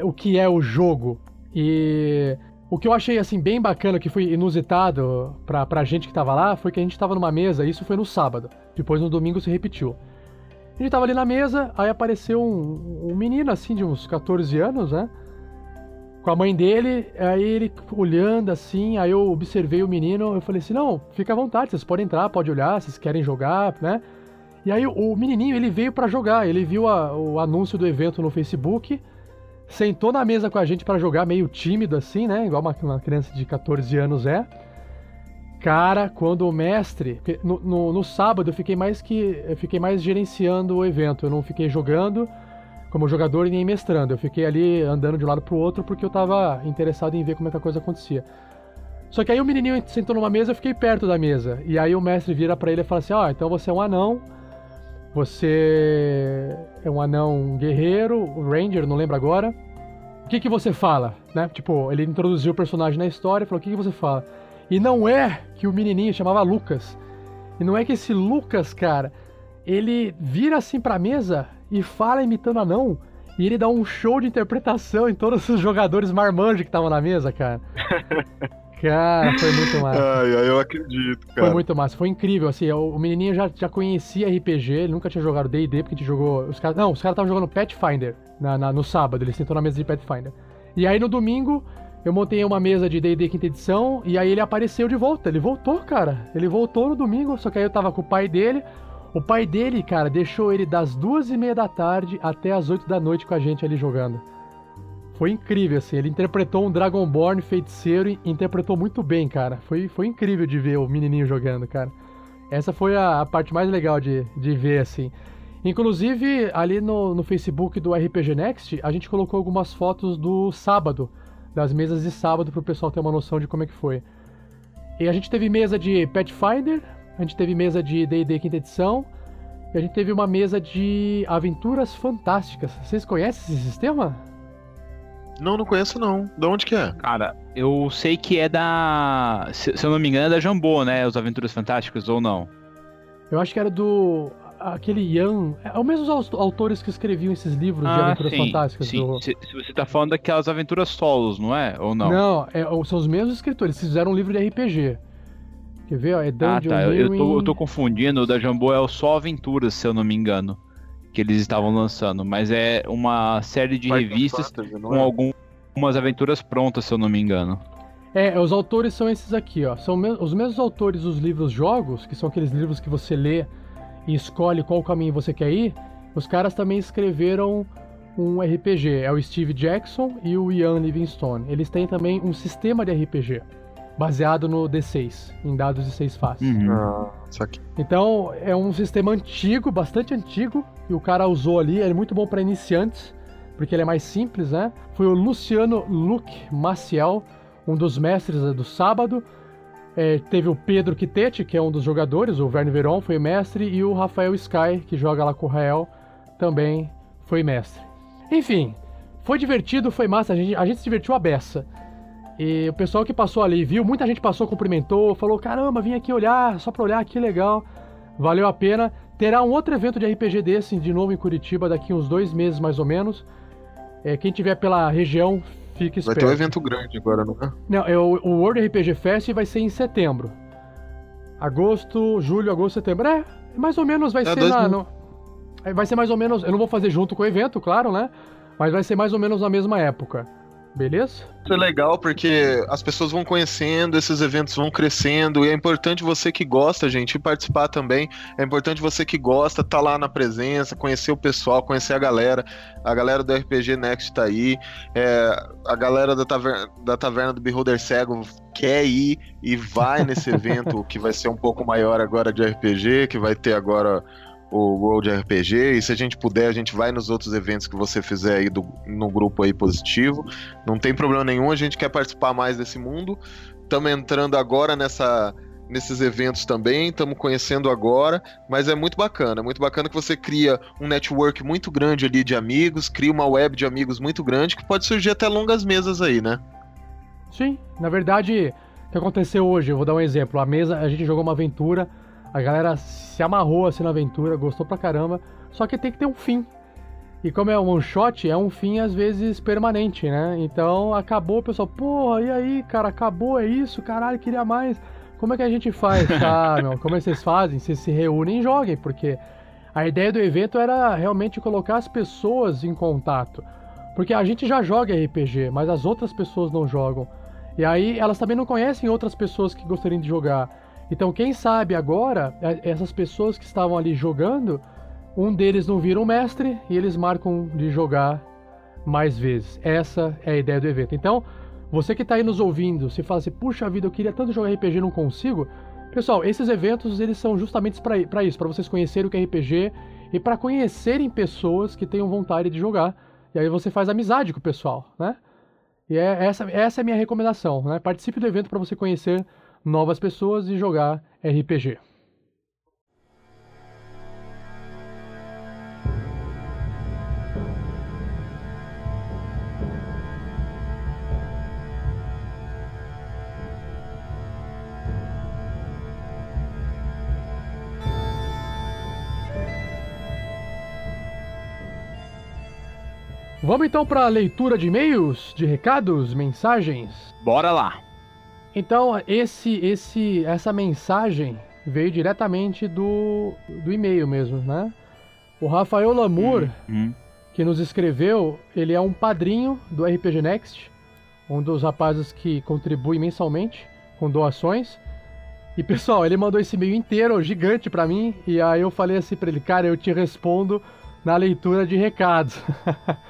o que é o jogo. E o que eu achei assim bem bacana, que foi inusitado pra, pra gente que tava lá, foi que a gente tava numa mesa, isso foi no sábado. Depois no domingo se repetiu. A gente tava ali na mesa, aí apareceu um, um menino assim de uns 14 anos, né? Com a mãe dele, aí ele olhando assim, aí eu observei o menino, eu falei assim: "Não, fica à vontade, vocês podem entrar, pode olhar, vocês querem jogar, né?" E aí o, menininho, ele veio pra jogar, ele viu a- o anúncio do evento no Facebook, sentou na mesa com a gente pra jogar, meio tímido assim, né? Igual uma, uma criança de 14 anos é. Cara, quando o mestre. No, no, no sábado eu fiquei mais que. Eu fiquei mais gerenciando o evento. Eu não fiquei jogando como jogador e nem mestrando. Eu fiquei ali andando de um lado pro outro porque eu tava interessado em ver como é que a coisa acontecia. Só que aí o menininho sentou numa mesa, eu fiquei perto da mesa. E aí o mestre vira pra ele e fala assim: Ó, então você é um anão. Você é um anão guerreiro, Ranger, não lembro agora. O que que você fala, né? Tipo, ele introduziu o personagem na história e falou: o que que você fala? E não é que o menininho chamava Lucas. E não é que esse Lucas, cara, ele vira assim pra mesa e fala imitando anão. E ele dá um show de interpretação em todos os jogadores marmanjos que estavam na mesa, cara. (laughs) Cara, foi muito (laughs) massa. Ai, ai, eu acredito, cara. Foi muito massa, foi incrível, assim, o, o menininho já, já conhecia RPG, ele nunca tinha jogado D&D, porque a gente jogou, os caras, não, os caras estavam jogando Pathfinder na, na- no sábado, ele sentou na mesa de Pathfinder. E aí no domingo, eu montei uma mesa de D&D quinta edição, e aí ele apareceu de volta, ele voltou, cara, ele voltou no domingo, só que aí eu tava com o pai dele, O pai dele, cara, deixou ele das duas e meia da tarde até as oito da noite com a gente ali jogando. Foi incrível, assim. Ele interpretou um Dragonborn feiticeiro e interpretou muito bem, cara. Foi, foi incrível de ver o menininho jogando, cara. Essa foi a, a parte mais legal de, de ver, assim. Inclusive, ali no, no Facebook do RPG Next, a gente colocou algumas fotos do sábado, das mesas de sábado, para o pessoal ter uma noção de como é que foi. E a gente teve mesa de Pathfinder, a gente teve mesa de D&D quinta edição, e a gente teve uma mesa de Aventuras Fantásticas. Vocês conhecem esse sistema? Não, não conheço não. De onde que é? Cara, eu sei que é da. Se, se eu não me engano, é da Jambô, né? Os Aventuras Fantásticas ou não? Eu acho que era do. Aquele Ian. É o mesmo autores que escreviam esses livros de Ah, Aventuras sim, Fantásticas. sim. do- Se, se você tá falando daquelas aventuras solos, não é? Ou não? Não, é- são os mesmos escritores. Eles fizeram um livro de RPG. Quer ver? ó? É Ah, Dungeon tá. Eu, eu, tô, eu tô confundindo. O da Jambô é o Só Aventuras, se eu não me engano. Que eles estavam lançando. Mas é uma série de Final revistas Fantasy, com é? algum- algumas aventuras prontas, se eu não me engano. É, os autores são esses aqui, ó. São me- os mesmos autores dos livros jogos, que são aqueles livros que você lê e escolhe qual caminho você quer ir. Os caras também escreveram um RPG. É o Steve Jackson e o Ian Livingstone. Eles têm também um sistema de RPG baseado no D6, em dados de 6 faces. Ah, isso aqui. Então é um sistema antigo, bastante antigo, e o cara usou ali, ele é muito bom para iniciantes, porque ele é mais simples, né? Foi o Luciano Luc Maciel, um dos mestres do sábado. É, teve o Pedro Quitete, que é um dos jogadores, o Verne Veron foi mestre, e o Rafael Sky, que joga lá com o Rael, também foi mestre. Enfim, foi divertido, foi massa, a gente, a gente se divertiu a beça. E o pessoal que passou ali viu, muita gente passou, cumprimentou, falou: caramba, vim aqui olhar, só pra olhar, que legal. Valeu a pena. Terá um outro evento de RPG desse, de novo em Curitiba, daqui uns dois meses mais ou menos. É, quem tiver pela região, fique Vai esperto. ter um evento grande agora, não é? Não, é o, o World RPG Fest vai ser em setembro. Agosto, julho, agosto, setembro. É, mais ou menos vai É, ser na. no- é, vai ser mais ou menos. Eu não vou fazer junto com o evento, claro, né? Mas vai ser mais ou menos na mesma época. Beleza? Isso é legal porque as pessoas vão conhecendo, esses eventos vão crescendo, e é importante você que gosta, gente, participar também. É importante você que gosta, tá lá na presença, conhecer o pessoal, conhecer a galera. A galera do RPG Next tá aí. é, a galera da taverna, da taverna do Beholder Cego quer ir e vai nesse evento (laughs) que vai ser um pouco maior agora de RPG, que vai ter agora o World RPG, e se a gente puder, a gente vai nos outros eventos que você fizer aí do- no grupo aí positivo. Não tem problema nenhum, a gente quer participar mais desse mundo. Estamos entrando agora nessa nesses eventos também, estamos conhecendo agora, mas é muito bacana, muito bacana que você cria um network muito grande ali de amigos, cria uma web de amigos muito grande que pode surgir até longas mesas aí, né? Sim, na verdade, o que aconteceu hoje, eu vou dar um exemplo. A mesa, a gente jogou uma aventura, a galera se amarrou assim na aventura, gostou pra caramba, só que tem que ter um fim. E como é um one shot, é um fim às vezes permanente, né? Então acabou, o pessoal, porra, e aí, cara, acabou, é isso, caralho, queria mais. Como é que a gente faz? Tá, (laughs) meu, como é que vocês fazem? Vocês se reúnem e joguem, porque a ideia do evento era realmente colocar as pessoas em contato. Porque a gente já joga RPG, mas as outras pessoas não jogam. E aí elas também não conhecem outras pessoas que gostariam de jogar. Então, quem sabe agora, é- essas pessoas que estavam ali jogando, um deles não vira um mestre e eles marcam de jogar mais vezes. Essa é a ideia do evento. Então, você que está aí nos ouvindo, se fala assim, puxa vida, eu queria tanto jogar RPG não consigo. Pessoal, esses eventos eles são justamente para isso, para vocês conhecerem o que é RPG e para conhecerem pessoas que tenham vontade de jogar. E aí você faz amizade com o pessoal, né? E é essa, essa é a minha recomendação, né? Participe do evento para você conhecer novas pessoas e jogar RPG. Vamos então para a leitura de e-mails, de recados, mensagens. Bora lá. Então, esse, esse, essa mensagem veio diretamente do, do e-mail mesmo, né? O Rafael Lamour, Hum. que nos escreveu, ele é um padrinho do RPG Next, um dos rapazes que contribui mensalmente com doações. E pessoal, ele mandou esse e-mail inteiro, gigante pra mim, e aí eu falei assim pra ele, cara, eu te respondo na leitura de recados. (laughs)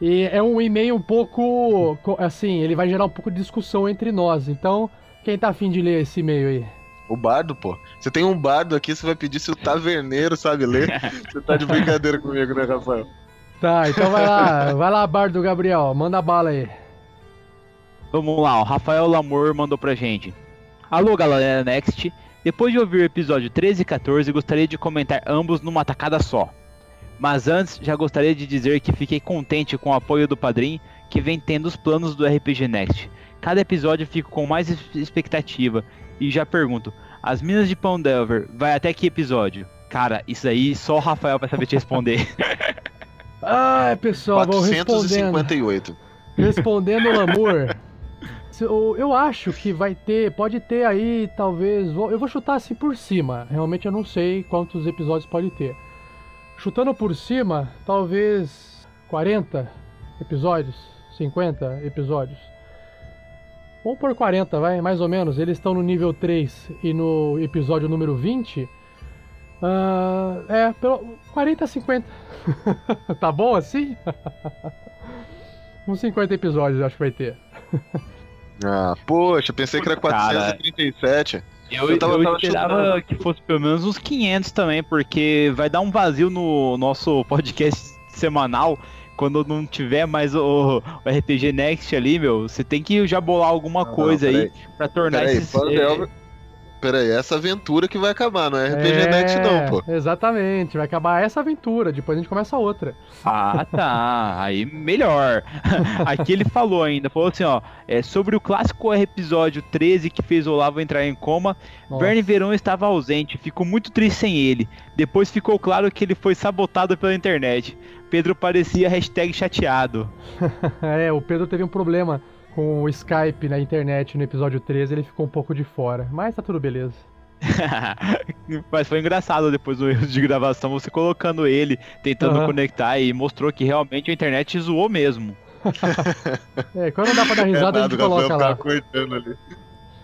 e é um e-mail um pouco, co- assim, ele vai gerar um pouco de discussão entre nós. Então, quem tá afim de ler esse e-mail aí? O bardo, pô. Você tem um bardo aqui, você vai pedir se o taverneiro sabe ler. (laughs) Você tá de brincadeira comigo, né, Rafael? Tá, então vai lá, vai lá, Bardo Gabriel, manda bala aí. Vamos lá, o Rafael Lamour mandou pra gente. Alô, galera Next. Depois de ouvir o episódio 13 e 14, gostaria de comentar ambos numa tacada só. Mas antes, já gostaria de dizer que fiquei contente com o apoio do Padrim, que vem tendo os planos do RPG Next. Cada episódio fico com mais expectativa. E já pergunto, as Minas de Pão Delver vai até que episódio? Cara, isso aí só o Rafael vai saber te responder. (laughs) Ai, pessoal, vou respondendo. 458. Respondendo o Lamour. se- Eu acho que vai ter, pode ter aí, talvez. Eu vou chutar assim por cima. Realmente eu não sei quantos episódios pode ter. Chutando por cima, talvez 40 episódios, 50 episódios. Vamos por 40, vai, mais ou menos. Eles estão no nível 3 e no episódio número 20. ah, é, pelo 40 a 50. tá bom assim? (laughs) Uns 50 episódios eu acho que vai ter. Ah, poxa, pensei que era Cara, 437. Eu, eu, tava- tava esperava chutando. que fosse pelo menos uns 500 também, porque vai dar um vazio no nosso (laughs) podcast semanal. Quando não tiver mais o, o RPG Next ali, meu, você tem que já bolar alguma coisa aí peraí. pra tornar Peraí, esses. É, Peraí, essa aventura que vai acabar, não é RPG É, Next não, pô. Exatamente, vai acabar essa aventura, depois a gente começa outra. Ah, tá. Aí melhor. (laughs) Aqui ele falou ainda, falou assim, ó, é, sobre o clássico episódio 13 que fez o Olavo entrar em coma, Nossa. Verne Verão estava ausente, ficou muito triste sem ele. Depois ficou claro que ele foi sabotado pela internet. Pedro parecia hashtag chateado. (laughs) é, o Pedro teve um problema com o Skype na internet no episódio 13, ele ficou um pouco de fora. Mas tá tudo beleza. (laughs) Mas foi engraçado depois do erro de gravação, você colocando ele, tentando Aham. conectar e mostrou que realmente a internet zoou mesmo. (laughs) É, quando não dá pra dar risada, a nada, gente o Rafael coloca lá. ficar cortando ali.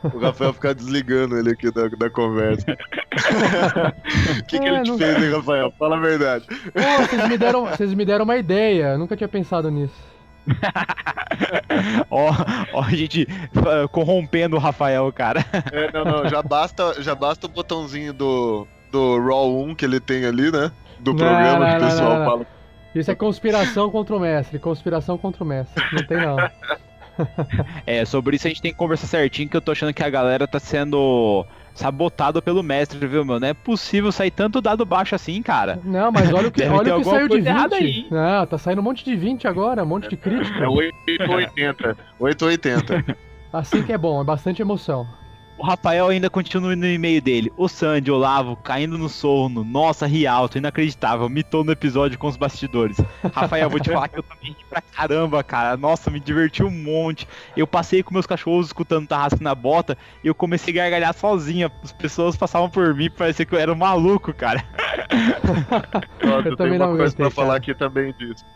O Rafael ficar desligando ele aqui da, da conversa. (laughs) O que, que É, ele te não- fez, hein, Rafael? Fala a verdade. Pô, vocês me deram, vocês me deram uma ideia, eu nunca tinha pensado nisso. (laughs) Ó, ó, a gente ah, corrompendo o Rafael, cara. É, não, não, já basta, já basta o botãozinho do, do Raw 1 que ele tem ali, né? Do Não, programa não, que o pessoal não, não. fala. Isso é conspiração contra o mestre, conspiração contra o mestre. Não tem não. (laughs) É, sobre isso a gente tem que conversar certinho, que eu tô achando que a galera tá sendo sabotada pelo mestre, viu, meu? Não é possível sair tanto dado baixo assim, cara. Não, mas olha o que, olha o que saiu de coisa errada 20. aí. Não, tá saindo um monte de 20 agora, um monte de crítica. É 880. 880. Assim que é bom, é bastante emoção. O Rafael ainda continua no e-mail dele. O Sandy, Olavo, caindo no sono. Nossa, Rialto, inacreditável. Mitou no episódio com os bastidores. Rafael, vou te falar que eu também ri pra caramba, cara. Nossa, me diverti um monte. Eu passei com meus cachorros escutando Tarrasque na bota e eu comecei a gargalhar sozinha. As pessoas passavam por mim, parecia que eu era um maluco, cara. (laughs) Nossa, Eu tenho uma não coisa aguentei, pra falar cara. aqui também disso.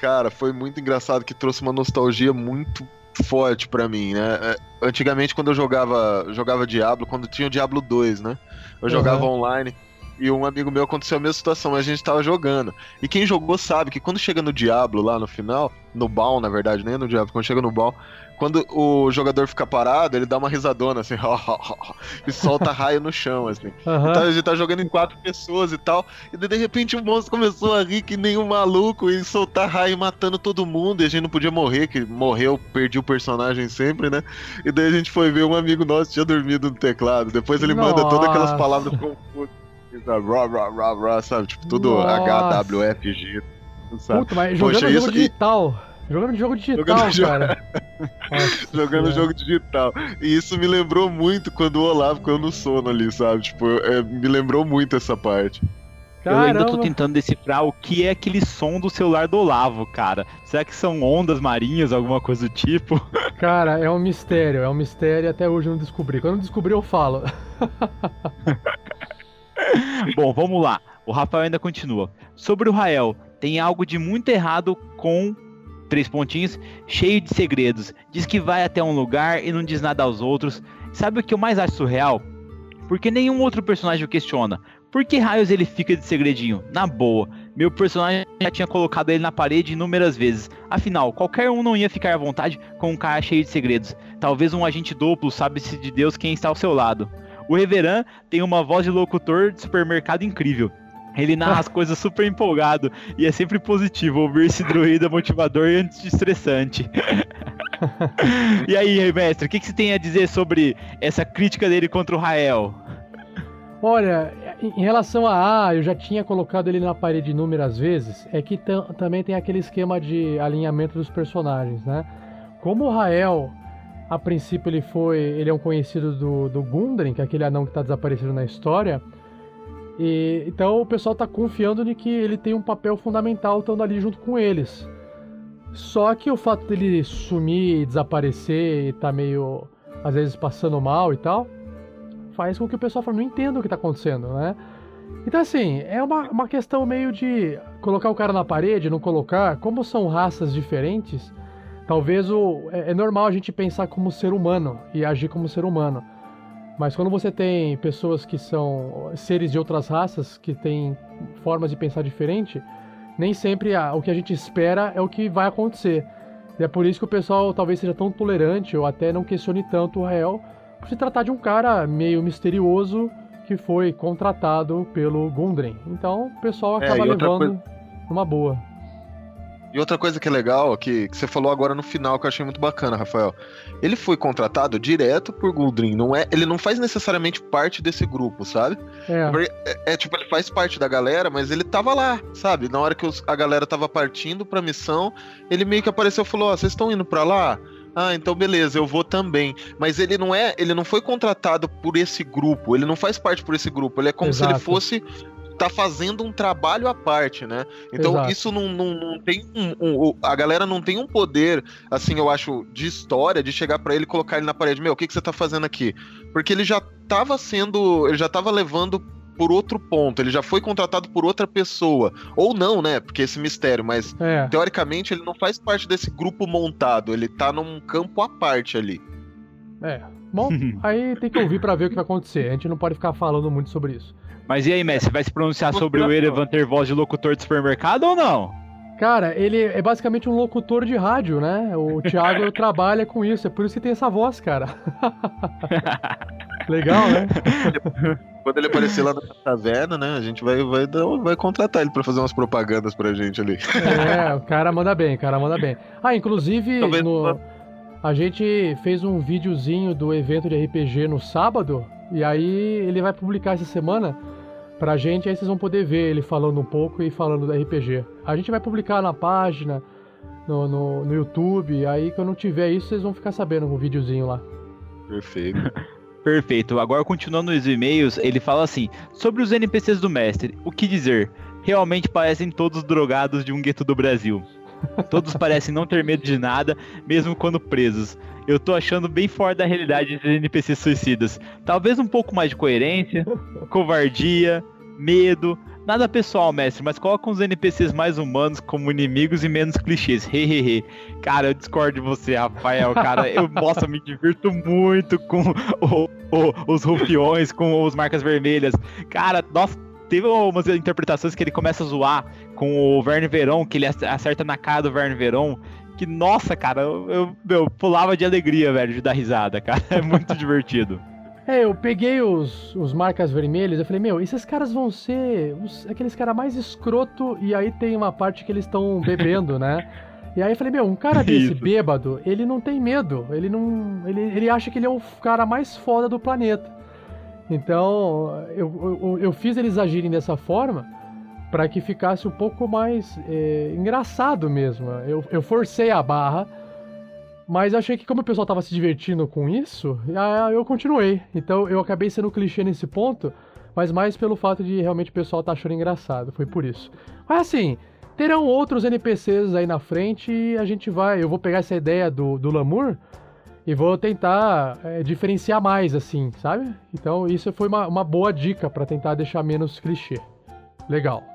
Cara, foi muito engraçado que trouxe uma nostalgia muito forte pra mim, né? É, Antigamente, quando eu jogava, jogava Diablo, quando tinha o Diablo 2, né? Eu jogava online e um amigo meu aconteceu a mesma situação, mas a gente tava jogando. E quem jogou sabe que quando chega no Diablo lá no final, no baú, na verdade, nem no Diablo, quando chega no baú, quando o jogador fica parado, ele dá uma risadona assim, (laughs) e solta raio no chão, assim. Aham. Então a gente tá jogando em quatro pessoas e tal. E de repente o monstro começou a rir que nem um maluco e soltar raio matando todo mundo. E a gente não podia morrer, que morreu, perdi o personagem sempre, né? E daí a gente foi ver um amigo nosso tinha dormido no teclado. Depois ele manda todas aquelas Nossa. palavras confusas. Sabe? Rá, rá, rá, rá, sabe? Tipo, tudo. HWFG. Sabe? Puta, mas jogando Poxa, jogo e- digital. Jogando jogo digital, Jogando cara. (laughs) Nossa jogando Senhora. jogo digital. E isso me lembrou muito quando o Olavo caiu no sono ali, sabe? Tipo, é, me lembrou muito essa parte. Eu ainda tô Caramba. tentando decifrar o que é aquele som do celular do Olavo, cara. Será que são ondas marinhas, alguma coisa do tipo? (laughs) Cara, é um mistério, é um mistério e até hoje eu não descobri. Quando eu descobrir, eu falo. (laughs) (laughs) Bom, vamos lá. O Rafael ainda continua. Sobre o Rael, tem algo de muito errado com três pontinhos, cheio de segredos. Diz que vai até um lugar e não diz nada aos outros. Sabe o que eu mais acho surreal? porque nenhum outro personagem o questiona. Por que raios ele fica de segredinho? Na boa, meu personagem já tinha colocado ele na parede inúmeras vezes. Afinal, qualquer um não ia ficar à vontade com um cara cheio de segredos. Talvez um agente duplo, sabe-se de Deus quem está ao seu lado. O Reveran tem uma voz de locutor de supermercado incrível. Ele narra as (laughs) coisas super empolgado e é sempre positivo ouvir esse druida motivador e anti-estressante. (laughs) e aí, mestre, o que, que você tem a dizer sobre essa crítica dele contra o Rael? Olha, em relação a A, eu já tinha colocado ele na parede inúmeras vezes, é que também tem aquele esquema de alinhamento dos personagens, né? Como o Rael, a princípio ele foi, ele é um conhecido do, do Gundren, que é aquele anão que está desaparecido na história, e, então o pessoal está confiando de que ele tem um papel fundamental estando ali junto com eles. Só que o fato dele sumir, desaparecer e tá meio, às vezes, passando mal e tal, faz com que o pessoal fale, não entenda o que tá acontecendo, né? Então, assim, é uma, uma questão meio de colocar o cara na parede, não colocar. Como são raças diferentes, talvez o, é, é normal a gente pensar como ser humano e agir como ser humano. Mas quando você tem pessoas que são seres de outras raças, que têm formas de pensar diferente, nem sempre a, o que a gente espera é o que vai acontecer. E é por isso que o pessoal talvez seja tão tolerante ou até não questione tanto o Rael por se tratar de um cara meio misterioso que foi contratado pelo Gundren. Então o pessoal é, acaba é, levando coisa... numa boa. E outra coisa que é legal, que, que, você falou agora no final, que eu achei muito bacana, Rafael. Ele foi contratado direto por Guldrin, não é? Ele não faz necessariamente parte desse grupo, sabe? É. É, é tipo, ele faz parte da galera, mas ele tava lá, sabe? Na hora que os, a galera tava partindo pra missão, ele meio que apareceu e falou: Ó, oh, vocês estão indo pra lá? Ah, então beleza, eu vou também. Mas ele não é, ele não foi contratado por esse grupo, ele não faz parte por esse grupo, ele é como Exato. se ele fosse tá fazendo um trabalho à parte, né? Então Exato. isso não, não, não tem um, um, A galera não tem um poder, assim, eu acho, de história, de chegar para ele e colocar ele na parede. Meu, o que, que você tá fazendo aqui? Porque ele já tava sendo. Ele já tava levando por outro ponto, ele já foi contratado por outra pessoa. Ou não, né? Porque esse mistério, mas é. teoricamente ele não faz parte desse grupo montado, ele tá num campo à parte ali. É. Bom, (laughs) aí tem que ouvir para ver o que vai acontecer. A gente não pode ficar falando muito sobre isso. Mas e aí, Messi, vai se pronunciar sobre o Erevan ter voz de locutor de supermercado ou não? Cara, ele é basicamente um locutor de rádio, né? O (laughs) Thiago trabalha com isso, é por isso que tem essa voz, cara. Legal, né? (laughs) Quando ele aparecer lá na taverna, né? A gente vai, vai, vai contratar ele pra fazer umas propagandas pra gente ali. É, o cara manda bem, o cara manda bem. Ah, inclusive, no, a gente fez um videozinho do evento de RPG no sábado, e aí ele vai publicar essa semana pra gente, aí vocês vão poder ver ele falando um pouco e falando do RPG. A gente vai publicar na página, no, no, no YouTube, aí quando tiver isso, vocês vão ficar sabendo com o videozinho lá. Perfeito. (laughs) Perfeito. Agora, continuando os e-mails, ele fala assim: sobre os NPCs do mestre, o que dizer? Realmente parecem todos drogados de um gueto do Brasil. Todos parecem não ter medo de nada, mesmo quando presos. Eu tô achando bem fora da realidade esses NPCs suicidas. Talvez um pouco mais de coerência, (laughs) covardia, medo. Nada pessoal, mestre, mas coloca uns NPCs mais humanos como inimigos e menos clichês. Hehehe. cara, eu discordo de você, Rafael. Cara, eu, (laughs) nossa, me divirto muito com o, o, os rufiões, com os marcas vermelhas. Cara, nossa, teve umas interpretações que ele começa a zoar com o Verne Veron, que ele acerta na cara do Verne Veron. Que, nossa, cara, eu, eu, eu pulava de alegria, velho, de dar risada, cara. É muito (laughs) divertido. É, eu peguei os, os marcas vermelhas, eu falei, meu, esses caras vão ser os, aqueles caras mais escroto, e aí tem uma parte que eles estão bebendo, né? E aí eu falei, meu, um cara (laughs) desse Isso. bêbado, ele não tem medo, ele não. Ele, ele acha que ele é o cara mais foda do planeta. Então, eu, eu, eu fiz eles agirem dessa forma para que ficasse um pouco mais é, engraçado mesmo. Eu, eu forcei a barra mas achei que como o pessoal tava se divertindo com isso, eu continuei. Então eu acabei sendo clichê nesse ponto, mas mais pelo fato de realmente o pessoal tá achando engraçado. Foi por isso. Mas assim, terão outros NPCs aí na frente e a gente vai. Eu vou pegar essa ideia do, do Lamour e vou tentar é, diferenciar mais, assim, sabe? Então isso foi uma, uma boa dica para tentar deixar menos clichê. Legal.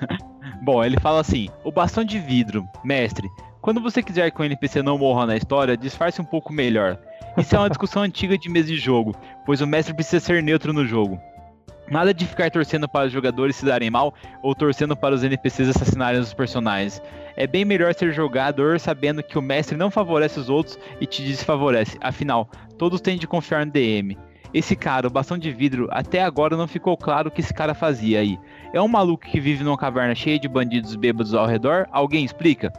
(laughs) Bom, ele fala assim: o bastão de vidro, mestre, Quando você quiser que o NPC não morra na história, disfarce um pouco melhor. Isso é uma discussão antiga de mesa de jogo, pois o mestre precisa ser neutro no jogo. Nada de ficar torcendo para os jogadores se darem mal ou torcendo para os NPCs assassinarem os personagens. É bem melhor ser jogador sabendo que o mestre não favorece os outros e te desfavorece. Afinal, todos têm de confiar no DM. Esse cara, o bastão de vidro, até agora não ficou claro o que esse cara fazia aí. É um maluco que vive numa caverna cheia de bandidos bêbados ao redor? Alguém explica?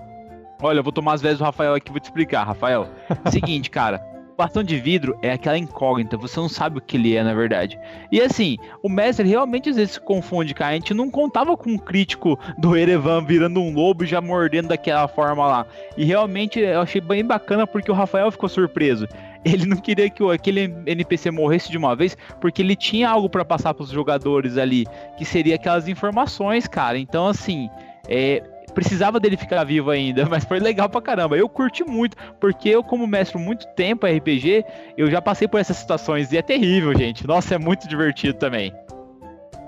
Olha, eu vou tomar as vezes do Rafael aqui e vou te explicar, Rafael. (laughs) Seguinte, cara, bastão de vidro é aquela incógnita, você não sabe o que ele é, na verdade. E assim, o mestre realmente às vezes se confunde, cara. A gente não contava com um crítico do Erevan virando um lobo e já mordendo daquela forma lá. E realmente eu achei bem bacana porque o Rafael ficou surpreso. Ele não queria que aquele NPC morresse de uma vez, porque ele tinha algo para passar para os jogadores ali, que seria aquelas informações, cara. Então, assim, é, precisava dele ficar vivo ainda, (laughs) mas foi legal pra caramba. Eu curti muito, porque eu, como mestre muito tempo RPG, eu já passei por essas situações e é terrível, gente. Nossa, é muito divertido também.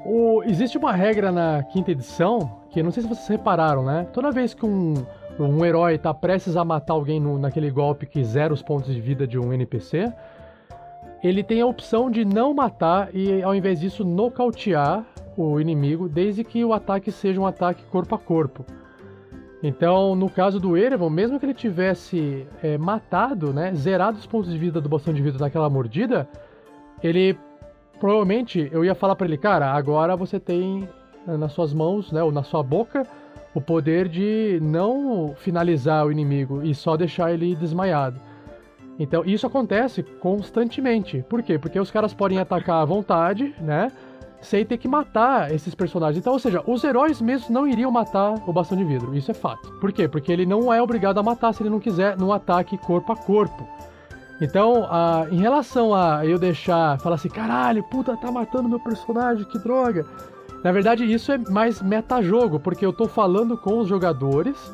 O, existe uma regra na quinta edição, que não sei se vocês repararam, né? Toda vez que um, um herói tá prestes a matar alguém no, naquele golpe que zera os pontos de vida de um NPC, ele tem a opção de não matar e, ao invés disso, nocautear o inimigo, desde que o ataque seja um ataque corpo a corpo. Então, no caso do Erevan, mesmo que ele tivesse é, matado, né, zerado os pontos de vida do bastão de vida naquela mordida, ele provavelmente eu ia falar para ele, cara, agora você tem eh, nas suas mãos, né, ou na sua boca, o poder de não finalizar o inimigo e só deixar ele desmaiado. Então, isso acontece constantemente. Por quê? Porque os caras podem atacar à vontade, né? sem ter que matar esses personagens. Então, ou seja, os heróis mesmos não iriam matar o Bastão de Vidro. Isso é fato. Por quê? Porque ele não é obrigado a matar se ele não quiser num ataque corpo a corpo. Então, a, em relação a eu deixar, falar assim, caralho, puta, tá matando meu personagem, que droga. Na verdade, isso é mais metajogo, porque eu tô falando com os jogadores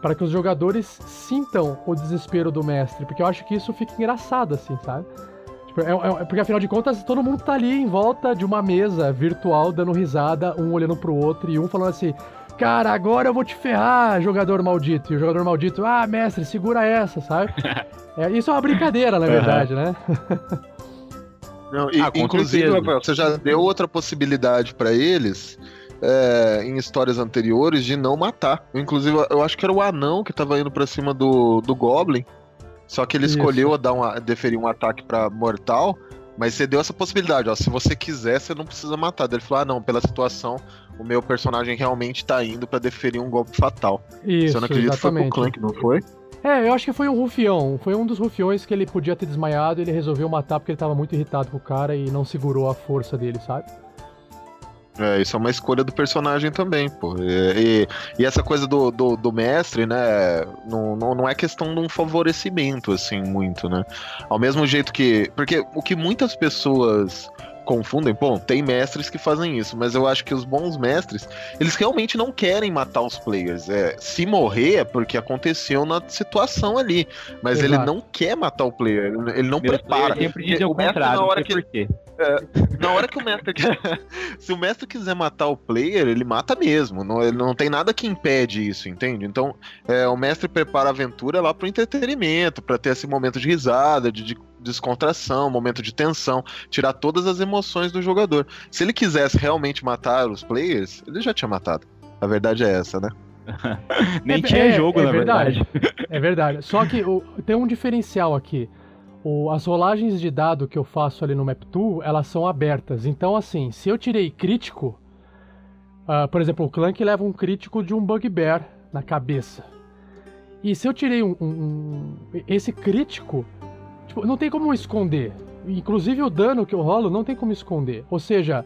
para que os jogadores sintam o desespero do mestre, porque eu acho que isso fica engraçado, assim, sabe? É, é, porque afinal de contas, todo mundo tá ali em volta de uma mesa virtual, dando risada, um olhando pro outro e um falando assim: Cara, agora eu vou te ferrar, jogador maldito. E o jogador maldito, ah, mestre, segura essa, sabe? (laughs) é, isso é uma brincadeira, na verdade, uhum. né? (laughs) Não, e, ah, inclusive, Rafael, você já deu outra possibilidade para eles é, em histórias anteriores de não matar. Inclusive, eu acho que era o anão que tava indo pra cima do, do Goblin. Só que ele Isso. escolheu dar uma, deferir um ataque para mortal, mas você deu essa possibilidade, ó. Se você quiser, você não precisa matar. Ele falou: ah, não, pela situação, o meu personagem realmente tá indo para deferir um golpe fatal. Isso, você não acredita que foi pro Clank, não foi? É, eu acho que foi um rufião. Foi um dos rufiões que ele podia ter desmaiado e ele resolveu matar porque ele tava muito irritado com o cara e não segurou a força dele, sabe? É, isso é uma escolha do personagem também, pô. E, e, e essa coisa do, do, do, mestre, né? Não, não, não é questão de um favorecimento, assim, muito, né? Ao mesmo jeito que. Porque o que muitas pessoas confundem. Bom, tem mestres que fazem isso, mas eu acho que os bons mestres, eles realmente não querem matar os players. É, se morrer é porque aconteceu na situação ali, mas Exato. ele não quer matar o player, ele não Meu prepara. Ele sempre diz o contrário, na hora que, por quê? É, na hora que o mestre (laughs) se o mestre quiser matar o player, ele mata mesmo. Não, ele não tem nada que impede isso, entende? Então, é, o mestre prepara a aventura lá pro entretenimento, para ter esse momento de risada, de, de descontração, momento de tensão, tirar todas as emoções do jogador. Se ele quisesse realmente matar os players, ele já tinha matado. A verdade é essa, né? (laughs) Nem é, tinha é, jogo, é na verdade. verdade. É verdade. Só que o, tem um diferencial aqui. O, as rolagens de dado que eu faço ali no Map2, elas são abertas. Então, assim, se eu tirei crítico, uh, por exemplo, o Clank leva um crítico de um Bugbear na cabeça. E se eu tirei um, um, um esse crítico, Tipo, não tem como esconder. Inclusive o dano que eu rolo não tem como esconder. Ou seja,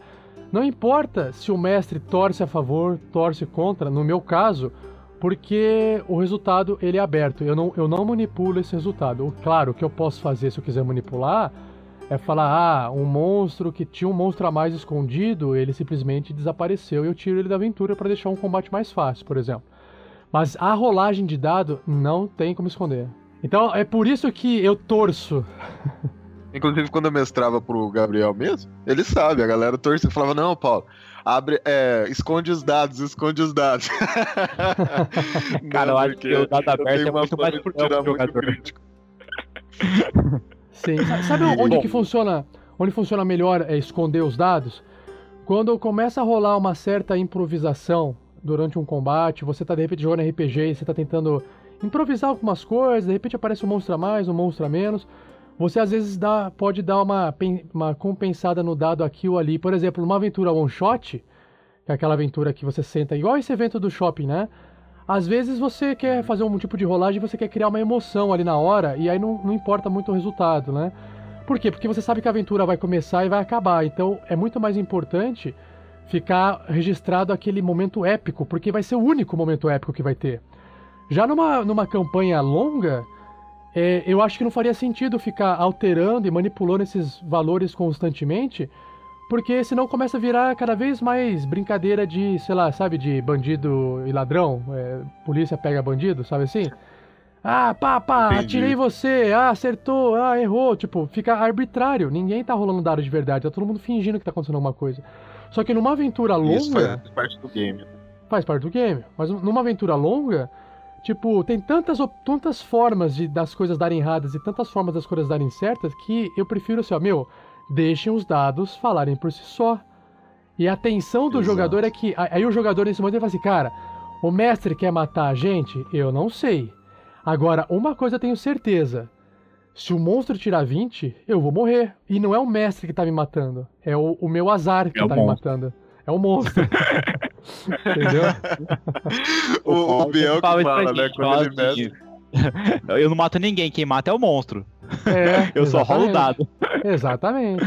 não importa se o mestre torce a favor, torce contra, no meu caso, porque o resultado ele é aberto. Eu não, eu não manipulo esse resultado. Claro, o que eu posso fazer se eu quiser manipular é falar, ah, um monstro que tinha um monstro a mais escondido, ele simplesmente desapareceu e eu tiro ele da aventura para deixar um combate mais fácil, por exemplo. Mas a rolagem de dado não tem como esconder. Então é por isso que eu torço. Inclusive, quando eu mestrava pro Gabriel mesmo, ele sabe, a galera torcia e falava, não, Paulo, abre, é, esconde os dados, esconde os dados. (laughs) Cara, eu acho que o dado aberto é muito mais pro jogador. crítico. Sim. Sa- Sabe onde Bom. que funciona? Onde funciona melhor é esconder os dados? Quando começa a rolar uma certa improvisação durante um combate, você tá de repente jogando RPG e você tá tentando improvisar algumas coisas, de repente aparece um monstro a mais, um monstro a menos. Você às vezes dá, pode dar uma, uma compensada no dado aqui ou ali. Por exemplo, numa aventura one shot, que é aquela aventura que você senta igual esse evento do shopping, né? Às vezes você quer fazer um tipo de rolagem, você quer criar uma emoção ali na hora, e aí não, não importa muito o resultado, né? Por quê? Porque você sabe que a aventura vai começar e vai acabar. Então é muito mais importante ficar registrado aquele momento épico, porque vai ser o único momento épico que vai ter. Já numa, numa campanha longa, é, eu acho que não faria sentido ficar alterando e manipulando esses valores constantemente, porque senão começa a virar cada vez mais brincadeira de, sei lá, sabe, de bandido e ladrão. é, polícia pega bandido, sabe assim? Ah, pá, pá, Entendi. atirei você, ah, acertou, ah, errou. Tipo, fica arbitrário. Ninguém tá rolando dado de verdade, tá todo mundo fingindo que tá acontecendo alguma coisa. Só que numa aventura longa. Isso faz parte do game. Faz parte do game. Mas numa aventura longa, tipo, tem tantas, tantas formas de, das coisas darem erradas e tantas formas das coisas darem certas que eu prefiro assim, ó, meu, deixem os dados falarem por si só. E a atenção do Exato. jogador é que. Aí o jogador nesse momento ele fala assim, cara, o mestre quer matar a gente? Eu não sei. Agora, uma coisa eu tenho certeza. Se o monstro tirar 20, eu vou morrer. E não é o mestre que tá me matando. É o, o meu azar que É tá me matando. É o monstro. (laughs) Entendeu? (laughs) O, o Biel que Fala né? Quando ele assim, Eu não mato ninguém, quem mata é o monstro. É, (laughs) Eu só rolo o exatamente. dado. Exatamente.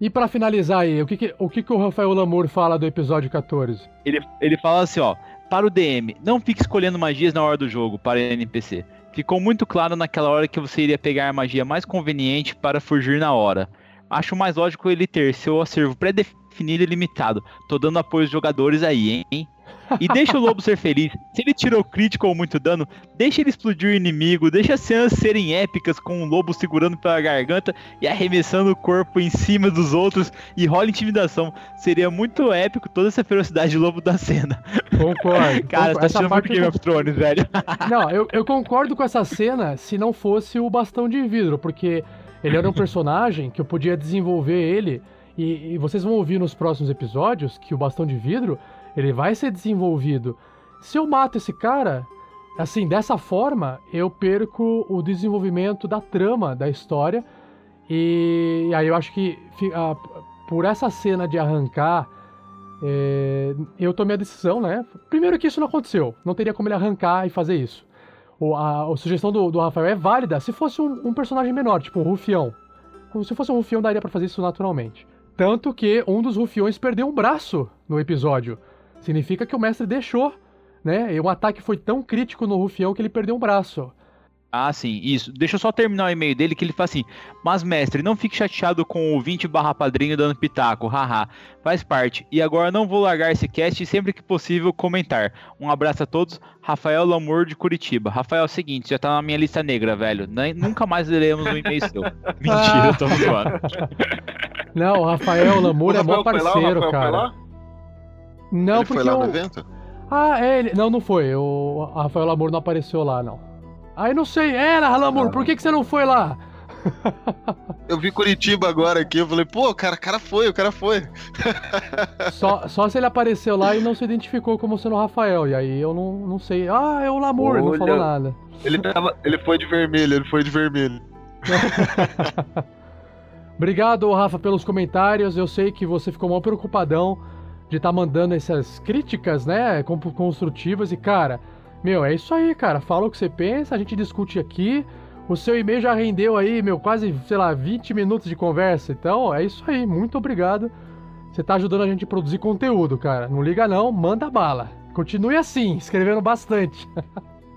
E pra finalizar aí, o que, que- o, que, que o Rafael Lamour fala do episódio 14? Ele, ele fala assim, ó. Para o DM, não fique escolhendo magias na hora do jogo para NPC. Ficou muito claro naquela hora que você iria pegar a magia mais conveniente para fugir na hora. Acho mais lógico ele ter seu acervo pré-definido e limitado. Tô dando apoio aos jogadores aí, hein? E deixa o lobo ser feliz. Se ele tirou crítico ou muito dano, deixa ele explodir o inimigo, deixa as cenas serem épicas com o lobo segurando pela garganta e arremessando o corpo em cima dos outros e rola intimidação. Seria muito épico toda essa ferocidade de lobo da cena. Concordo. (laughs) Cara, concordo. tá muito eu Game of Thrones, velho. (laughs) Não, eu, eu concordo com essa cena se não fosse o bastão de vidro, porque ele era um personagem que eu podia desenvolver ele, e, e vocês vão ouvir nos próximos episódios que o bastão de vidro ele vai ser desenvolvido. Se eu mato esse cara, assim, dessa forma, eu perco o desenvolvimento da trama da história, e, aí eu acho que ah, por essa cena de arrancar. é, eu tomei a decisão, né? Primeiro que isso não aconteceu. Não teria como ele arrancar e fazer isso. O, a, a sugestão do, do Rafael é válida se fosse um, um personagem menor, tipo um rufião. Se fosse um rufião, daria pra fazer isso naturalmente. Tanto que um dos rufiões perdeu um braço no episódio. Significa que o mestre deixou, né? E o ataque foi tão crítico no rufião que ele perdeu um braço. Ah, sim, isso. Deixa eu só terminar o e-mail dele que ele fala assim: Mas, mestre, não fique chateado com o 20 barra padrinho dando pitaco, haha. Faz parte. E agora não vou largar esse cast e sempre que possível comentar. Um abraço a todos. Rafael Lamour de Curitiba. Rafael, é o seguinte, já tá na minha lista negra, velho. Nem- nunca mais leremos um e-mail seu. (laughs) Mentira, eu tô (laughs) zoando. Não, o Rafael Lamour O é Rafael lá? O parceiro, foi cara. lá? Não, ele porque foi lá eu... no evento? Ah, é, ele... não, não foi. O Rafael Lamour não apareceu lá, não. Aí não sei. Era, Lamour, por que, que você não foi lá? (laughs) Eu vi Curitiba agora aqui, eu falei, pô, o cara, cara foi, o cara foi. (laughs) Só, só se ele apareceu lá e não se identificou como sendo o Rafael. E aí eu não, não sei. Ah, é o Lamour, não Olha. falou nada. Ele, tava, ele foi de vermelho, ele foi de vermelho. (laughs) Obrigado, Rafa, pelos comentários. Eu sei que você ficou mal preocupadão de estar mandando essas críticas, né, con- construtivas. E, cara, meu, é isso aí, cara. Fala o que você pensa, a gente discute aqui. O seu e-mail já rendeu aí, meu, quase, sei lá, 20 minutos de conversa. Então, é isso aí. Muito obrigado. Você tá ajudando a gente a produzir conteúdo, cara. Não liga não, manda bala. Continue assim, (laughs) escrevendo bastante.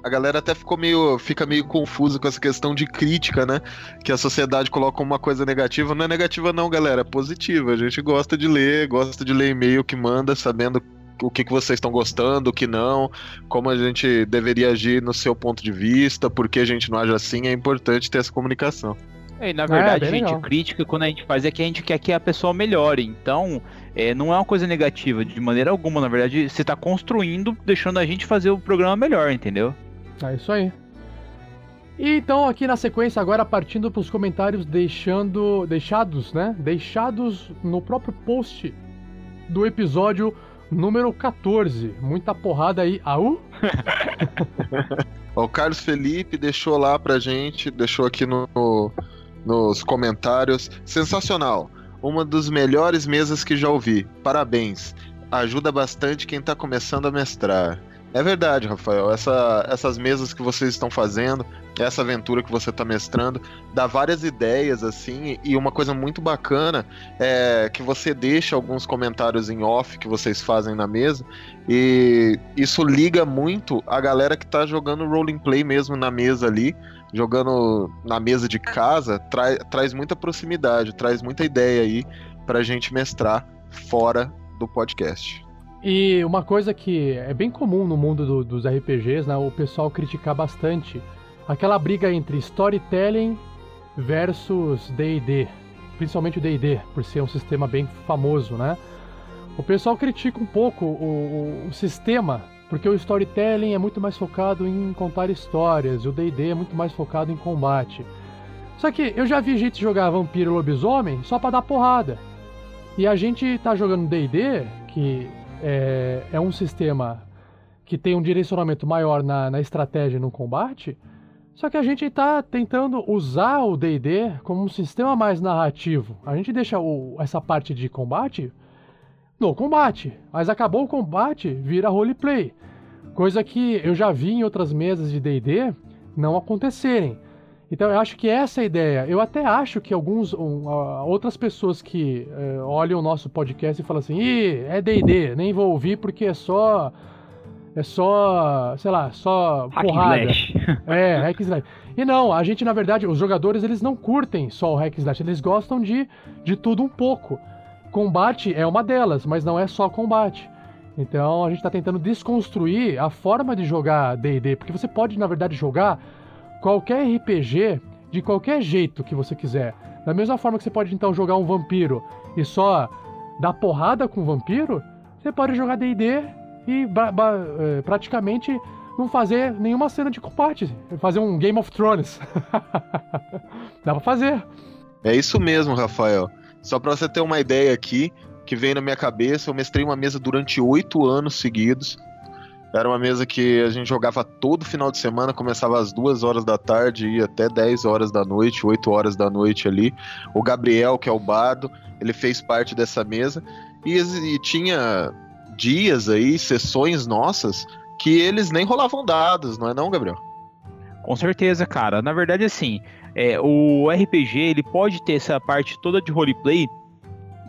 A galera até ficou meio, fica meio confusa com essa questão de crítica, né? Que a sociedade coloca uma coisa negativa. Não é negativa não, galera, é positiva. A gente gosta de ler, gosta de ler e-mail que manda, sabendo o que, que vocês estão gostando, o que não, como a gente deveria agir no seu ponto de vista, por que a gente não age assim, é importante ter essa comunicação. É, e na É, verdade, bem gente, legal. crítica quando a gente faz é que a gente quer que a pessoa melhore. Então, é, não é uma coisa negativa de maneira alguma. Na verdade, você tá construindo, deixando a gente fazer o programa melhor, entendeu? É isso aí. E então, aqui na sequência, agora partindo para os comentários deixando, deixados, né? Deixados no próprio post do episódio número 14. Muita porrada aí. (laughs) Ó, o Carlos Felipe deixou lá pra gente, deixou aqui no, no- nos comentários. Sensacional. Uma das melhores mesas que já ouvi. Parabéns. Ajuda bastante quem tá começando a mestrar. É verdade, Rafael. Essa- essas mesas que vocês estão fazendo, essa aventura que você tá mestrando, dá várias ideias, assim, e uma coisa muito bacana é que você deixa alguns comentários em off que vocês fazem na mesa, e isso liga muito a galera que tá jogando role play mesmo na mesa ali, jogando na mesa de casa, tra- traz muita proximidade, traz muita ideia aí pra gente mestrar fora do podcast. E uma coisa que é bem comum no mundo do- dos RPGs, né? O pessoal criticar bastante. Aquela briga entre storytelling versus D&D. Principalmente o D&D, por ser um sistema bem famoso, né? O pessoal critica um pouco o, o- o sistema, porque o storytelling é muito mais focado em contar histórias, e o D&D é muito mais focado em combate. Só que eu já vi gente jogar vampiro e lobisomem só pra dar porrada. E a gente tá jogando D&D, que é, é um sistema que tem um direcionamento maior na, na estratégia e no combate, só que a gente tá tentando usar o D&D como um sistema mais narrativo. A gente deixa o- essa parte de combate no combate, mas acabou o combate, vira roleplay. Coisa que eu já vi em outras mesas de D&D não acontecerem. Então eu acho que essa é a ideia. Eu até acho que alguns um, outras pessoas que eh, olham o nosso podcast e falam assim, Ih, é D&D, nem vou ouvir porque é só é só, sei lá, só Hack porrada. slash. (laughs) É, hack slash. E não, a gente na verdade, os jogadores eles não curtem só o hack slash, eles gostam de de tudo um pouco. Combate é uma delas, mas não é só combate. Então a gente está tentando desconstruir a forma de jogar D&D, porque você pode na verdade jogar qualquer RPG de qualquer jeito que você quiser. Da mesma forma que você pode então jogar um vampiro e só dar porrada com o vampiro, você pode jogar D&D e eh, praticamente não fazer nenhuma cena de combate, fazer um Game of Thrones. (laughs) Dá pra fazer. É isso mesmo, Rafael. Só pra você ter uma ideia aqui, que vem na minha cabeça, eu mestrei uma mesa durante oito anos seguidos. Era uma mesa que a gente jogava todo final de semana, começava às duas horas da tarde e até 10 horas da noite, 8 horas da noite ali. O Gabriel, que é o bardo, ele fez parte dessa mesa. E, e tinha dias aí, sessões nossas, que eles nem rolavam dados, não é não, Gabriel? Com certeza, cara. Na verdade, assim, é, o RPG ele pode ter essa parte toda de roleplay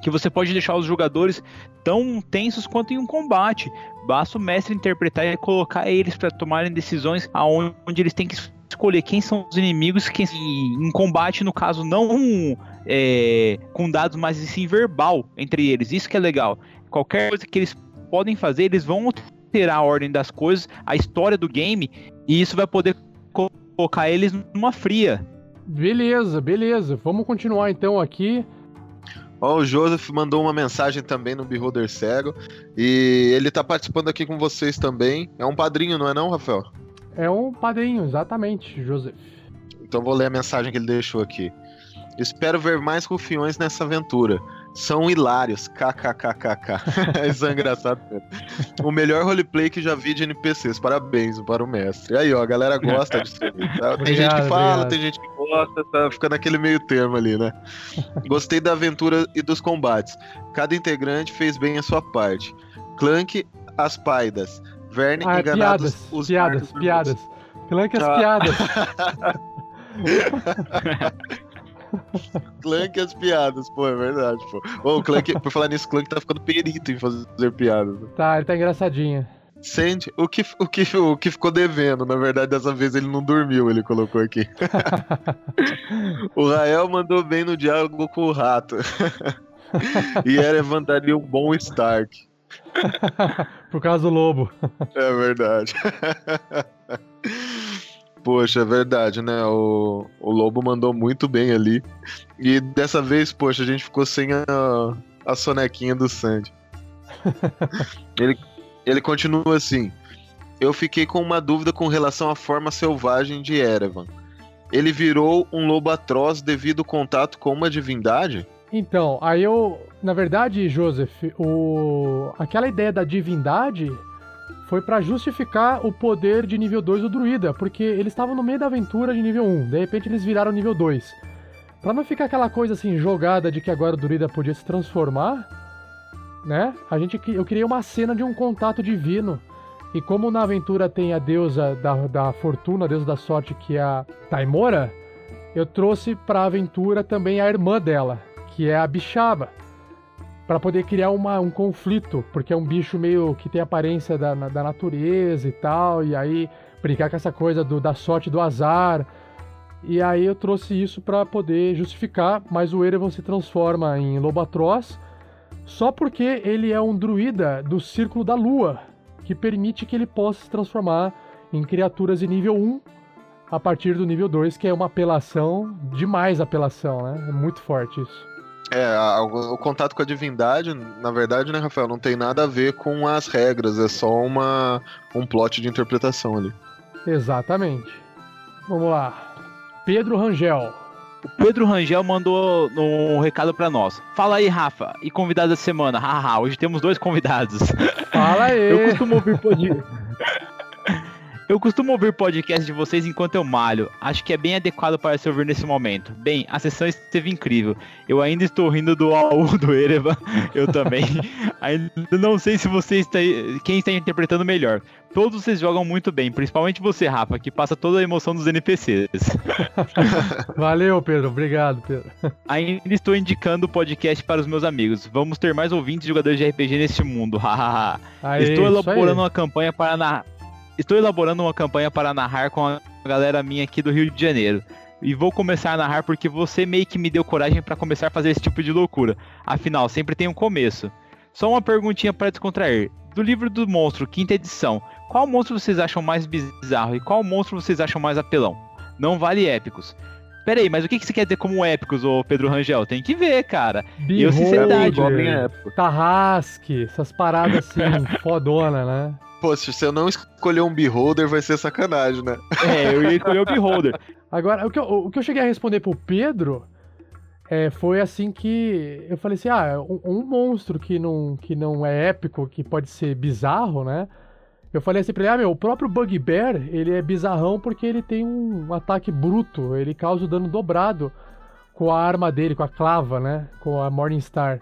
que você pode deixar os jogadores tão tensos quanto em um combate. Basta o mestre interpretar e colocar eles para tomarem decisões aonde onde eles têm que escolher quem são os inimigos, quem e em combate, no caso, não é, com dados, mas sim verbal entre eles. Isso que é legal. Qualquer coisa que eles podem fazer, eles vão alterar a ordem das coisas, a história do game, e isso vai poder colocar eles numa fria. Beleza, beleza. Vamos continuar então aqui. Ó, o Joseph mandou uma mensagem também no Beholder Cego. E ele tá participando aqui com vocês também. É um padrinho, não é não, Rafael? É um padrinho, exatamente, Joseph. Então vou ler a mensagem que ele deixou aqui. Espero ver mais rufiões nessa aventura. São hilários. KKKKK. (laughs) Isso é engraçado mesmo. O melhor roleplay que já vi de NPCs. Parabéns para o mestre. Aí, ó, a galera gosta disso. (laughs) Tem gente que Obrigado, fala, obrigado. tem gente que gosta, tá? Fica naquele meio termo ali, né? (laughs) Gostei da aventura e dos combates. Cada integrante fez bem a sua parte. Clank, as paidas. Verne, Ah, enganados piadas, os piadas, bardos. piadas. Clank as Ah. piadas. (laughs) Clank as piadas, pô, é verdade, pô. Ô, o Clank, por falar nisso, o Clank tá ficando perito em fazer piadas. né? Tá, ele tá engraçadinho. Sente, o que, o, que, o que ficou devendo, na verdade, dessa vez ele não dormiu, ele colocou aqui. (laughs) o Rael mandou bem no diálogo com o rato. e Erevan daria um bom Stark. (laughs) Por causa do lobo. É verdade. Poxa, é verdade, né? O, o Lobo mandou muito bem ali. E dessa vez, poxa, a gente ficou sem a, a sonequinha do Sandy. ele, (laughs) ele continua assim. Eu fiquei com uma dúvida com relação à forma selvagem de Erevan. Ele virou um lobo atroz devido ao contato com uma divindade? Então, aí eu, na verdade, Joseph, o aquela ideia da divindade foi para justificar o poder de nível 2 do druida, porque eles estavam no meio da aventura de nível 1, de repente eles viraram nível 2. Para não ficar aquela coisa assim jogada de que agora o druida podia se transformar, né? A gente eu criei uma cena de um contato divino. E como na aventura tem a deusa da, da fortuna, a deusa da sorte, que é a Taimora, eu trouxe para a aventura também a irmã dela, que é a Bixaba para poder criar uma, um conflito, porque é um bicho meio que tem aparência da, da natureza e tal, e aí brincar com essa coisa do, da sorte do azar. E aí eu trouxe isso para poder justificar, mas o Erevan se transforma em lobo atroz só porque ele é um druida do Círculo da Lua, que permite que ele possa se transformar em criaturas de nível 1 a partir do nível 2, que é uma apelação, demais apelação, né? É muito forte isso. É, o, contato com a divindade, na verdade, né, Rafael, não tem nada a ver com as regras, é só uma, um plot de interpretação ali. Exatamente. Vamos lá. Pedro Rangel. O Pedro Rangel mandou um recado para nós. Fala aí, Rafa, e convidado da semana. Haha, hoje temos dois convidados. Fala aí. Eu costumo ouvir podcast. (laughs) Eu costumo ouvir podcast de vocês enquanto eu malho. Acho que é bem adequado para se ouvir nesse momento. Bem, a sessão esteve incrível. Eu ainda estou rindo do AU do Erevan. Eu também. (laughs) ainda não sei se você está. Quem está interpretando melhor. Todos vocês jogam muito bem, principalmente você, Rafa, que passa toda a emoção dos NPCs. (laughs) Valeu, Pedro. Obrigado, Pedro. (laughs) Ainda estou indicando o podcast para os meus amigos. Vamos ter mais ouvintes jogadores de RPG neste mundo. estou elaborando uma campanha para narrar Estou elaborando uma campanha para narrar com a galera minha aqui do Rio de Janeiro. E vou começar a narrar porque você meio que me deu coragem para começar a fazer esse tipo de loucura. Afinal, sempre tem um começo. Só uma perguntinha para descontrair. Do livro do monstro, quinta edição, qual monstro vocês acham mais bizarro e qual monstro vocês acham mais apelão? Não vale épicos. Pera aí, mas o que, que você quer dizer como épicos, ô Pedro Rangel? Tem que ver, cara. E eu, sinceridade. Tarrasque, essas paradas assim, (laughs) fodona, né? Pô, se eu não escolher um Beholder, vai ser sacanagem, né? É, eu ia escolher o Beholder. Agora, o que, eu, o que eu cheguei a responder pro Pedro é, foi assim que eu falei assim: ah, um, um, monstro que não, que não é épico, que pode ser bizarro, né? Eu falei assim pra ele: ah, meu, o próprio Bugbear, ele é bizarrão porque ele tem um ataque bruto, ele causa o dano dobrado com a arma dele, com a clava, né? Com a Morningstar.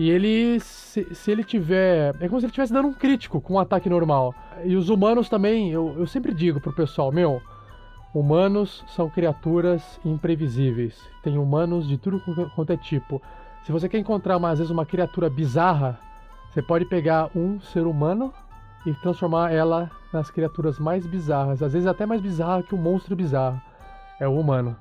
E ele, se, se, ele tiver. É como se ele estivesse dando um crítico com um ataque normal. E os humanos também, eu, eu sempre digo pro pessoal: meu, humanos são criaturas imprevisíveis. Tem humanos de tudo quanto é tipo. Se você quer encontrar, uma, às vezes, uma criatura bizarra, você pode pegar um ser humano e transformar ela nas criaturas mais bizarras. Às vezes, até mais bizarra que um monstro bizarro. É o humano.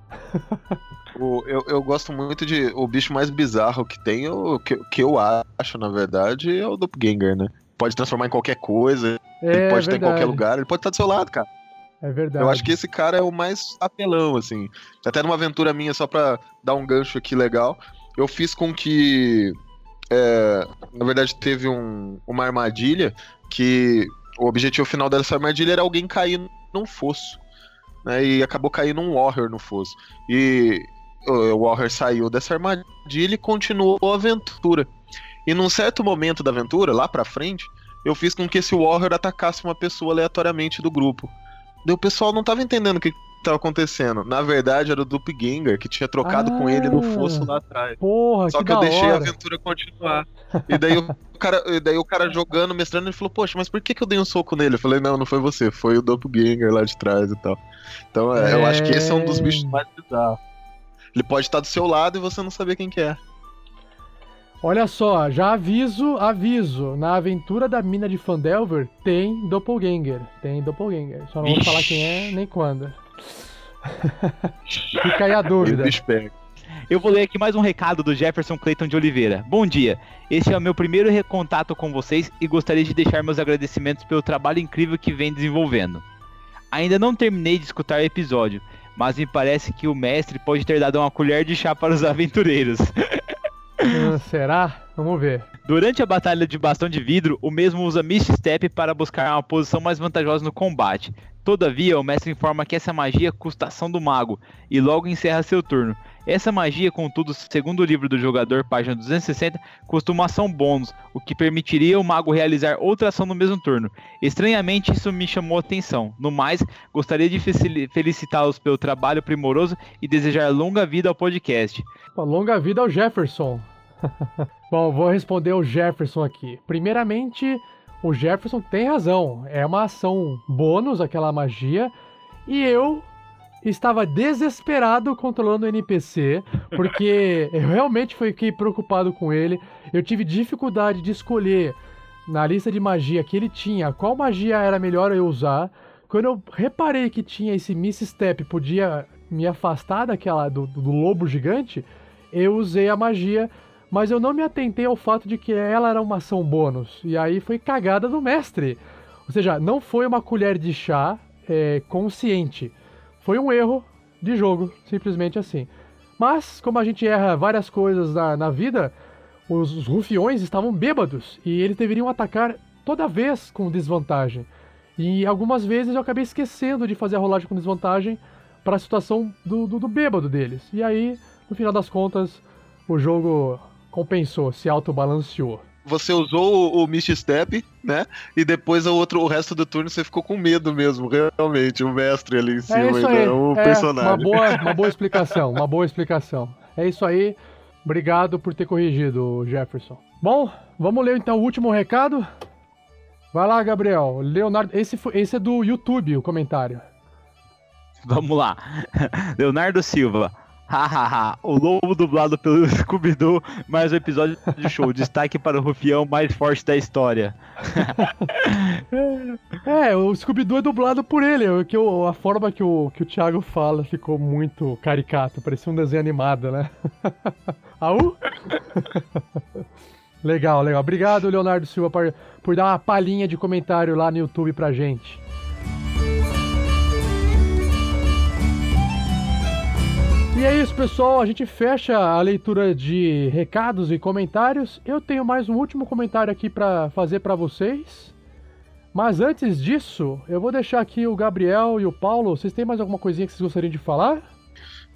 o, eu, eu gosto muito de. O bicho mais bizarro que tem, o que, que eu acho, na verdade, é o Doppelganger, né? Pode transformar em qualquer coisa, é, ele pode estar em qualquer lugar, ele pode estar do seu lado, cara. É verdade. Eu acho que esse cara é o mais apelão, assim. Até numa aventura minha, só pra dar um gancho aqui legal, eu fiz com que. É, na verdade, teve um, uma armadilha que o objetivo final dessa armadilha era alguém cair num fosso né, e acabou caindo um Warrior no fosso. E o Warrior saiu dessa armadilha e continuou a aventura. E num certo momento da aventura, lá pra frente, eu fiz com que esse Warrior atacasse uma pessoa aleatoriamente do grupo. Daí o pessoal não tava entendendo o que estava acontecendo. Na verdade, era o Doppelganger que tinha trocado ah, com ele no fosso lá atrás. Porra, Só que, que eu deixei hora. a aventura continuar. e daí o cara, e daí o cara jogando, mestrando, ele falou: Poxa, mas por que, que eu dei um soco nele? Eu falei: Não, não foi você, foi o Doppelganger lá de trás e tal. Então é... eu acho que esse é um dos bichos mais bizarros. Ele pode estar do seu lado e você não saber quem que é. Olha só, já aviso, aviso. Na aventura da mina de Fandelver tem Doppelganger. Tem Doppelganger. Só não vou falar quem é nem quando. (laughs) Fica aí a dúvida. Eu vou ler aqui mais um recado do Jefferson Clayton de Oliveira. Bom dia. Este é o meu primeiro contato com vocês e gostaria de deixar meus agradecimentos pelo trabalho incrível que vem desenvolvendo. Ainda não terminei de escutar o episódio, mas me parece que o mestre pode ter dado uma colher de chá para os (laughs) aventureiros. Hum, será? Vamos ver. Durante a batalha de bastão de vidro, o mesmo usa Mist Step para buscar uma posição mais vantajosa no combate. Todavia, o mestre informa que essa magia custa ação do mago e logo encerra seu turno. Essa magia, contudo, segundo o livro do jogador, página 260, custa uma ação bônus, o que permitiria o mago realizar outra ação no mesmo turno. Estranhamente, isso me chamou atenção. No mais, gostaria de felicitá-los pelo trabalho primoroso e desejar longa vida ao podcast. Longa vida ao Jefferson. (laughs) Bom, vou responder o Jefferson aqui. Primeiramente, o Jefferson tem razão. É uma ação bônus, aquela magia. E eu estava desesperado controlando o NPC, porque (laughs) eu realmente fiquei preocupado com ele. Eu tive dificuldade de escolher na lista de magia que ele tinha qual magia era melhor eu usar. Quando eu reparei que tinha esse Miss Step, podia me afastar daquela do, do lobo gigante, eu usei a magia mas eu não me atentei ao fato de que ela era uma ação bônus. E aí foi cagada do mestre. Ou seja, não foi uma colher de chá é, consciente. Foi um erro de jogo, simplesmente assim. Mas, como a gente erra várias coisas na, na vida, os, os rufiões estavam bêbados e eles deveriam atacar toda vez com desvantagem. E algumas vezes eu acabei esquecendo de fazer a rolagem com desvantagem para a situação do, do, do bêbado deles. E aí, no final das contas, o jogo compensou, se autobalanceou. Você usou o, o Mist Step, né? E depois o outro, o resto do turno você ficou com medo mesmo, realmente, o mestre ali em cima, é isso aí. o é, personagem. Uma boa, (laughs) uma boa explicação, uma boa explicação. É isso aí. Obrigado por ter corrigido, Jefferson. Bom, vamos ler então o último recado. Vai lá, Gabriel. Leonardo, esse, foi, esse é do YouTube, o comentário. Vamos lá. (laughs) Leonardo Silva. Hahaha, o lobo dublado pelo (laughs) Scooby-Doo, mais um episódio de show. Destaque para o rufião mais forte da história. (laughs) é, o Scooby-Doo é dublado por ele. É que a forma que o, que o Thiago fala ficou muito caricato, parecia um desenho animado, né? (laughs) Aú? legal, legal. Obrigado, Leonardo Silva, por, por dar uma palhinha de comentário lá no YouTube pra gente. E é isso, pessoal. A gente fecha a leitura de recados e comentários. Eu tenho mais um último comentário aqui para fazer para vocês. Mas antes disso, eu vou deixar aqui o Gabriel e o Paulo. Vocês têm mais alguma coisinha que vocês gostariam de falar?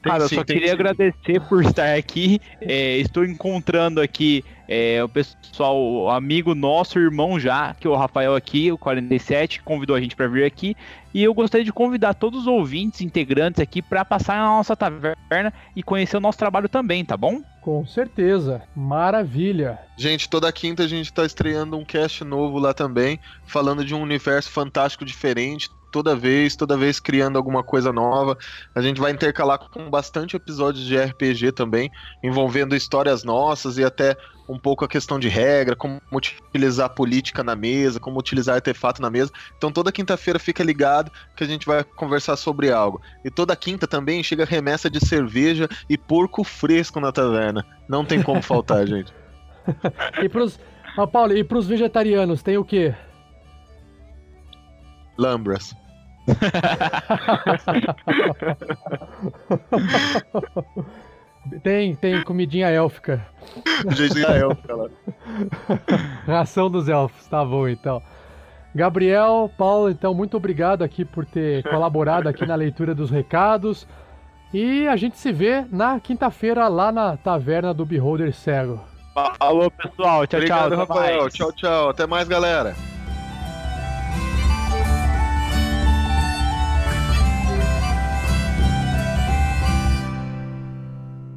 Cara, eu só queria agradecer por estar aqui. É, estou encontrando aqui é, o pessoal, o amigo nosso, irmão já, que é o Rafael aqui, o 47, convidou a gente para vir aqui. E eu gostaria de convidar todos os ouvintes, integrantes aqui, para passar na nossa taverna e conhecer o nosso trabalho também, tá bom? Com certeza, maravilha. Gente, toda quinta a gente está estreando um cast novo lá também, falando de um universo fantástico diferente, toda vez, toda vez criando alguma coisa nova. A gente vai intercalar com bastante episódios de RPG também, envolvendo histórias nossas e até um pouco a questão de regra, como utilizar política na mesa, como utilizar artefato na mesa. Então toda quinta-feira fica ligado que a gente vai conversar sobre algo. E toda quinta também chega remessa de cerveja e porco fresco na taverna. Não tem como faltar, (laughs) gente. e pros. Ah, Paulo, e pros vegetarianos, tem o quê? Lambras. (laughs) Tem, tem comidinha élfica. (laughs) Jeitinha élfica lá. (laughs) Ração dos elfos, tá bom então. Gabriel, Paulo, então muito obrigado aqui por ter colaborado aqui na leitura dos recados. E a gente se vê na quinta-feira lá na taverna do Beholder Cego. Falou, pessoal. Tchau, Obrigado, tchau. Rafael. Tchau, tchau. Até mais, galera.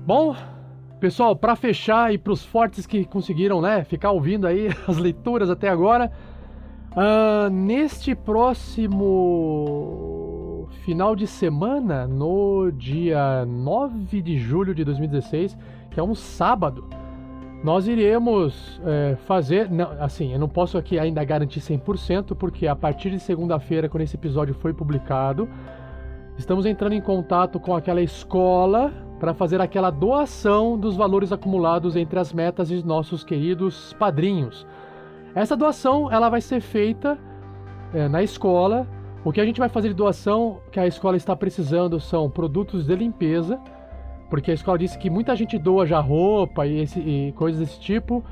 Bom, pessoal, para fechar e para os fortes que conseguiram, né, ficar ouvindo aí (laughs) as leituras até agora, uh, neste próximo final de semana, no dia 9 de julho de 2016, que é um sábado, nós iremos é, fazer. Não, assim, eu não posso aqui ainda garantir 100%, porque a partir de segunda-feira, quando esse episódio foi publicado, estamos entrando em contato com aquela escola para fazer aquela doação dos valores acumulados entre as metas de nossos queridos padrinhos. Essa doação ela vai ser feita é, na escola. O que a gente vai fazer de doação que a escola está precisando são produtos de limpeza, porque a escola disse que muita gente doa já roupa e, esse, e coisas desse tipo.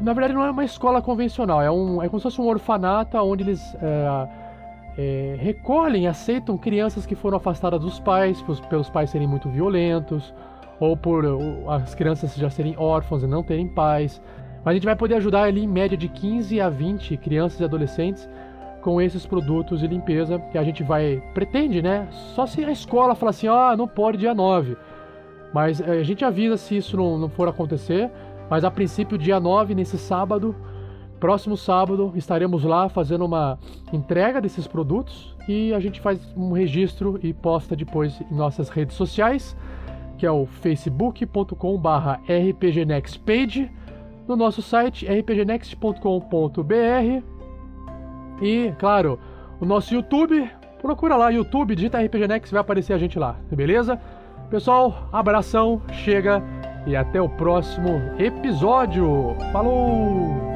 Na verdade, não é uma escola convencional, é, um, é como se fosse um orfanato onde eles é, é, recolhem, aceitam crianças que foram afastadas dos pais, pelos, pelos pais serem muito violentos, ou por ou, as crianças já serem órfãos e não terem pais. Mas a gente vai poder ajudar ali em média de 15 a 20 crianças e adolescentes com esses produtos de limpeza que a gente vai pretende, né? Só se a escola falar assim, ó, oh, não pode dia 9. Mas eh, a gente avisa se isso não, não for acontecer. Mas a princípio, dia 9, nesse sábado, próximo sábado, estaremos lá fazendo uma entrega desses produtos e a gente faz um registro e posta depois em nossas redes sociais, que é o facebook.com/rpgnextpage, no nosso site rpgnext.com.br e, claro, o nosso YouTube. Procura lá, YouTube, digita RPG Next, vai aparecer a gente lá, beleza? Pessoal, abração, chega e até o próximo episódio. Falou!